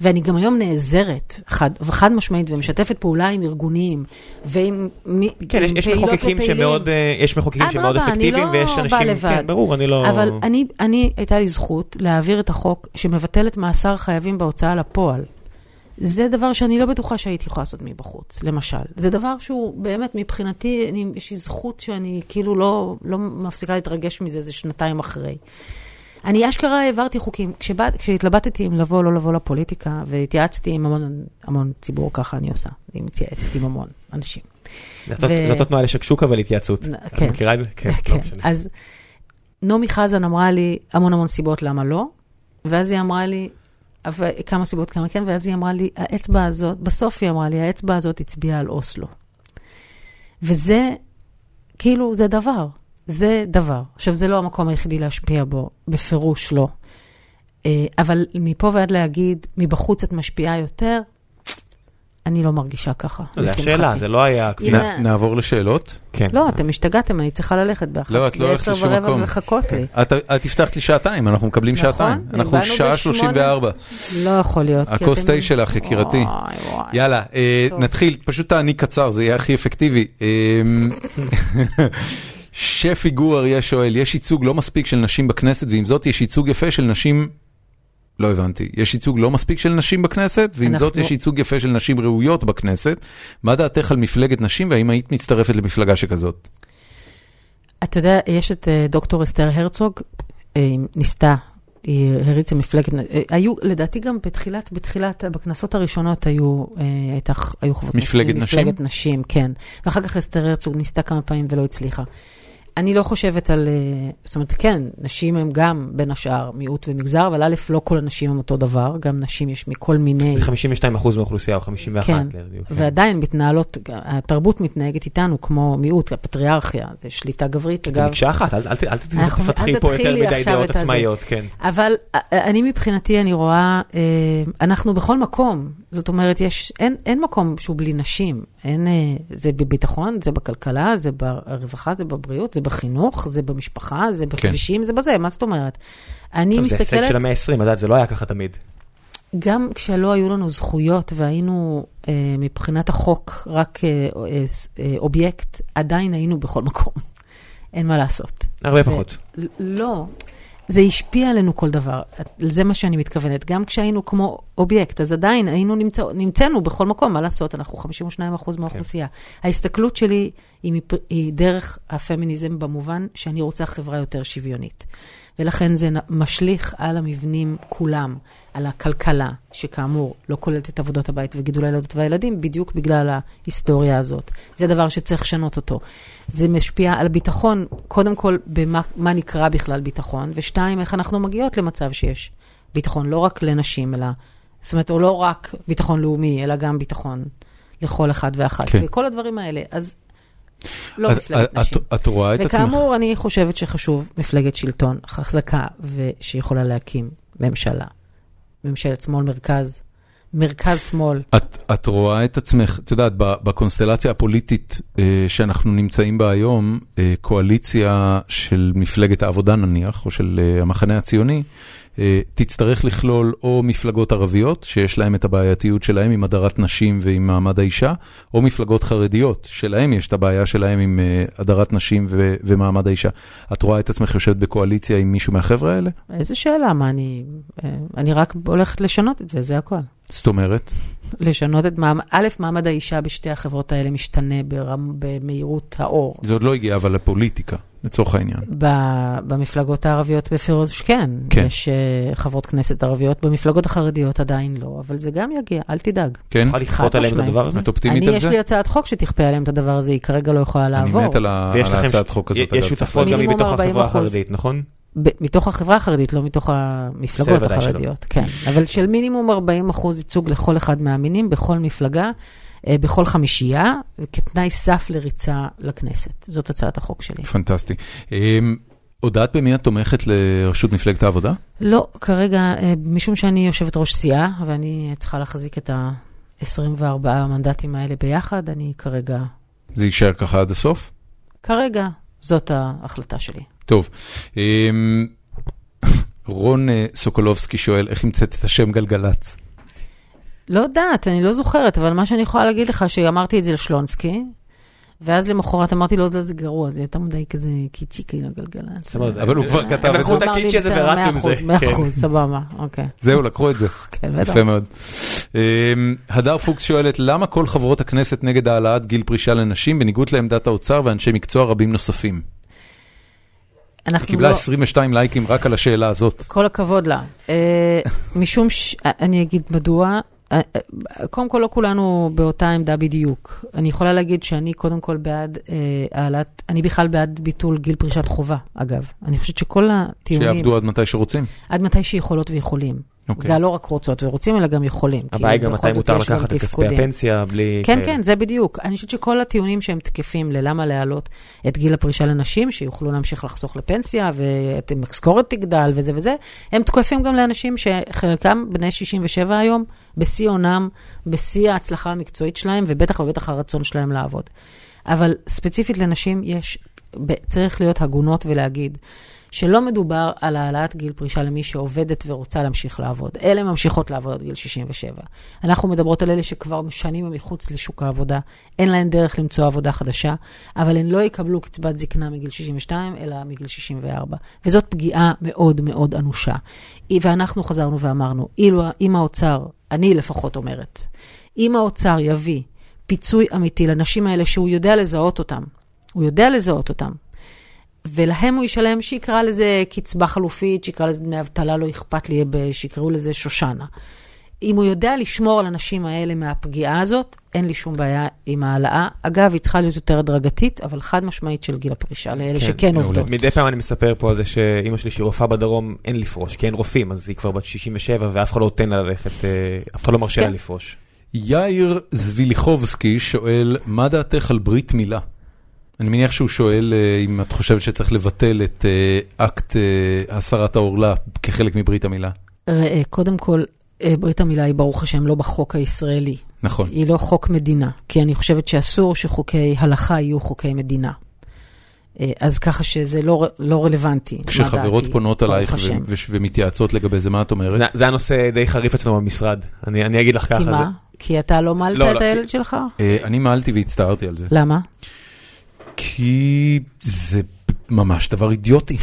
ואני גם היום נעזרת, חד, וחד משמעית, ומשתפת פעולה עם ארגונים, ועם מי- כן, יש, עם יש מחוקקים. שמאוד, אה, יש מחוקקים שמאוד אפקטיביים, לא ויש אנשים, לבד. כן, ברור, אני לא... אבל אני, אני, הייתה לי זכות להעביר את החוק שמבטל את מאסר חייבים בהוצאה לפועל. זה דבר שאני לא בטוחה שהייתי יכולה לעשות מבחוץ, למשל. זה דבר שהוא באמת, מבחינתי, אני, יש לי זכות שאני כאילו לא, לא מפסיקה להתרגש מזה, זה שנתיים אחרי. אני אשכרה העברתי חוקים. כשבא, כשהתלבטתי אם לבוא או לא לבוא לפוליטיקה, והתייעצתי עם המון, המון ציבור, ככה אני עושה. אני מתייעצת עם המון אנשים. אותו תנועה לשקשוקה ולהתייעצות. נ- את כן. מכירה את זה? כן, <laughs> כן, לא משנה. אז נעמי חזן אמרה לי המון המון סיבות למה לא, ואז היא אמרה לי, כמה סיבות כמה כן, ואז היא אמרה לי, האצבע הזאת, בסוף היא אמרה לי, האצבע הזאת הצביעה על אוסלו. וזה, כאילו, זה דבר. זה דבר. עכשיו, זה לא המקום היחידי להשפיע בו, בפירוש לא. אה, אבל מפה ועד להגיד, מבחוץ את משפיעה יותר, אני לא מרגישה ככה. לא, זה. השאלה, זה לא היה... נעבור לשאלות. כן. לא, אתם השתגעתם, אני צריכה ללכת באחת, לא, את לא הולכת לשום ורבע מקום. ומחכות לי. את הבטחת לי שעתיים, אנחנו מקבלים נכון, שעתיים. אנחנו שעה בשמונה. 34. לא יכול להיות. הכוס תה שלך, יקירתי. יאללה, אה. נתחיל, פשוט תעני קצר, זה יהיה הכי אפקטיבי. אמ, <laughs> שפי גור אריה שואל, יש ייצוג לא מספיק של נשים בכנסת, ועם זאת יש ייצוג יפה של נשים... לא הבנתי, יש ייצוג לא מספיק של נשים בכנסת, ועם זאת אנחנו- יש ייצוג יפה של נשים ראויות בכנסת. מה דעתך על מפלגת נשים, והאם היית מצטרפת למפלגה שכזאת? אתה יודע, יש את אה, דוקטור אסתר הרצוג, אה, ניסתה, היא הריצה מפלגת, אה, היו, לדעתי גם בתחילת, בתחילת, בכנסות הראשונות היו, הייתה, היו חברות מפלגת נשים? מפלגת נשים, כן. ואחר כך אסתר הרצוג ניסתה כמה פעמים ולא הצליחה. אני לא חושבת על, אה, זאת אומרת, כן, נשים הם גם בין השאר מיעוט ומגזר, אבל א', לא כל הנשים הם אותו דבר, גם נשים יש מכל מיני... זה 52% מהאוכלוסייה או 51. כן, ליתר דיוק, כן. ועדיין מתנהלות, התרבות מתנהגת איתנו כמו מיעוט, הפטריארכיה, זה שליטה גברית, זה אגב. מקשה אחת, אל- אל אל אנחנו- תפתחי אל פה יותר מדי דעות. עצמאיות, כן. אבל אה, אני מבחינתי, אני רואה, אה, אנחנו בכל מקום. זאת אומרת, יש, אין, אין מקום שהוא בלי נשים. אין, אה, זה בביטחון, זה בכלכלה, זה ברווחה, זה בבריאות, זה בחינוך, זה במשפחה, זה בכבישים, זה בזה, מה זאת אומרת? אני טוב, זה הישג מסתכלת, של המאה ה-20, את יודעת, זה לא היה ככה תמיד. גם כשלא היו לנו זכויות והיינו אה, מבחינת החוק רק אה, אה, אה, אובייקט, עדיין היינו בכל מקום. <laughs> אין מה לעשות. הרבה ו- פחות. לא, זה השפיע עלינו כל דבר, זה מה שאני מתכוונת. גם כשהיינו כמו אובייקט, אז עדיין היינו נמצא, נמצאנו בכל מקום, מה לעשות, אנחנו 52% מהאוכלוסייה. כן. ההסתכלות שלי היא. היא דרך הפמיניזם במובן שאני רוצה חברה יותר שוויונית. ולכן זה משליך על המבנים כולם, על הכלכלה, שכאמור לא כוללת את עבודות הבית וגידול הילדות והילדים, בדיוק בגלל ההיסטוריה הזאת. זה דבר שצריך לשנות אותו. זה משפיע על ביטחון, קודם כל, במה מה נקרא בכלל ביטחון, ושתיים, איך אנחנו מגיעות למצב שיש ביטחון, לא רק לנשים, אלא, זאת אומרת, או לא רק ביטחון לאומי, אלא גם ביטחון לכל אחד ואחת. כן. וכל הדברים האלה. אז לא את- מפלגת את- נשים. את רואה את עצמך? וכאמור, אני חושבת שחשוב מפלגת שלטון חזקה ושיכולה להקים ממשלה. ממשלת שמאל-מרכז, מרכז-שמאל. את, את רואה את עצמך, את יודעת, בקונסטלציה הפוליטית אה, שאנחנו נמצאים בה היום, אה, קואליציה של מפלגת העבודה נניח, או של אה, המחנה הציוני, אה, תצטרך לכלול או מפלגות ערביות, שיש להם את הבעייתיות שלהם עם הדרת נשים ועם מעמד האישה, או מפלגות חרדיות, שלהם יש את הבעיה שלהם עם אה, הדרת נשים ו- ומעמד האישה. את רואה את עצמך יושבת בקואליציה עם מישהו מהחבר'ה האלה? איזה שאלה, מה אני... אה, אני רק הולכת לשנות את זה, זה הכל. זאת אומרת, לשנות את מעמד... א', מעמד האישה בשתי החברות האלה משתנה ברמ, במהירות האור. זה עוד לא הגיע אבל לפוליטיקה, לצורך העניין. ב- במפלגות הערביות בפירוש כן. כן. יש uh, חברות כנסת ערביות, במפלגות החרדיות עדיין לא, אבל זה גם יגיע, אל תדאג. כן? יכולה לכפות חד עליהם את. הדבר הזה? את אופטימית אני, על יש זה? לי הצעת חוק שתכפה עליהם את הדבר הזה, היא כרגע לא יכולה אני לעבור. מת על ה- על ש- חוק הזאת. יש. שותפות גם מתוך 40%. החברה החרדית, נכון? ב- מתוך החברה החרדית, לא מתוך המפלגות. החרדיות. כן, אבל של מינימום 40 אחוז ייצוג לכל אחד מהמינים, בכל מפלגה, אה, בכל חמישייה, כתנאי סף לריצה לכנסת. זאת הצעת החוק שלי. פנטסטי. אמ, הודעת במי את תומכת לראשות מפלגת העבודה? לא, כרגע, אה, משום שאני יושבת ראש סיעה, ואני צריכה להחזיק את ה-24 המנדטים האלה ביחד, אני כרגע, זה יישאר ככה עד הסוף? כרגע זאת ההחלטה שלי. טוב. אמ, רון אה, סוקולובסקי שואל, איך המצאת את השם גלגלצ? לא יודעת, אני לא זוכרת, אבל מה שאני יכולה להגיד לך, שאמרתי את זה לשלונסקי, ואז למחרת אמרתי לו, "לא, זה גרוע, זה יותר מדי כזה קיצ'י כאילו גלגלצ. אבל הוא כבר הם כתב את לקחו את זה. הקיצ'י הזה ורצו עם זה. מאה כן. אחוז, סבבה, אוקיי. זהו, לקחו את זה. כן, <laughs> בטח. יפה מאוד. אמ, הדר פוקס שואלת, למה כל חברות הכנסת נגד העלאת גיל פרישה לנשים, בניגוד לעמדת האוצר ואנשי מקצוע רבים נוספים? היא אנחנו קיבלה לא... 22 לייקים רק על השאלה הזאת. כל הכבוד לה. אה, משום ש... אני אגיד מדוע. אה, אה, קודם כל, לא כולנו באותה עמדה בדיוק. אני יכולה להגיד שאני קודם כל בעד אה, העלאת, אני בכלל בעד ביטול גיל פרישת חובה, אגב. אני חושבת שכל הטיעונים, שיעבדו עד מתי שרוצים. עד מתי שיכולות ויכולים. אוקיי. ולא רק רוצות ורוצים, אלא גם יכולים. הבעיה היא גם מתי מותר לקחת את כספי. הפנסיה בלי... כן, כאלה. כן, זה בדיוק. אני חושבת שכל הטיעונים שהם תקפים ללמה להעלות את גיל הפרישה לנשים, שיוכלו להמשיך לחסוך לפנסיה, ואת המשכורת תגדל וזה וזה, הם תקפים גם לאנשים שחלקם בני 67 היום, בשיא עונם, בשיא ההצלחה המקצועית שלהם, ובטח ובטח הרצון שלהם לעבוד. אבל ספציפית לנשים יש, צריך להיות הגונות ולהגיד. שלא מדובר על העלאת גיל פרישה למי שעובדת ורוצה להמשיך לעבוד. אלה ממשיכות לעבוד עד גיל 67. אנחנו מדברות על אלה שכבר שנים הם מחוץ לשוק העבודה, אין להן דרך למצוא עבודה חדשה, אבל הן לא יקבלו קצבת זקנה מגיל 62, אלא מגיל 64. וזאת פגיעה מאוד מאוד אנושה. ואנחנו חזרנו ואמרנו, אילו, אם האוצר, אני לפחות אומרת, אם האוצר יביא פיצוי אמיתי לנשים האלה שהוא יודע לזהות אותם, הוא יודע לזהות אותם, ולהם הוא ישלם, שיקרא לזה קצבה חלופית, שיקרא לזה דמי אבטלה, לא אכפת לי, ב- שיקראו לזה שושנה. אם הוא יודע לשמור על הנשים האלה מהפגיעה הזאת, אין לי שום בעיה עם העלאה. אגב, היא צריכה להיות יותר הדרגתית, אבל חד משמעית של גיל הפרישה, לאלה כן, שכן מעולה. עובדות. מדי פעם אני מספר פה על זה שאימא שלי שהיא רופאה בדרום אין לפרוש, כי אין רופאים, אז היא כבר בת 67 ואף אחד לא נותן לה ללכת, אה, אף אחד לא מרשה לה כן. לפרוש. יאיר זביליחובסקי שואל, מה דעתך על ברית מילה? אני מניח שהוא שואל אה, אם את חושבת שצריך לבטל את אה, אקט אה, הסרת העורלה כחלק מברית המילה. ראה, קודם כל, ברית המילה היא ברוך השם לא בחוק הישראלי. נכון. היא לא חוק מדינה, כי אני חושבת שאסור שחוקי הלכה יהיו חוקי מדינה. אז ככה שזה לא, לא רלוונטי. כשחברות דעתי, פונות עלייך ו-. ו- ומתייעצות לגבי זה, מה את אומרת? זה- זה הנושא די חריף אצלנו במשרד, אני אני אגיד לך ככה. כי זה- מה? כי אתה לא מלת לא, את לא, הילד שלך? אה, אני מעלתי והצטערתי על זה. למה? כי זה ממש דבר אידיוטי.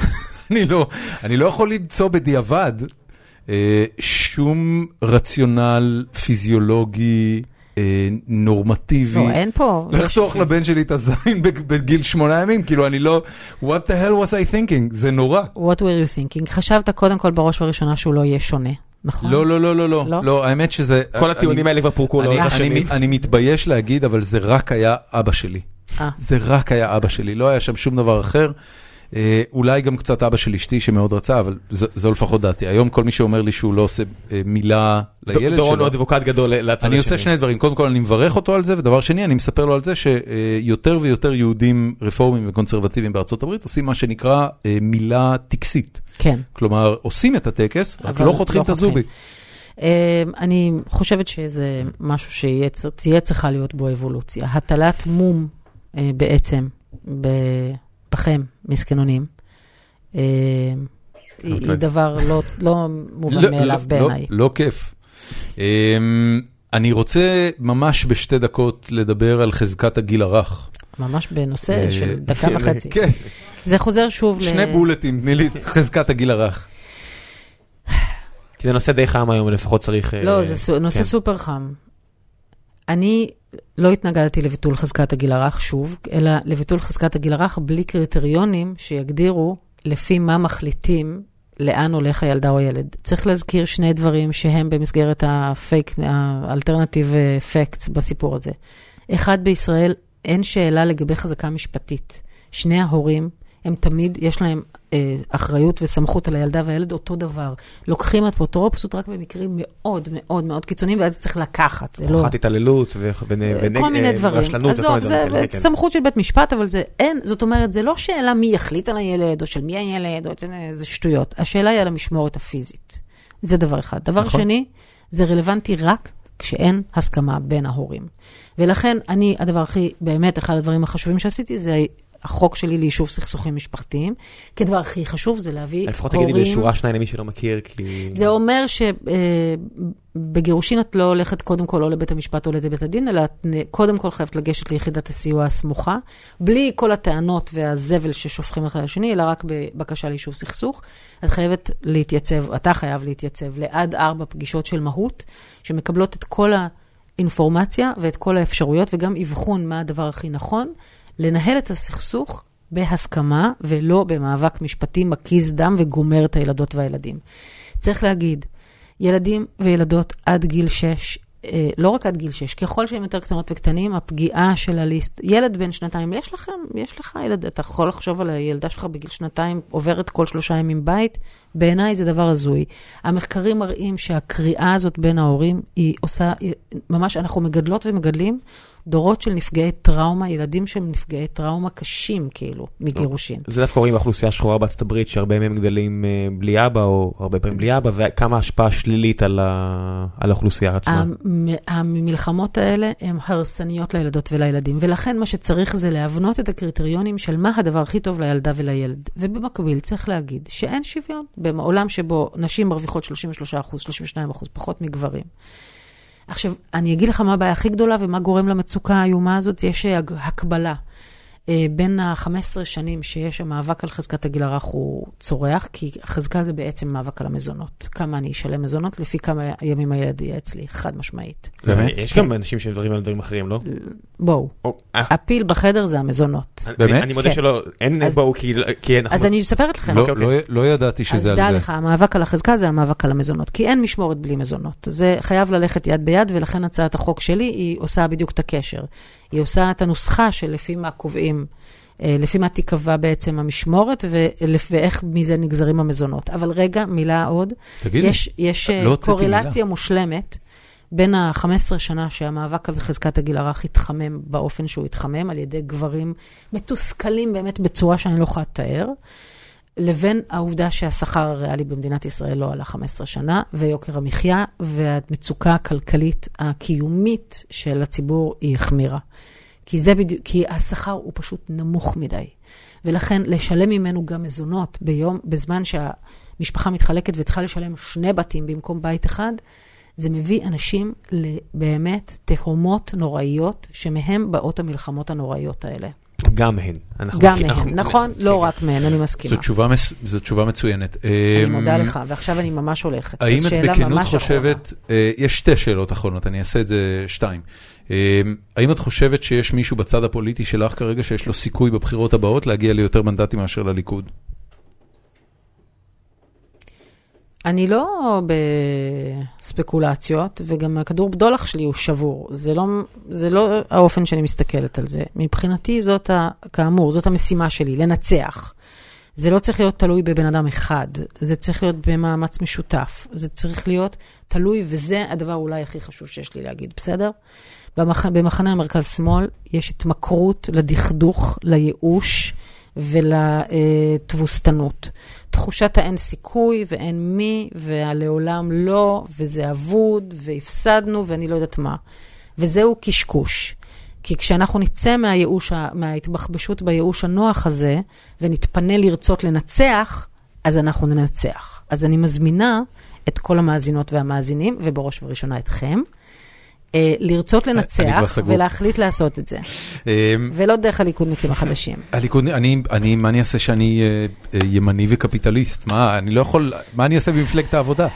<laughs> אני לא, אני לא יכול למצוא בדיעבד אה, שום רציונל פיזיולוגי אה, נורמטיבי. לא, אין פה... <laughs> לחתוך לבן שלי את הזין בג- בגיל שמונה ימים, כאילו אני לא, what the hell was I thinking, זה נורא. What were you thinking? חשבת קודם כל בראש ובראשונה שהוא לא יהיה שונה, נכון? לא, לא, לא, לא, לא, לא? לא, האמת שזה... כל הטיעונים האלה כבר פורקו אני- לאורך השנים. אני מתבייש להגיד, אבל זה רק היה אבא שלי. אה. זה רק היה אבא שלי, לא היה שם שום דבר אחר. אה, אולי גם קצת אבא של אשתי שמאוד רצה, אבל זו, זו לפחות דעתי. היום כל מי שאומר לי שהוא לא עושה אה, מילה לילד דורון שלו, הוא אדבוקט גדול לצד השני. אני עושה שני דברים. קודם כל אני מברך אותו על זה, ודבר שני, אני מספר לו על זה שיותר ויותר יהודים רפורמים וקונסרבטיביים בארצות הברית עושים מה שנקרא מילה טקסית. כן. כלומר, עושים את הטקס, רק אבל לא חותכים לא את הזובי. אני חושבת שזה משהו שתהיה צריכה להיות בו אבולוציה. הטלת מום בעצם ב- בכם, מסכנונים, אה, היא אוקיי. היא דבר לא- לא מובן לא- מאליו לא- בעיניי. לא, לא כיף. אמ, אני רוצה ממש בשתי דקות לדבר על חזקת הגיל הרך. ממש בנושא אה, של <laughs> דקה וחצי. כן, זה חוזר שוב ל... שני בולטים, תני לי את חזקת הגיל הרך. כי זה נושא די חם היום, לפחות צריך... אה, לא, זה נושא כן. סופר חם. אני לא התנגדתי לביטול חזקת הגיל הרך שוב, אלא לביטול חזקת הגיל הרך בלי קריטריונים שיגדירו לפי מה מחליטים לאן הולך הילדה או הילד. צריך להזכיר שני דברים שהם במסגרת ה fake, ה alternative facts בסיפור הזה. אחד, בישראל אין שאלה לגבי חזקה משפטית. שני ההורים הם תמיד, יש להם אה, אחריות וסמכות על הילדה והילד אותו דבר. לוקחים אפוטרופסות רק במקרים מאוד מאוד מאוד קיצוניים, ואז צריך לקחת, זה לא... הוכחת התעללות כל מיני דברים. ורשלנות וכל עזוב, מיני זה דברים כאלה, כן. סמכות של בית משפט, אבל זה אין, זאת אומרת, זה לא שאלה מי יחליט על הילד, או של מי הילד, או איזה שטויות. השאלה היא על המשמורת הפיזית. זה דבר אחד. דבר נכון. שני, זה רלוונטי רק כשאין הסכמה בין ההורים. ולכן אני, הדבר הכי, באמת, אחד הדברים החשובים שעשיתי, זה החוק שלי ליישוב סכסוכים משפחתיים. כי הדבר הכי חשוב זה להביא לפחות הורים... תגידי בשורה שניים למי שלא מכיר, כי... זה אומר שבגירושין את לא הולכת קודם כל או לבית המשפט או לבית הדין, אלא את קודם כל חייבת לגשת ליחידת הסיוע הסמוכה, בלי כל הטענות והזבל ששופכים אחד על השני, אלא רק בבקשה ליישוב סכסוך. את חייבת להתייצב, אתה חייב להתייצב לעד ארבע פגישות של מהות, שמקבלות את כל האינפורמציה ואת כל האפשרויות, וגם אבחון מה הדבר הכי נכון, לנהל את הסכסוך בהסכמה ולא במאבק משפטי מקיז דם וגומר את הילדות והילדים. צריך להגיד, ילדים וילדות עד גיל 6, אה, לא רק עד גיל 6, ככל שהם יותר קטנות וקטנים, הפגיעה של הליסט, ילד בן שנתיים, יש לכם, יש לך ילד, אתה יכול לחשוב על הילדה שלך בגיל שנתיים, עוברת כל שלושה ימים בית, בעיניי זה דבר הזוי. המחקרים מראים שהקריאה הזאת בין ההורים, היא עושה, היא- ממש, אנחנו מגדלות ומגדלים דורות של נפגעי טראומה, ילדים שהם נפגעי טראומה קשים, כאילו, מגירושין. זה דווקא רואים באוכלוסייה השחורה בארצות הברית, שהרבה מהם גדלים אה, בלי אבא, או הרבה פעמים בלי אבא, וכמה השפעה שלילית על ה- על האוכלוסייה עצמה. המ- המלחמות האלה הן הרסניות לילדות ולילדים, ולכן מה שצריך זה להבנות את הקריטריונים של מה הדבר הכי טוב לילדה ולילד. ובמקביל צריך להגיד שאין שוויון בעולם שבו נשים מרוויחות 33%, 32% פחות מגברים. עכשיו, אני אגיד לך מה הבעיה הכי גדולה ומה גורם למצוקה האיומה הזאת, יש אה, הקבלה. אה, בין ה-15 שנים שיש המאבק על חזקת הגיל הרך הוא צורח, כי החזקה זה בעצם מאבק על המזונות. כמה אני אשלם מזונות, לפי כמה ימים הילד יהיה אצלי, חד משמעית. באמת? יש כן. גם אנשים שמדברים על דברים אחרים, לא? בואו, או, אה, הפיל בחדר זה המזונות. אני- באמת? אני מודה כן. שלא, אין אז- בואו, כי- אנחנו... אז אני מספרת לכם. לא- אוקיי, לא- לא ידעתי אז שזה על דע זה. לך, המאבק על החזקה זה המאבק על המזונות, כי אין משמורת בלי מזונות. זה חייב ללכת יד ביד, ולכן הצעת החוק שלי, היא עושה בדיוק את הקשר. היא עושה את הנוסחה שלפי מה קובעים, אה, לפי מה תיקבע בעצם המשמורת, ואיך מזה נגזרים המזונות. אבל רגע, מילה עוד. תגידי, יש, יש אה, לא הוצאתי קורלציה מושלמת בין ה-15 שנה שהמאבק על חזקת הגיל הרך התחמם באופן שהוא התחמם, על ידי גברים מתוסכלים באמת בצורה שאני לא יכולה לתאר, לבין העובדה שהשכר הריאלי במדינת ישראל לא עלה 15 שנה, ויוקר המחיה והמצוקה הכלכלית הקיומית של הציבור היא החמירה. כי זה בדיוק, כי השכר הוא פשוט נמוך מדי. ולכן לשלם ממנו גם מזונות ביום, בזמן שהמשפחה מתחלקת וצריכה לשלם שני בתים במקום בית אחד, זה מביא אנשים לבאמת תהומות נוראיות, שמהם באות המלחמות הנוראיות האלה. גם הן. אנחנו- גם אנחנו- מהן, נכון? כן. לא רק מהן, אני מסכימה. זו תשובה מס- זו תשובה מצוינת. אני אמ, מודה לך, ועכשיו אני ממש הולכת. האם את בכנות חושבת, אה, יש שתי שאלות אחרונות, אני אעשה את זה שתיים. אה, האם את חושבת שיש מישהו בצד הפוליטי שלך כרגע שיש לו סיכוי בבחירות הבאות להגיע ליותר מנדטים מאשר לליכוד? אני לא בספקולציות, וגם הכדור בדולח שלי הוא שבור. זה לא, זה לא האופן שאני מסתכלת על זה. מבחינתי זאת, ה, כאמור, זאת המשימה שלי, לנצח. זה לא צריך להיות תלוי בבן אדם אחד, זה צריך להיות במאמץ משותף. זה צריך להיות תלוי, וזה הדבר אולי הכי חשוב שיש לי להגיד, בסדר? במח... במחנה המרכז-שמאל יש התמכרות לדכדוך, לייאוש ולתבוסתנות. תחושת האין סיכוי ואין מי, והלעולם לא, וזה אבוד, והפסדנו, ואני לא יודעת מה. וזהו קשקוש. כי כשאנחנו נצא מהייאוש, מההתבחבשות בייאוש הנוח הזה, ונתפנה לרצות לנצח, אז אנחנו ננצח. אז אני מזמינה את כל המאזינות והמאזינים, ובראש ובראשונה אתכם, לרצות כבר לנצח. ולהחליט לעשות את זה. אמ, ולא דרך הליכודניקים החדשים. הליכוד, אני, אני, מה אני אעשה שאני אה, אה, ימני וקפיטליסט? מה, אני לא יכול, מה אני אעשה במפלגת העבודה?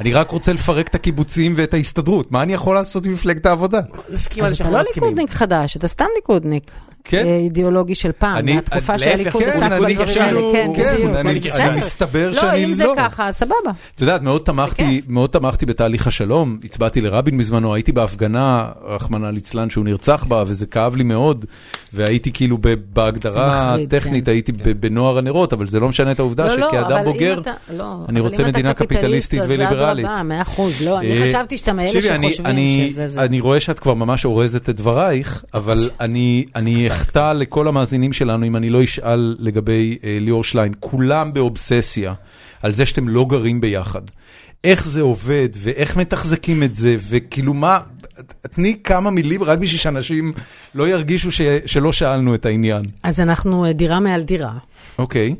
אני רק רוצה לפרק את הקיבוצים ואת ההסתדרות, מה אני יכול לעשות עם מפלגת העבודה? נסכים על אז זה אתה שאנחנו לא מסכימים. ליכודניק חדש, אתה סתם ליכודניק. כן. אה, אידיאולוגי של פעם, אני- מהתקופה שהליכוד עסק כן, אני בדברים האלה, כן, כן, בדיוק. בסדר. מסתבר שאני לא, אם זה לא. ככה, סבבה. את יודעת, מאוד תמכתי, מאוד תמכתי בתהליך השלום, הצבעתי לרבין בזמנו, הייתי בהפגנה, רחמנא ליצלן, שהוא נרצח בה, וזה כאב לי מאוד, והייתי כאילו בהגדרה הטכנית, כן. הייתי בנוער הנרות, אבל זה לא משנה את העובדה לא, לא, שכאדם בוגר, לא, אני רוצה מדינה קפיטליסטית וליברלית. מאה אחוז, לא, אני אה, חשבתי שאתה מאלה שחושבים שזה זה. אני רואה שאת כבר ממש אורזת את דברייך, אבל אני אחטא לכל המאזינים שלנו אם אני לא אשאל לגבי אה, ליאור שליין. כולם באובססיה על זה שאתם לא גרים ביחד. איך זה עובד, ואיך מתחזקים את זה, וכאילו מה, תני כמה מילים רק בשביל שאנשים לא ירגישו ש- שלא שאלנו את העניין. אז אנחנו אה, דירה מעל דירה, אוקיי,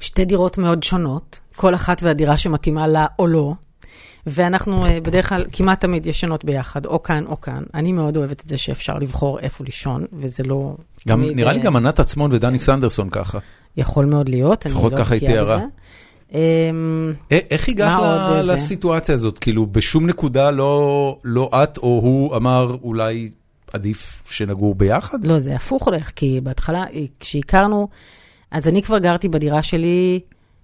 שתי דירות מאוד שונות, כל אחת והדירה שמתאימה לה או לא, ואנחנו אה, בדרך כלל כמעט תמיד ישנות ביחד, או כאן או כאן. אני מאוד אוהבת את זה שאפשר לבחור איפה לישון, וזה לא... גם תמיד, נראה לי אה, גם ענת עצמון ודני סנדרסון ככה. יכול מאוד להיות, אני לא בקיאה. בזה. אמ, א- איך הגעת? לסיטואציה הזאת? כאילו, בשום נקודה לא לא את או הוא אמר אולי עדיף שנגור ביחד? לא, זה הפוך הולך, כי בהתחלה, אה, כשהכרנו, אז אני כבר גרתי בדירה שלי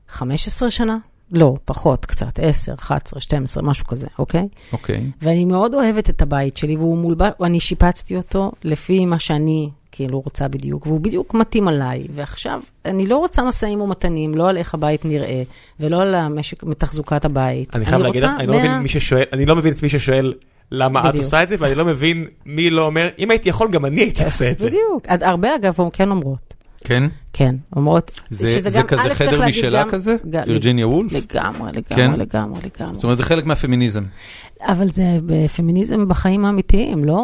15 שנה? לא, פחות קצת, 10, 11, 12, משהו כזה, אוקיי? אוקיי. ואני מאוד אוהבת את הבית שלי, והוא מולבש, ואני שיפצתי אותו לפי מה שאני כאילו רוצה בדיוק, והוא בדיוק מתאים עליי. ועכשיו, אני לא רוצה משאים ומתנים, לא על איך הבית נראה, ולא על המשק, מתחזוקת הבית. אני חייב להגיד, אני לא מבין מי ששואל, אני לא מבין את מי ששואל למה את בדיוק. עושה את זה, ואני לא מבין מי לא אומר, אם הייתי יכול גם אני הייתי עושה את זה. בדיוק. עד- הרבה אגב כן אומרות. כן? כן, אומרות, זה שזה זה גם, כזה א', צריך חדר להגיד משלה גם- כזה? ג- וירג'יניה וולף? לגמרי, לגמרי, כן? לגמרי, לגמרי. זאת אומרת, זה חלק מהפמיניזם. אבל זה בפמיניזם בחיים האמיתיים, לא?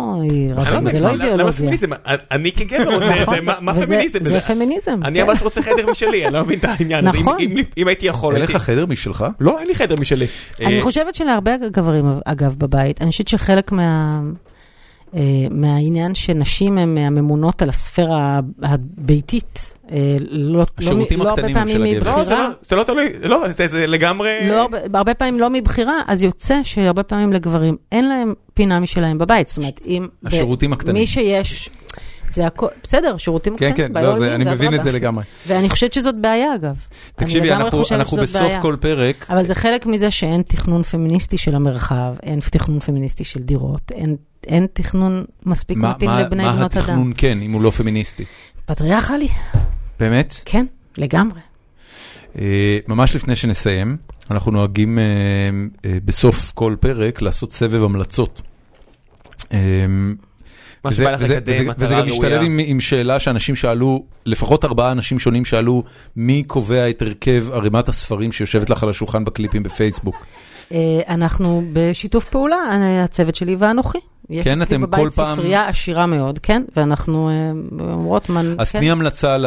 לא זה לא למה- למה אידיאולוגיה. פמיניזם? אני כגבר רוצה את זה, מה- מה פמיניזם זה? פמיניזם. אני כן. ממש רוצה חדר משלי, אני לא מבין את העניין. הזה. אם- נכון. אם- הייתי יכול, אין. לך חדר משלך? לא, אין לי חדר משלי. אני אה, חושבת שלהרבה גברים, אגב, בבית, אני חושבת שחלק מה... אה, מהעניין שנשים הן הממונות על הספירה הביתית, אה, לא, לא, השירותים לא הרבה פעמים של הגבר. לא, זה מבחירה, לא- זה לא תלוי, לא, זה- לגמרי... לא, הרבה- פעמים לא מבחירה, אז יוצא שהרבה פעמים לגברים אין להם פינה משלהם בבית. זאת אומרת, אם... השירותים הקטנים. מי שיש, זה הכל, בסדר, שירותים כן, קטנים. כן, לא, by all זה- אני מבין את. זה לגמרי. ואני חושבת שזאת בעיה, אגב. תקשיבי, אנחנו- אנחנו בסוף בעיה. כל פרק, אבל זה חלק מזה שאין תכנון פמיניסטי של המרחב, אין תכנון פמיניסטי של דירות, אין, אין תכנון מספיק מה- מתאים מה לבני מה בנות אדם. התכנון כן, אם הוא לא פמיניסטי? פטריארכלי, באמת? כן, לגמרי. אה, ממש לפני שנסיים, אנחנו נוהגים אה, אה, בסוף כל פרק לעשות סבב המלצות. אה, מה וזה- שבא לך וזה- לקדם, מטרה וזה גם משתלב ראויה. עם, עם שאלה שאנשים שאלו, לפחות ארבעה אנשים שונים שאלו, מי קובע את הרכב ערימת הספרים שיושבת לך על השולחן בקליפים בפייסבוק. אה, אנחנו בשיתוף פעולה, אה, הצוות שלי ואנוכי. יש כן, אצלי אתם בבית כל פעם- ספרייה עשירה מאוד, כן, ואנחנו אה, אומרות, מה... אז כן. תני המלצה, ל,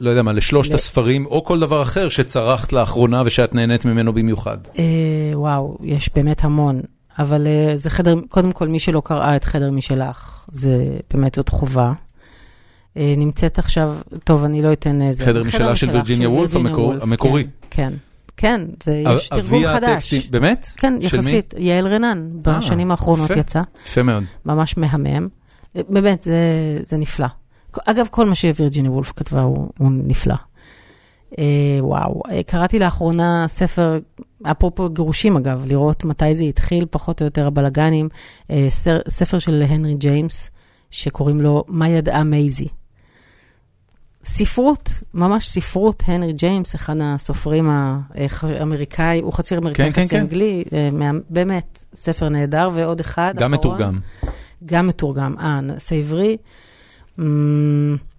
לא יודע מה, לשלושת ל- הספרים, או כל דבר אחר שצרכת לאחרונה ושאת נהנית ממנו במיוחד. אה, וואו, יש באמת המון. אבל אה, זה חדר, קודם כל, מי שלא קראה את חדר משלך, זה באמת זאת חובה. אה, נמצאת עכשיו, טוב, אני לא אתן איזה... חדר משלה של וירג'יניה וולף, המקור- המקורי. כן, כן, זה, יש תרגום חדש. באמת? כן? יחסית. יעל רנן, בשנים האחרונות יפה. יצא. יפה מאוד. ממש מהמם. אה, באמת, זה, נפלא. אגב, כל מה שווירג'יניה וולף כתבה הוא, נפלא. אה, וואו, אה, קראתי לאחרונה ספר, אפרופו גירושים אגב, לראות מתי זה התחיל, פחות או יותר הבלגנים, אה, ספר של הנרי ג'יימס, שקוראים לו "מה ידעה מייזי". ספרות, ממש ספרות, הנרי ג'יימס, אחד הסופרים האמריקאי, הוא חצי אמריקאי, כן, חצי כן. אנגלי, אה, מה- באמת, ספר נהדר, ועוד אחד, גם אחרון. מתורגם. גם מתורגם, אה, נעשה עברי.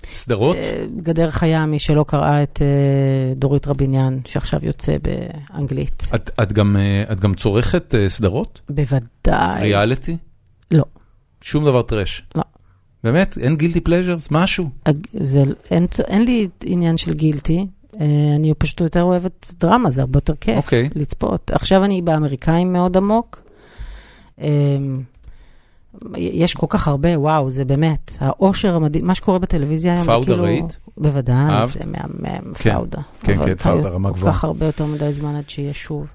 אמ, סדרות? אה, גדר חיה, מי שלא קראה את אה, דורית רביניאן, שעכשיו יוצא באנגלית. את, את, גם, אה, את גם צורכת סדרות? בוודאי. ריאליטי? לא. שום דבר trash? לא. באמת? אין guilty pleasures? משהו? זה, אין, אין לי עניין של guilty, אני פשוט יותר אוהבת דרמה, זה הרבה יותר כיף אוקיי. לצפות. עכשיו אני באמריקאים מאוד עמוק. יש כל כך הרבה, וואו, זה באמת, העושר המדהים, מה שקורה בטלוויזיה היום, זה פאודה כאילו... ראית? בוודאי, אהבת? זה מהמם, כן, פאודה. כן, אבל כן, פאודה, רמה כל גבוהה. כך הרבה יותר מדי זמן עד שיהיה שוב.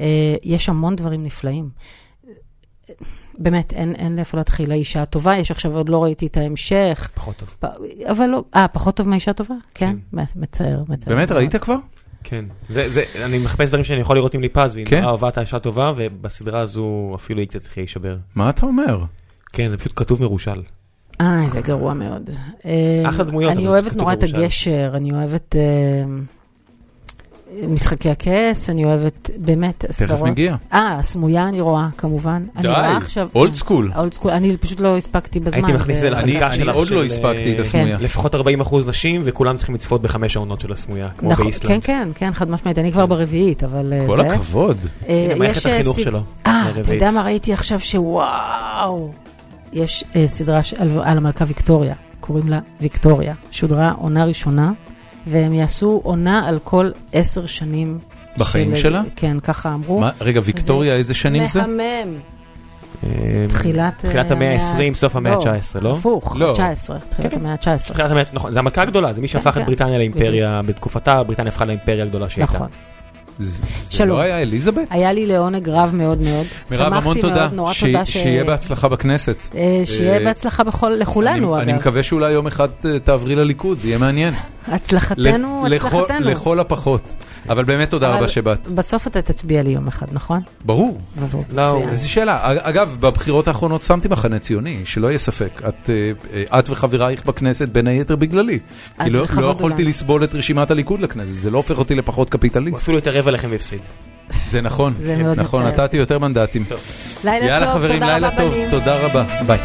אה, יש המון דברים נפלאים. באמת, אין, אין לאיפה להתחיל. האישה הטובה, יש עכשיו, עוד לא ראיתי את ההמשך. פחות טוב. פ- אבל לא, אה, פחות טוב מהאישה הטובה? כן, מצער, מצער. באמת, ראית כבר? כן. זה, זה, אני מחפש דברים שאני יכול לראות עם ליפז, והיא כן. נורא אהבה את האישה טובה, ובסדרה הזו אפילו היא קצת התחילה להישבר. מה אתה אומר? כן, זה פשוט כתוב מרושל. אה, זה גרוע מאוד. אה, אחלה דמויות, אני אבל אוהבת כתוב נורא את מרושל. הגשר, אני אוהבת אה, משחקי הכס, אני אוהבת באמת תכף סדרות. נגיע. אה, הסמויה אני רואה, כמובן. אני רואה עכשיו... old כן. school. Old school, אני פשוט לא הספקתי בזמן. הייתי מכניס את זה ו- אני- לחקיקה אני שלך עוד לא הספקתי את אה, הסמויה. לפחות 40 אחוז נשים, וכולם צריכים לצפות בחמש העונות של הסמויה, כמו נכון, כן, באיסלנד. כן, כן, חד משמעית, אני כבר ברביעית, אבל אה, כל זה... הכבוד. אה, הנה, מערכת אה, החינוך שלו. אה, אתה. יודע מה ראיתי עכשיו שוואו. יש אה, סדרה על המלכה ויקטוריה, קוראים לה ויקטוריה. שודרה עונה ראשונה, והם יעשו עונה על כל עשר שנים. בחיים של- שלה? כן, ככה אמרו. מה- רגע, ויקטוריה, איזה שנים זה? מהמם. תחילת... אה, תחילת המאה ה-20, סוף המאה לא, ה-19, לא? הפוך, לא. 19, תחילת כן. המאה ה-19. תחילת המאה, נכון, זה המלכה הגדולה, זה מי שהפך כן, את בריטניה כן. לאימפריה, בתקופתה בריטניה הפכה לאימפריה הגדולה שהיא הייתה. נכון. זה שלום. לא היה אליזבת? היה לי לעונג רב מאוד מאוד. מירב, המון שמחתי תודה. מאוד, נורא ש- תודה ש... שיהיה בהצלחה בכנסת. אה, שיהיה אה, בהצלחה בכל- לכולנו, אני- אני אגב. מקווה שאולי יום אחד אה, תעברי לליכוד, יהיה מעניין. הצלחתנו, לכל- הצלחתנו. לכל הפחות. אבל באמת תודה רבה שבאת. בסוף אתה תצביע לי יום אחד, נכון? ברור. ברור, לא. איזו שאלה. אגב, בבחירות האחרונות שמתי מחנה ציוני, שלא יהיה ספק. את, אה, אה, את וחברייך בכנסת, בין היתר בגללי. כי לא- לא יכולתי. לסבול את רשימת הליכוד לכנסת, זה לא הופך אותי לפחות הוא קפיטליסט. אפילו התערב עליכם והפסיד. זה נכון. זה מאוד נכון. נתתי יותר מנדטים. לילה יאללה טוב, חברים, תודה לילה רבה, טוב. תודה רבה. ביי.